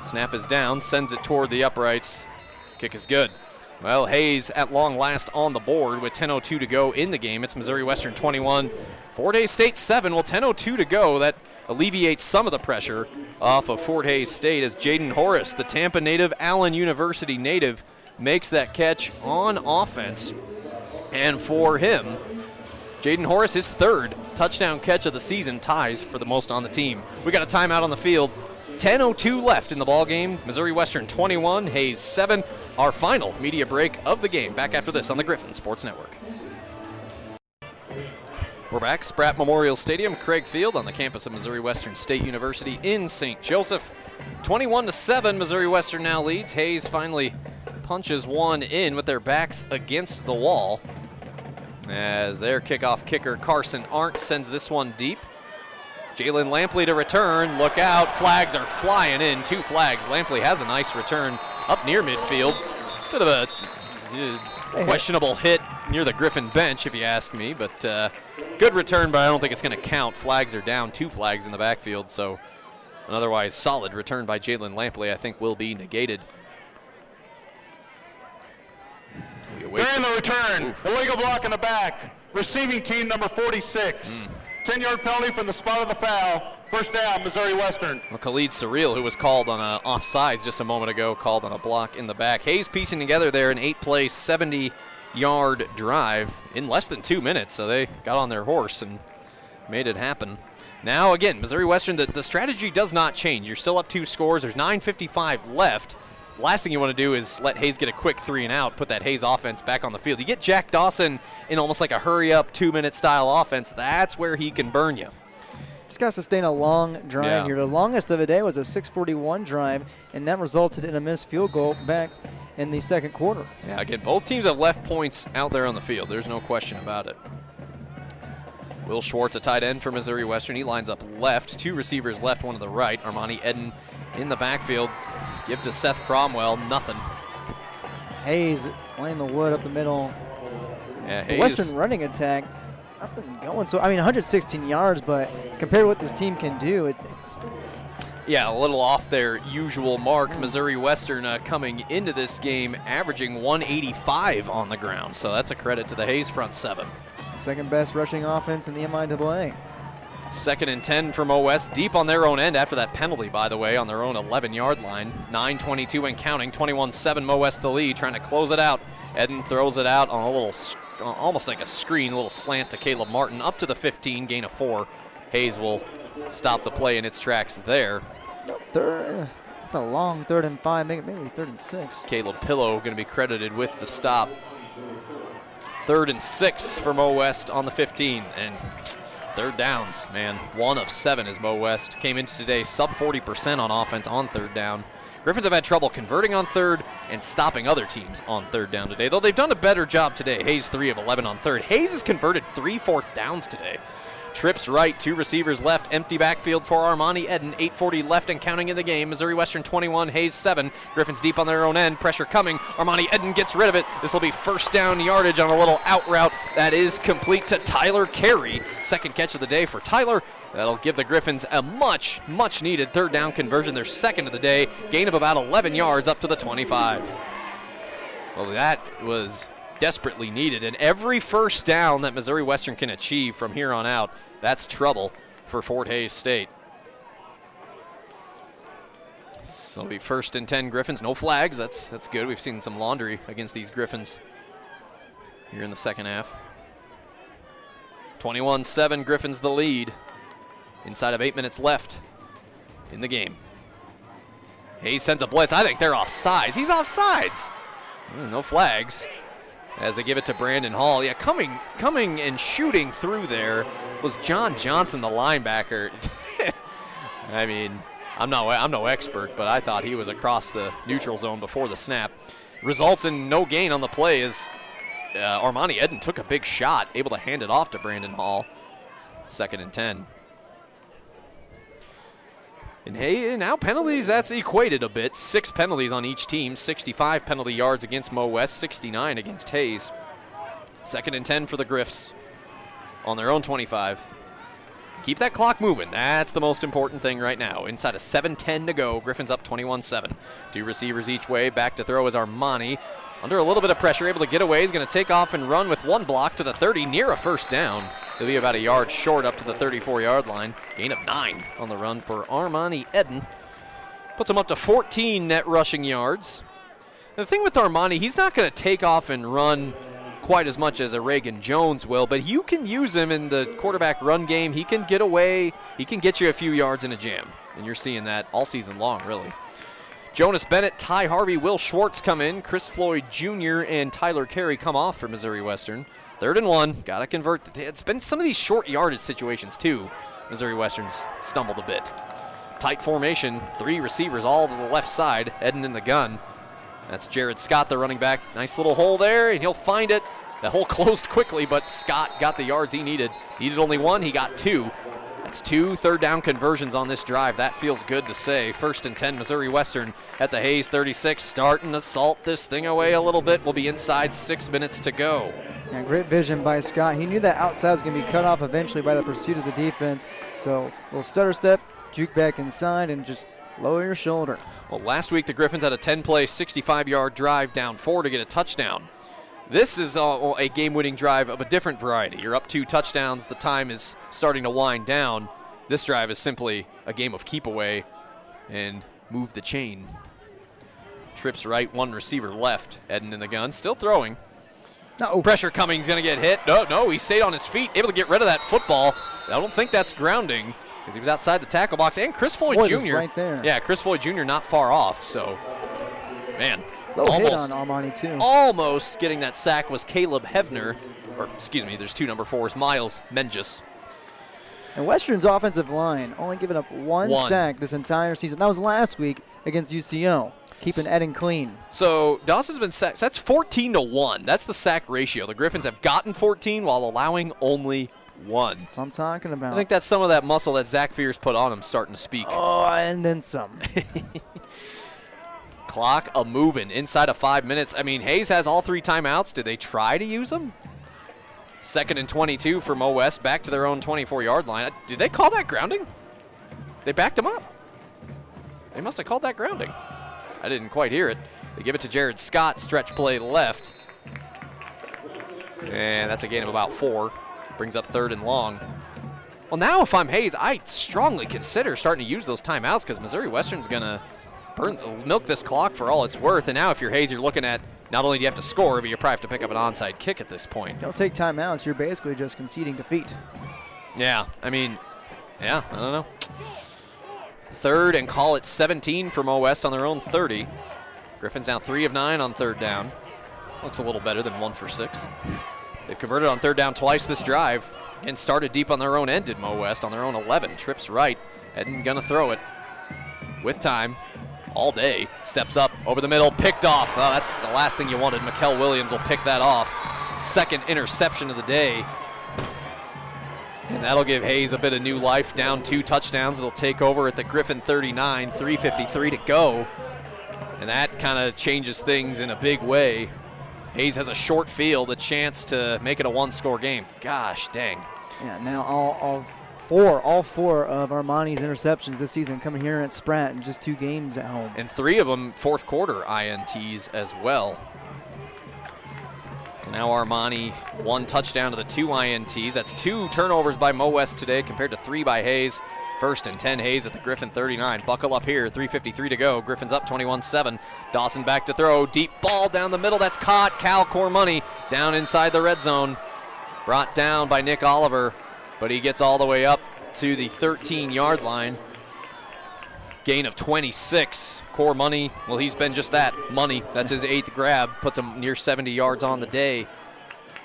Snap is down, sends it toward the uprights. Kick is good. Well, Hays at long last on the board with 10.02 to go in the game. It's Missouri Western 21, Fort Hays State 7. Well, 10.02 to go. That alleviates some of the pressure off of Fort Hays State as Jaden Horace, the Tampa native, Allen University native, makes that catch on offense. And for him, Jaden Horace, his third touchdown catch of the season, ties for the most on the team. We got a timeout on the field. 10:02 left in the ball game. Missouri Western 21, Hays 7. Our final media break of the game. Back after this on the Griffin Sports Network. We're back, Spratt Memorial Stadium, Craig Field, on the campus of Missouri Western State University in St. Joseph. 21 to 7, Missouri Western now leads. Hays finally punches one in with their backs against the wall. As their kickoff kicker Carson Arndt sends this one deep. Jalen Lampley to return. Look out. Flags are flying in. Two flags. Lampley has a nice return up near midfield. Bit of a uh, questionable hit near the Griffin bench, if you ask me. But uh, Good return, but I don't think it's going to count. Flags are down, two flags in the backfield, so an otherwise solid return by Jalen Lampley, I think, will be negated. During the return, Oof. illegal block in the back, receiving team number 46. Mm. 10 yard penalty from the spot of the foul. First down, Missouri Western. Well, Khalid Surreal, who was called on a offsides just a moment ago, called on a block in the back. Hays piecing together there in eight plays, 70- yard drive in less than two minutes. So they got on their horse and made it happen. Now, again, Missouri Western, the, the strategy does not change. You're still up two scores. There's 9.55 left. Last thing you want to do is let Hays get a quick three and out, put that Hays offense back on the field. You get Jack Dawson in almost like a hurry up, two minute style offense. That's where he can burn you. Just got to sustain a long drive Yeah. here. The longest of the day was a 6:41 drive, and that resulted in a missed field goal back in the second quarter. Yeah, again, both teams have left points out there on the field. There's no question about it. Will Schwartz, a tight end for Missouri Western. He lines up left. Two receivers left, one to the right. Armani Eden in the backfield. Give to Seth Cromwell, nothing. Hays laying the wood up the middle. Yeah, The Hays, Western running attack, nothing going. So I mean, 116 yards, but compared to what this team can do, it, it's yeah, a little off their usual mark. Missouri Western uh, coming into this game averaging 185 on the ground. So that's a credit to the Hays front seven. second best rushing offense in the MIAA. Second and 10 from OS, deep on their own end after that penalty, by the way, on their own 11 yard line. 9.22 and counting, 21 7 MOS the lead, trying to close it out. Eden throws it out on a little, almost like a screen, a little slant to Caleb Martin, up to the 15, gain of four. Hays will stop the play in its tracks there. Third, uh, it's a long third and five, maybe, maybe third and six. Caleb Pillow going to be credited with the stop. Third and six for Mo West on the 15. And third downs, man. One of seven as Mo West came into today sub 40% on offense on third down. Griffins have had trouble converting on third and stopping other teams on third down today, though they've done a better job today. Hays 3 of 11 on third. Hays has converted three fourth downs today. Trips right, two receivers left, empty backfield for Armani Eden. 8:40 left and counting in the game. Missouri Western 21, Hays 7. Griffins deep on their own end. Pressure coming. Armani Eden gets rid of it. This will be first down yardage on a little out route that is complete to Tyler Carey. Second catch of the day for Tyler. That'll give the Griffins a much, much needed third down conversion. Their second of the day. Gain of about 11 yards up to the 25. Well, that was desperately needed. And every first down that Missouri Western can achieve from here on out, that's trouble for Fort Hays State. So it'll be first and 10 Griffins. No flags. That's, that's good. We've seen some laundry against these Griffins here in the second half. 21 7, Griffins the lead. Inside of eight minutes left in the game. Hays sends a blitz. I think they're off sides. He's off sides. Mm, no flags as they give it to Brandon Hall. Yeah, coming coming and shooting through there was John Johnson, the linebacker. <laughs> I mean, I'm no I'm no expert, but I thought he was across the neutral zone before the snap. Results in no gain on the play as uh, Armani Eden took a big shot, able to hand it off to Brandon Hall. Second and 10. And hey, now penalties, that's equated a bit. Six penalties on each team, 65 penalty yards against Mo West, 69 against Hays. Second and 10 for the Griffs on their own 25. Keep that clock moving. That's the most important thing right now. Inside of 7.10 to go, Griffins up 21 7. Two receivers each way. Back to throw is Armani. Under a little bit of pressure, able to get away. He's going to take off and run with one block to the 30, near a first down. He'll be about a yard short up to the 34 yard line. Gain of nine on the run for Armani Eden. Puts him up to 14 net rushing yards. The thing with Armani, he's not going to take off and run quite as much as a Reagan Jones will, but you can use him in the quarterback run game. He can get away, he can get you a few yards in a jam. And you're seeing that all season long, really. Jonas Bennett, Ty Harvey, Will Schwartz come in. Chris Floyd Jr. and Tyler Carey come off for Missouri Western. Third and one. Got to convert. It's been some of these short yardage situations, too. Missouri Western's stumbled a bit. Tight formation. Three receivers all to the left side, heading in the gun. That's Jared Scott, the running back. Nice little hole there, and he'll find it. The hole <laughs> closed quickly, but Scott got the yards he needed. Needed only one, he got two. That's two third down conversions on this drive. That feels good to say. First and 10, Missouri Western at the Hays 36. Starting to salt this thing away a little bit. We'll be inside six minutes to go. Yeah, great vision by Scott. He knew that outside was going to be cut off eventually by the pursuit of the defense. So, little stutter step, juke back inside, and just lower your shoulder. Well, last week the Griffins had a 10 play, 65 yard drive down four to get a touchdown. This is a, a game winning drive of a different variety. You're up two touchdowns, the time is starting to wind down. This drive is simply a game of keep away and move the chain. Trips right, one receiver left. Eden in the gun, still throwing. No. Pressure coming, he's going to get hit. No, no, he stayed on his feet, able to get rid of that football. I don't think that's grounding because he was outside the tackle box. And Chris Floyd Boy, Jr. right there. Yeah, Chris Floyd Jr. not far off. So, man, Low almost, on Armani, too. almost getting that sack was Caleb Hevner, or excuse me, there's two number fours, Miles Menges. And Western's offensive line only given up one, One. sack this entire season. That was last week against UCO, keeping Eden clean. So Dawson's been sacked. That's 14 to one. That's the sack ratio. The Griffins have gotten 14 while allowing only one. That's what I'm talking about. I think that's some of that muscle that Zach Fears put on him starting to speak. oh, and then some. <laughs> Clock a moving inside of five minutes. I mean, Hays has all three timeouts. Did they try to use them? Second and 22 for Mo West, back to their own 24 yard line. Uh, did they call that grounding? They backed him up. They must have called that grounding. I didn't quite hear it. They give it to Jared Scott, stretch play left. And that's a gain of about four. Brings up third and long. Well, now if I'm Hays, I strongly consider starting to use those timeouts because Missouri Western's going to burn, milk this clock for all it's worth. And now if you're Hays, you're looking at not only do you have to score, but you probably have to pick up an onside kick at this point. Don't take timeouts. You're basically just conceding defeat. Yeah, I mean, Yeah, I don't know. Third and call it 17 for Mo West on their own 30. Griffins now three of nine on third down. Looks a little better than one for six. They've converted on third down twice this drive and started deep on their own end did Mo West on their own 11. Trips right and gonna throw it with time all day. Steps up over the middle, picked off. Oh, that's the last thing you wanted. Mikel Williams will pick that off. Second interception of the day. And that'll give Hays a bit of new life. Down two touchdowns. It'll take over at the Griffin 39, 3.53 to go. And that kind of changes things in a big way. Hays has a short field, a chance to make it a one score game. Gosh dang. Yeah, now all, all four, all four of Armani's interceptions this season coming here at Spratt in just two games at home. And three of them fourth quarter INTs as well. Now Armani one touchdown to the two INTs. That's two turnovers by Mo West today compared to three by Hays. First and 10 Hays at the Griffin 39. Buckle up here, 3.53 to go. Griffin's up 21 7. Dawson back to throw. Deep ball down the middle. That's caught. Cal Cormoney down inside the red zone. Brought down by Nick Oliver, but he gets all the way up to the 13 yard line. Gain of 26. Core money. Well, he's been just that money. That's his eighth grab. Puts him near 70 yards on the day.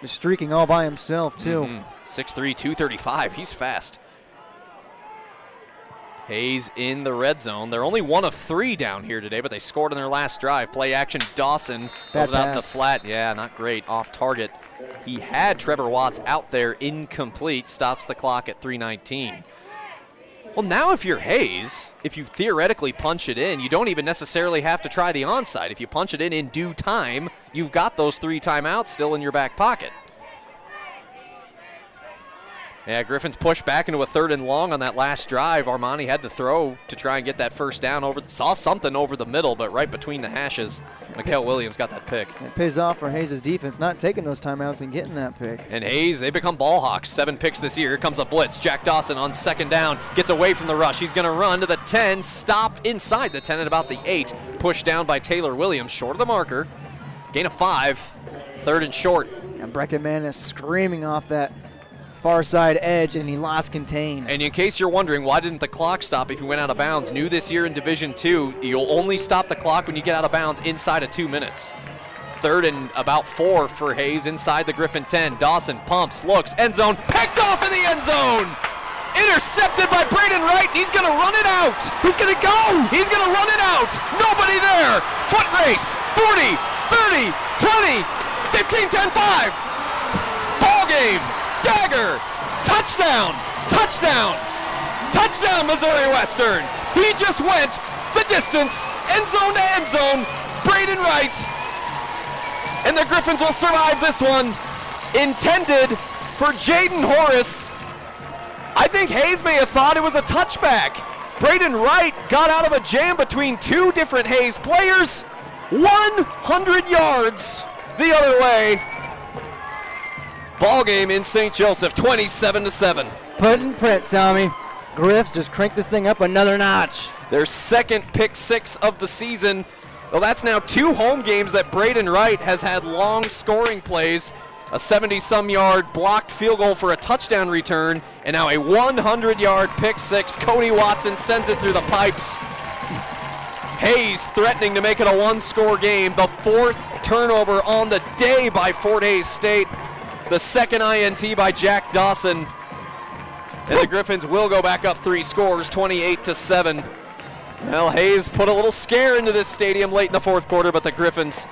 Just streaking all by himself, too. Mhm. 6'3, 235. He's fast. Hays in the red zone. They're only one of three down here today, but they scored on their last drive. Play action. Dawson Bad it out in the flat. Yeah, not great. Off target. He had Trevor Watts out there incomplete. Stops the clock at 319. Well, now if you're Hays, if you theoretically punch it in, you don't even necessarily have to try the onside. If you punch it in in due time, you've got those three timeouts still in your back pocket. Yeah, Griffin's pushed back into a third and long on that last drive. Armani had to throw to try and get that first down over. Saw something over the middle, but right between the hashes, Mikel Williams got that pick. It pays off for Hays' defense not taking those timeouts and getting that pick. And Hays, they become ball hawks. Seven picks this year. Here comes a blitz. Jack Dawson on second down gets away from the rush. He's going to run to the 10, stop inside the 10 at about the 8. Pushed down by Taylor Williams, short of the marker. Gain of five. Third and short. And Brecken Manis screaming off that far side edge, and he lost contain. And in case you're wondering, why didn't the clock stop if you went out of bounds? New this year in Division Two, you'll only stop the clock when you get out of bounds inside of two minutes. Third and about four for Hays inside the Griffin 10. Dawson pumps, looks, end zone, picked off in the end zone. Intercepted by Braden Wright. He's to run it out. He's to go. He's to run it out. Nobody there. Foot race. 40, 30, 20, 15, 10, 5. Ball game. Dagger. Touchdown. Touchdown. Touchdown, Missouri Western. He just went the distance, end zone to end zone. Braden Wright. And the Griffins will survive this one. Intended for Jaden Horace. I think Hays may have thought it was a touchback. Braden Wright got out of a jam between two different Hays players. 100 yards the other way. Ball game in St. Joseph, 27 to 7. Put in print, Tommy. Griffs just cranked this thing up another notch. Their second pick six of the season. Well, that's now two home games that Braden Wright has had long scoring plays. A 70 some yard blocked field goal for a touchdown return, and now a 100 yard pick six. Cody Watson sends it through the pipes. Hays threatening to make it a one score game. The fourth turnover on the day by Fort Hays State. The second INT by Jack Dawson. And the Griffins will go back up three scores, 28 to 7. Well, Hays put a little scare into this stadium late in the fourth quarter, but the Griffins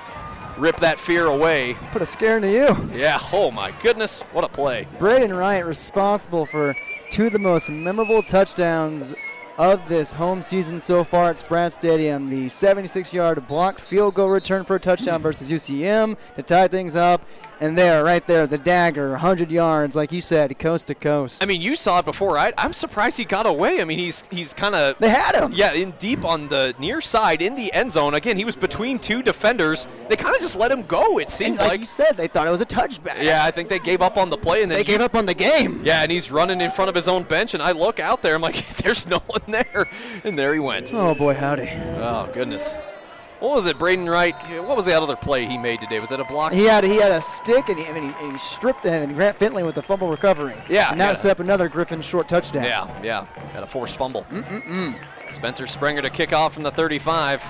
rip that fear away. Put a scare into you. Yeah, oh my goodness, what a play. Braden Wright responsible for two of the most memorable touchdowns of this home season so far at Spratt Stadium. The 76-yard blocked field goal return for a touchdown versus UCM to tie things up. And there, right there, the dagger, 100 yards, like you said, coast to coast. I mean, you saw it before. I, I'm surprised he got away. I mean, he's he's kind of they had him. yeah in deep on the near side in the end zone. Again, he was between two defenders. They kind of just let him go. It And seemed like, like. you said, they thought it was a touchback. Yeah, I think they gave up on the play, and then They gave up on the game. Yeah, and he's running in front of his own bench, and I look out there. I'm like, <laughs> there's no one <laughs> there, and there he went. Oh boy, howdy. Oh goodness. What was it, Braden Wright? What was that other play he made today? Was that a block? He had he had a stick and he, I mean, he, and he stripped him and Grant Finley with the fumble recovery. Yeah, And that yeah. set up another Griffin short touchdown. Yeah, yeah. Had a forced fumble. Mm-mm-mm. Spencer Springer to kick off from the 35.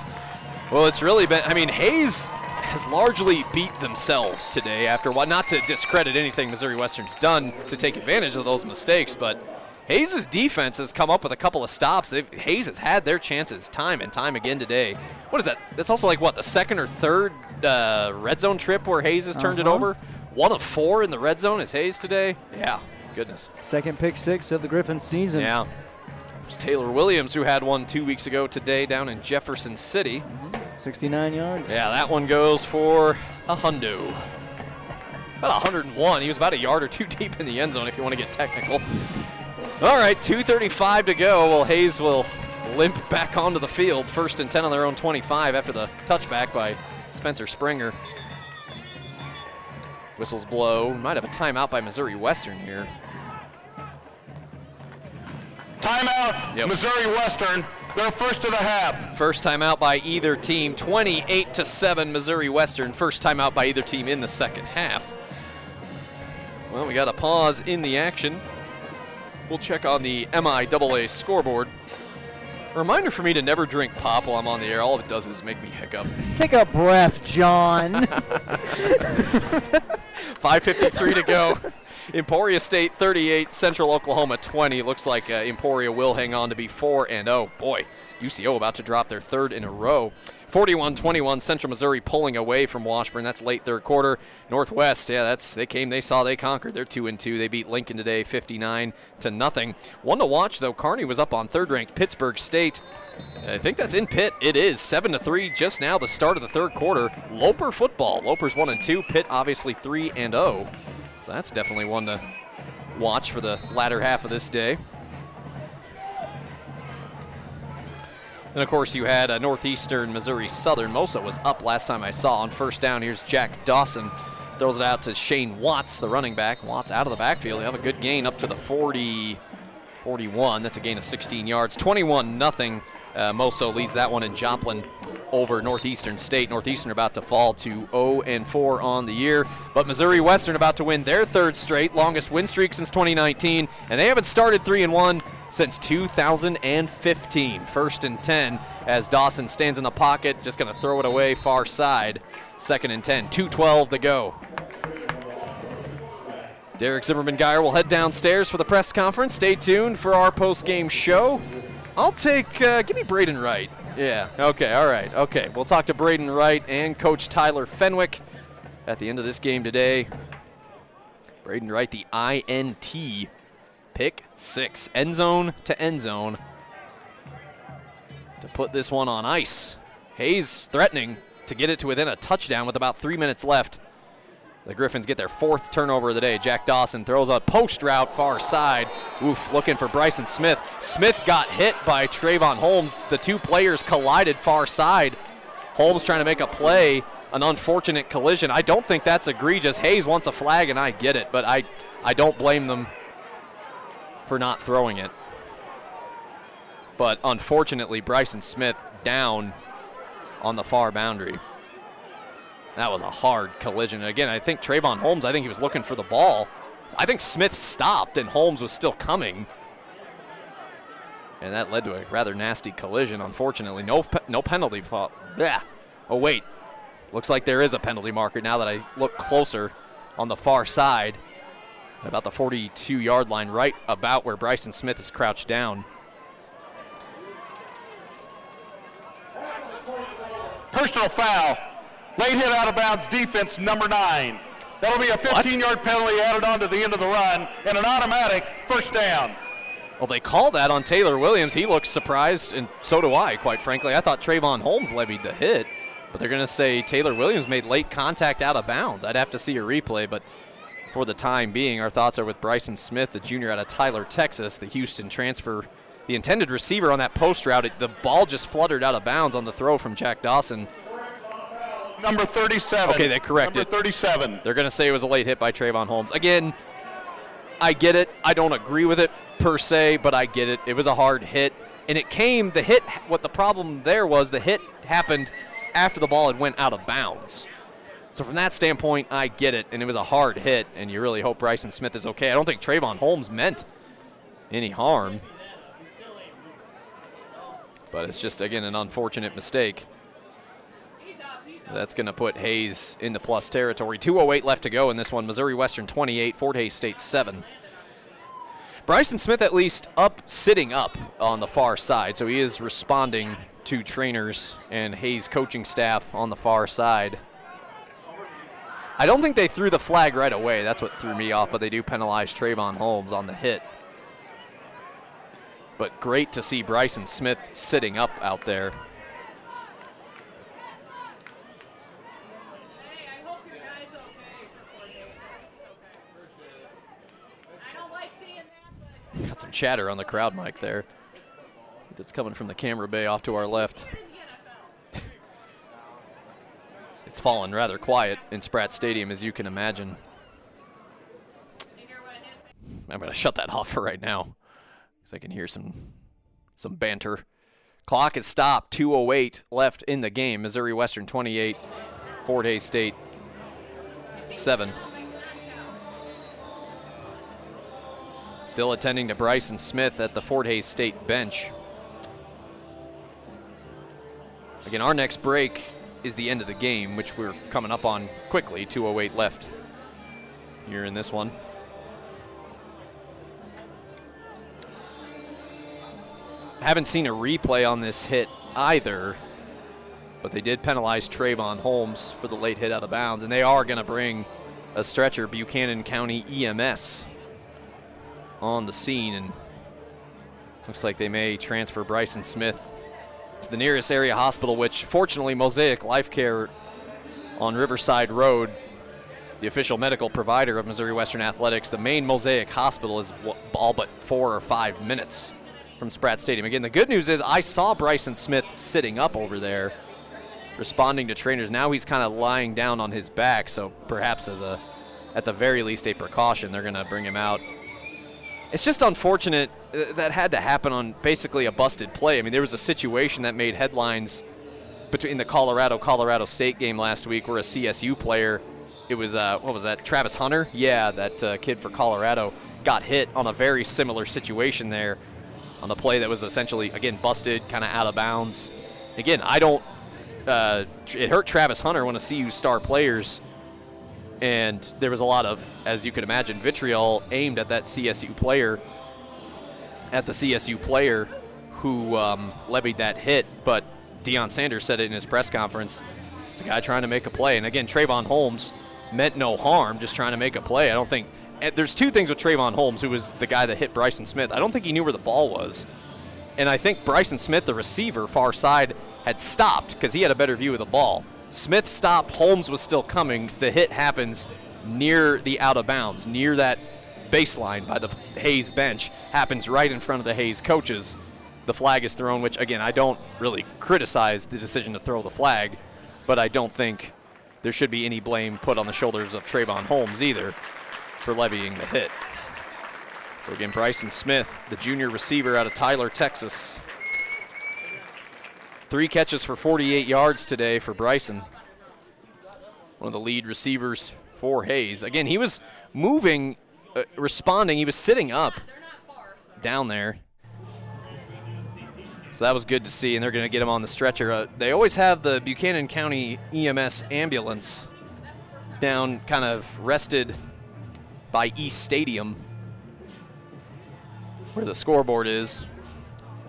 Well, it's really been, I mean, Hays has largely beat themselves today after what, not to discredit anything Missouri Western's done to take advantage of those mistakes, but Hays' defense has come up with a couple of stops. They've, Hays has had their chances time and time again today. What is that? That's also like, what, the second or third uh, red zone trip where Hays has turned it Uh-huh. over? One of four in the red zone is Hays today? Yeah, goodness. Second pick six of the Griffin season. Yeah. There's Taylor Williams, who had one two weeks ago today down in Jefferson City. 69 yards. Yeah, that one goes for a hundo. About 101. He was about a yard or two <laughs> deep in the end zone if you want to get technical. All right, 2.35 to go. Well, Hays will limp back onto the field. First and 10 on their own 25 after the touchback by Spencer Springer. Whistles blow. Might have a timeout by Missouri Western here. Timeout, Yep. Missouri Western. They're first of the half. First timeout by either team, 28 to 7 Missouri Western. First timeout by either team in the second half. Well, we got a pause in the action. We'll check on the MIAA scoreboard. A reminder for me to never drink pop while I'm on the air. All it does is make me hiccup. Take a breath, John. <laughs> <laughs> 5.53 to go. Emporia State 38, Central Oklahoma 20. Looks like uh, Emporia will hang on to be 4 and 0. Boy, UCO about to drop their third in a row. 41-21, Central Missouri pulling away from Washburn. That's late third quarter. Northwest, yeah, that's they came, they saw, they conquered. They're 2 and 2. They beat Lincoln today 59 to nothing. One to watch though. Kearney was up on third-ranked Pittsburg State. I think that's in Pitt. It is seven to three. Just now, the start of the third quarter. Loper football. Loper's one and two. Pitt obviously three and zero. So that's definitely one to watch for the latter half of this day. Then of course you had uh, Northeastern Missouri Southern. MoSo was up last time I saw on first down. Here's Jack Dawson. Throws it out to Shane Watts, the running back. Watts out of the backfield. They have a good gain up to the 40, 41. That's a gain of 16 yards. 21 nothing. Uh, MoSo leads that one in Joplin over Northeastern State. Northeastern about to fall to 0 and 4 on the year, but Missouri Western about to win their third straight, longest win streak since 2019, and they haven't started 3 and 1 since 2015. First and 10 as Dawson stands in the pocket, just going to throw it away far side. Second and 10, 2:12 to go. Derek Zimmerman Geyer will head downstairs for the press conference. Stay tuned for our post-game show. I'll take, uh, give me Braden Wright. Yeah, okay, all right, okay. We'll talk to Braden Wright and Coach Tyler Fenwick at the end of this game today. Braden Wright, the INT pick six, end zone to end zone to put this one on ice. Hays threatening to get it to within a touchdown with about three minutes left. The Griffins get their fourth turnover of the day. Jack Dawson throws a post route far side. Oof, looking for Bryson Smith. Smith got hit by Trayvon Holmes. The two players collided far side. Holmes trying to make a play, an unfortunate collision. I don't think that's egregious. Hays wants a flag, and I get it, but I, I don't blame them for not throwing it. But unfortunately, Bryson Smith down on the far boundary. That was a hard collision. Again, I think Trayvon Holmes, I think he was looking for the ball. I think Smith stopped and Holmes was still coming. And that led to a rather nasty collision, unfortunately. No pe- no penalty. Fa- yeah. Oh, wait. Looks like there is a penalty marker now that I look closer on the far side. About the 42 yard line, right about where Bryson Smith is crouched down. Personal foul. Late hit out of bounds defense number nine. That'll be a 15 yard penalty added on to the end of the run and an automatic first down. Well, they call that on Taylor Williams. He looks surprised, and so do I, quite frankly. I thought Trayvon Holmes levied the hit, but they're going to say Taylor Williams made late contact out of bounds. I'd have to see a replay, but for the time being, our thoughts are with Bryson Smith, the junior out of Tyler, Texas, the Houston transfer. The intended receiver on that post route, it, the ball just fluttered out of bounds on the throw from Jack Dawson. Number 37. Okay, they corrected. Number 37. They're going to say it was a late hit by Trayvon Holmes. Again, I get it. I don't agree with it per se, but I get it. It was a hard hit, and it came. The hit. What the problem there was, the hit happened after the ball had went out of bounds. So from that standpoint, I get it, and it was a hard hit, and you really hope Bryson Smith is okay. I don't think Trayvon Holmes meant any harm, but it's just again an unfortunate mistake. That's going to put Hays into plus territory. 208 left to go in this one. Missouri Western 28, Fort Hays State 7. Bryson Smith at least up, sitting up on the far side, so he is responding to trainers and Hays coaching staff on the far side. I don't think they threw the flag right away. That's what threw me off, but they do penalize Trayvon Holmes on the hit. But great to see Bryson Smith sitting up out there. Got some chatter on the crowd mic there. That's coming from the camera bay off to our left. It's fallen rather quiet in Spratt Stadium, as you can imagine. I'm going to shut that <laughs> off for right now because I can hear some some banter. Clock is stopped. 2:08 left in the game. Missouri Western 28, Fort Hays State 7. Still attending to Bryson Smith at the Fort Hays State bench. Again, our next break is the end of the game, which we're coming up on quickly. 208 left here in this one. Haven't seen a replay on this hit either, but they did penalize Trayvon Holmes for the late hit out of bounds, and they are going to bring a stretcher, Buchanan County EMS, on the scene, and looks like they may transfer Bryson Smith to the nearest area hospital, which fortunately Mosaic Life Care on Riverside Road, the official medical provider of Missouri Western Athletics, the main Mosaic Hospital is all but four or five minutes from Spratt Stadium. Again, the good news is I saw Bryson Smith sitting up over there, responding to trainers. Now he's kind of lying down on his back, so perhaps as a, at the very least, a precaution, they're going to bring him out it's just unfortunate uh, that had to happen on basically a busted play. I mean, there was a situation that made headlines between the Colorado Colorado State game last week where a CSU player, it was uh, what was that? Travis Hunter, yeah, that uh, kid for Colorado got hit on a very similar situation there on the play that was essentially again busted, kind of out of bounds. Again, I don't. Uh, it hurt Travis Hunter, one of CU star players and there was a lot of, as you can imagine, vitriol aimed at that CSU player, at the CSU player who um, levied that hit. But Deion Sanders said it in his press conference. It's a guy trying to make a play, and again, Trayvon Holmes meant no harm, just trying to make a play. I don't think there's two things with Trayvon Holmes, who was the guy that hit Bryson Smith. I don't think he knew where the ball was, and I think Bryson Smith, the receiver, far side, had stopped because he had a better view of the ball. Smith stopped. Holmes was still coming. The hit happens near the out of bounds, near that baseline by the Hays bench. Happens right in front of the Hays coaches. The flag is thrown, which, again, I don't really criticize the decision to throw the flag, but I don't think there should be any blame put on the shoulders of Trayvon Holmes either for levying the hit. So, again, Bryson Smith, the junior receiver out of Tyler, Texas, Three catches for 48 yards today for Bryson. One of the lead receivers for Hays. Again, he was moving, uh, responding. He was sitting up down there. So that was good to see, and they're going to get him on the stretcher. Uh, they always have the Buchanan County EMS ambulance down, kind of rested by East Stadium, where the scoreboard is.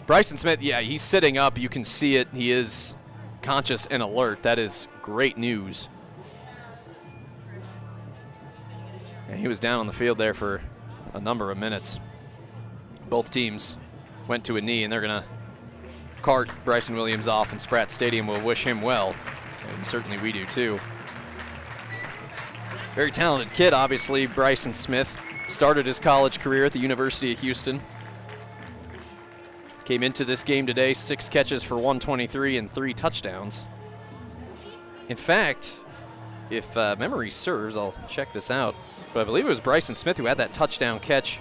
Bryson Smith, yeah, he's sitting up. You can see it. He is conscious and alert. That is great news. And he was down on the field there for a number of minutes. Both teams went to a knee, and they're going to cart Bryson Williams off, and Spratt Stadium will wish him well. And certainly we do too. Very talented kid, obviously. Bryson Smith started his college career at the University of Houston. Came into this game today, six catches for 123 and three touchdowns. In fact, if uh, memory serves, I'll check this out, but I believe it was Bryson Smith who had that touchdown catch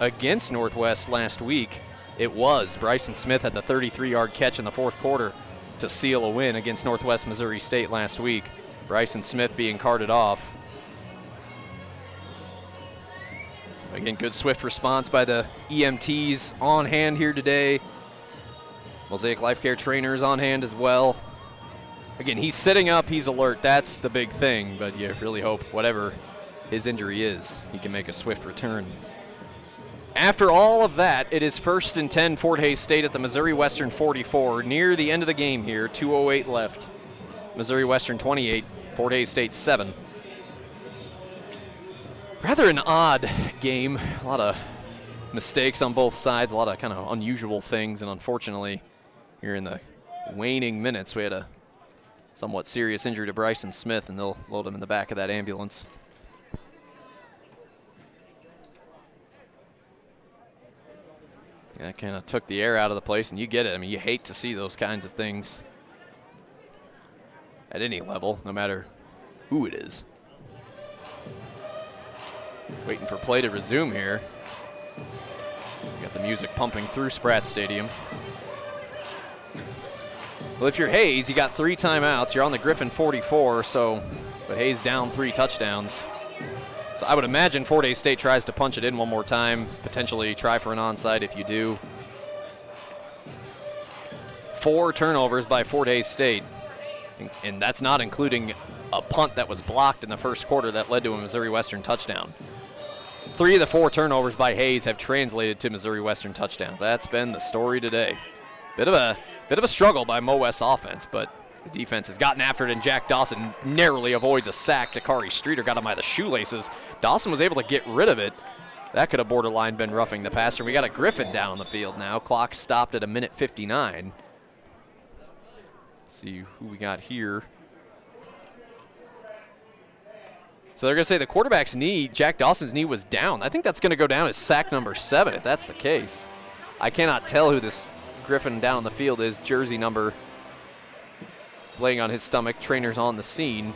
against Northwest last week. It was. Bryson Smith had the 33 yard catch in the fourth quarter to to seal a win against Northwest Missouri State last week. Bryson Smith being carted off. Again, good swift response by the EMTs on hand here today. Mosaic Life Care trainers on hand as well. Again, he's sitting up, he's alert. That's the big thing, but you really hope whatever his injury is, he can make a swift return. After all of that, it is first and 10 Fort Hays State at the Missouri Western 44. Near the end of the game here, 2.08 left. Missouri Western 28, Fort Hays State 7. Rather an odd game. A lot of mistakes on both sides, a lot of kind of unusual things, and unfortunately, here in the waning minutes, we had a somewhat serious injury to Bryson Smith, and they'll load him in the back of that ambulance. That kind of took the air out of the place, and you get it. I mean, you hate to see those kinds of things at any level, no matter who it is. Waiting for play to resume here. We Got the music pumping through Spratt Stadium. Well, if you're Hays, you got three timeouts. You're on the Griffin 44, so but Hays down three touchdowns. So I would imagine Fort Hays State tries to punch it in one more time, potentially try for an onside if you do. Four turnovers by Fort Hays State, and that's not including a punt that was blocked in the first quarter that led to a Missouri Western touchdown. Three of the four turnovers by Hays have translated to Missouri Western touchdowns. That's been the story today. Bit of a bit of a struggle by Mo West offense, but the defense has gotten after it, and Jack Dawson narrowly avoids a sack. Dakari Streeter got him by the shoelaces. Dawson was able to get rid of it. That could have borderline been roughing the passer. We got a Griffin down on the field now. Clock stopped at a minute 59. Let's see who we got here. So they're going to say the quarterback's knee, Jack Dawson's knee was down. I think that's going to go down as sack number seven if that's the case. I cannot tell who this Griffin down on the field is. Jersey number He's laying on his stomach. Trainer's on the scene.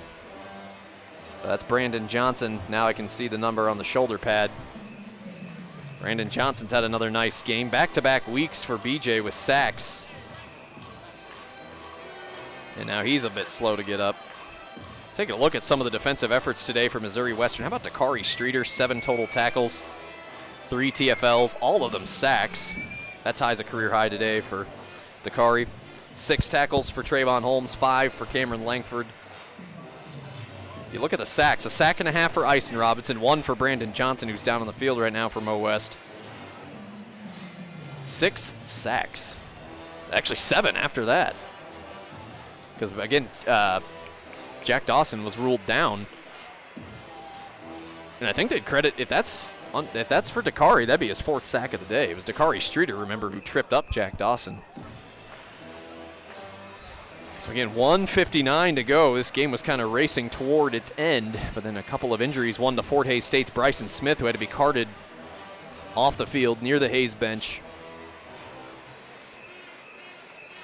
That's Brandon Johnson. Now I can see the number on the shoulder pad. Brandon Johnson's had another nice game. Back-to-back -back weeks for BJ with sacks. And now he's a bit slow to get up. Taking a look at some of the defensive efforts today for Missouri Western. How about Dakari Streeter? Seven total tackles, three TFLs, all of them sacks. That ties a career high today for Dakari. Six tackles for Trayvon Holmes, five for Cameron Langford. You look at the sacks, a sack and a half for Ison Robinson, one for Brandon Johnson, who's down on the field right now for Mo West. Six sacks. Actually, seven after that. Because, again, uh, Jack Dawson was ruled down. And I think they'd credit, if that's if that's for Dakari, that'd be his fourth sack of the day. It was Dakari Streeter, remember, who tripped up Jack Dawson. So again, 159 to go. This game was kind of racing toward its end, but then a couple of injuries. One to Fort Hays State's Bryson Smith, who had to be carted off the field near the Hays bench.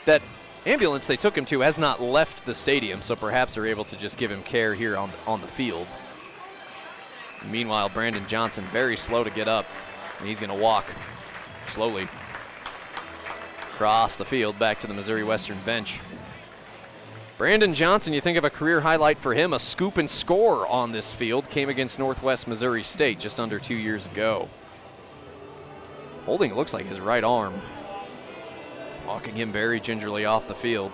That ambulance they took him to has not left the stadium, so perhaps they're able to just give him care here on on the field. Meanwhile, Brandon Johnson very slow to get up, and he's going to walk slowly across the field back to the Missouri Western bench. Brandon Johnson, you think of a career highlight for him, a scoop and score on this field, came against Northwest Missouri State just under two years ago. Holding looks like his right arm. Walking him very gingerly off the field.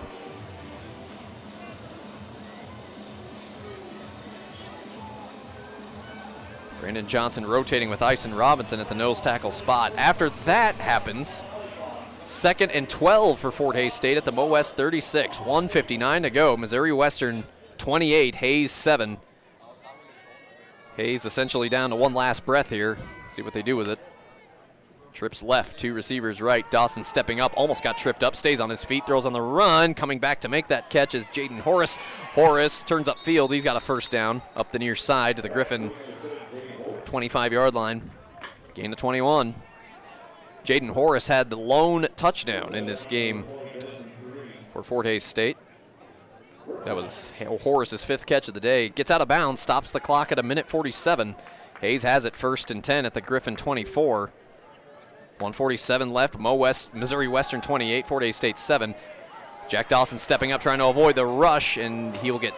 Brandon Johnson rotating with Ison Robinson at the nose tackle spot. After that happens, Second and 12 for Fort Hays State at the Mo West 36. 159 to go. Missouri Western 28, Hays 7. Hays essentially down to one last breath here. See what they do with it. Trips left, two receivers right. Dawson stepping up, almost got tripped up, stays on his feet, throws on the run. Coming back to make that catch is Jaden Horace. Horace turns up field. He's got a first down up the near side to the Griffin 25 yard line. Gain of 21. Jaden Horace had the lone touchdown in this game for Fort Hays State. That was Horace's fifth catch of the day. Gets out of bounds, stops the clock at a minute 47. Hays has it first and 10 at the Griffin 24. 147 left. Mo West, Missouri Western 28, Fort Hays State 7. Jack Dawson stepping up, trying to avoid the rush, and he will get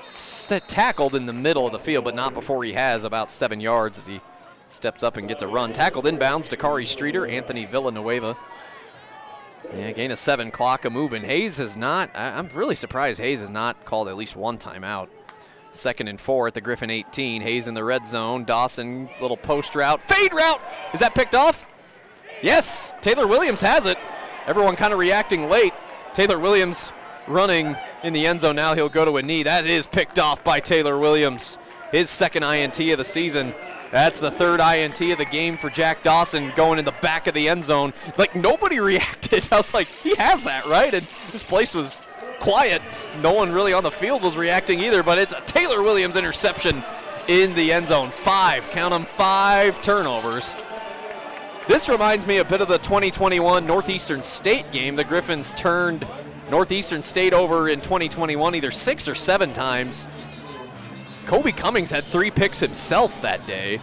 tackled in the middle of the field, but not before he has about seven yards as he steps up and gets a run. Tackled inbounds Dakari Streeter, Anthony Villanueva. Yeah, gain of seven, clock a move, and Hays has not. I, am really surprised Hays has not called at least one timeout. Second and four at the Griffin 18. Hays in the red zone. Dawson, little post route. Fade route! Is that picked off? Yes, Taylor Williams has it. Everyone kind of reacting late. Taylor Williams running in the end zone now. He'll go to a knee. That is picked off by Taylor Williams. His second INT of the season. That's the third INT of the game for Jack Dawson going in the back of the end zone. Like nobody <laughs> reacted. I was like, he has that, right? And this place was quiet. No one really on the field was reacting either, but it's a Taylor Williams interception in the end zone. Five, count them, five turnovers. This reminds me a bit of the 2021 Northeastern State game. The Griffins turned Northeastern State over in 2021 either six or seven times. Kobe Cummings had three picks himself that day.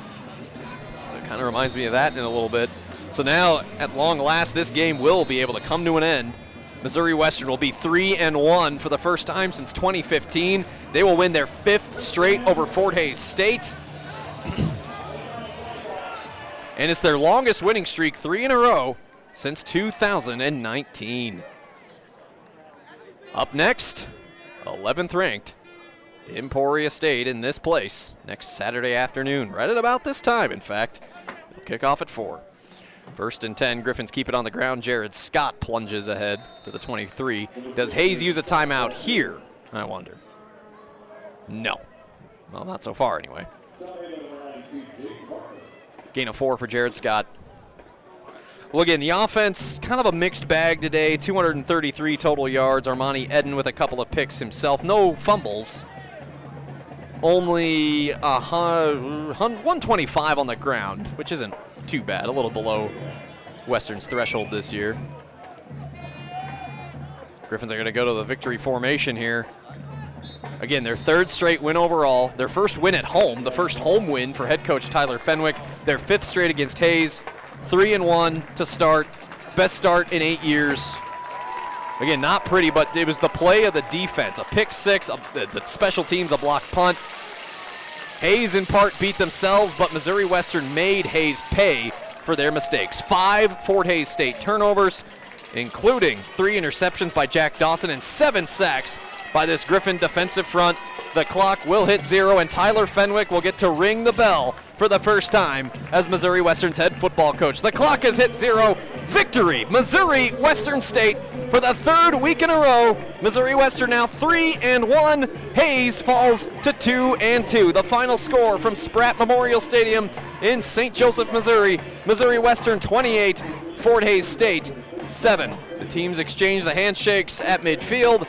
So it kind of reminds me of that in a little bit. So now, at long last, this game will be able to come to an end. Missouri Western will be 3 and 1 for the first time since 2015. They will win their fifth straight over Fort Hays State. <clears throat> and it's their longest winning streak, three in a row, since 2019. Up next, 11th ranked Emporia State in this place next Saturday afternoon, right at about this time, in fact. It'll kick off at 4. First and 10, Griffins keep it on the ground. Jared Scott plunges ahead to the 23. Does Hays use a timeout here? I wonder. No. Well, not so far anyway. Gain of four for Jared Scott. Well, again, the offense, kind of a mixed bag today. 233 total yards. Armani Eden with a couple of picks himself. No fumbles only uh, 125 on the ground, which isn't too bad, a little below Western's threshold this year. Griffins are going to go to the victory formation here. Again, their third straight win overall, their first win at home, the first home win for head coach Tyler Fenwick, their fifth straight against Hays, three and one to start, best start in eight years. Again, not pretty, but it was the play of the defense. A pick six, a, the special teams, a block punt. Hays in part beat themselves, but Missouri Western made Hays pay for their mistakes. Five Fort Hays State turnovers, including three interceptions by Jack Dawson and seven sacks by this Griffin defensive front. The clock will hit zero, and Tyler Fenwick will get to ring the bell for the first time as Missouri Western's head football coach. The clock has hit zero. Victory, Missouri Western State for the third week in a row. Missouri Western now three and one. Hays falls to two and two. The final score from Spratt Memorial Stadium in St. Joseph, Missouri. Missouri Western 28, Fort Hays State 7. The teams exchange the handshakes at midfield.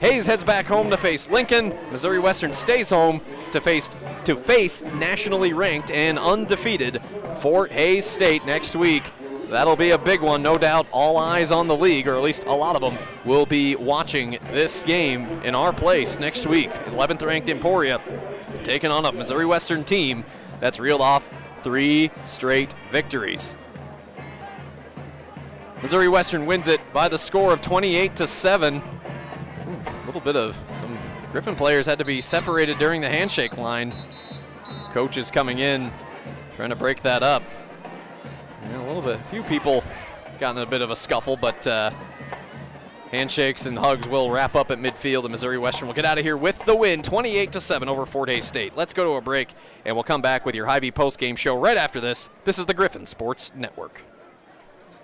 Hays heads back home to face Lincoln. Missouri Western stays home to face to face nationally ranked and undefeated Fort Hays State next week. That'll be a big one, no doubt. All eyes on the league, or at least a lot of them, will be watching this game in our place next week. 11th ranked Emporia taking on a Missouri Western team that's reeled off three straight victories. Missouri Western wins it by the score of 28 to 7 little bit of some Griffin players had to be separated during the handshake line. Coaches coming in, trying to break that up. A little bit, a few people got in a bit of a scuffle, but uh, handshakes and hugs will wrap up at midfield. The Missouri Western will get out of here with the win, 28 to 7 over Fort Hays State. Let's go to a break, and we'll come back with your Hy-Vee post game show right after this. This is the Griffin Sports Network.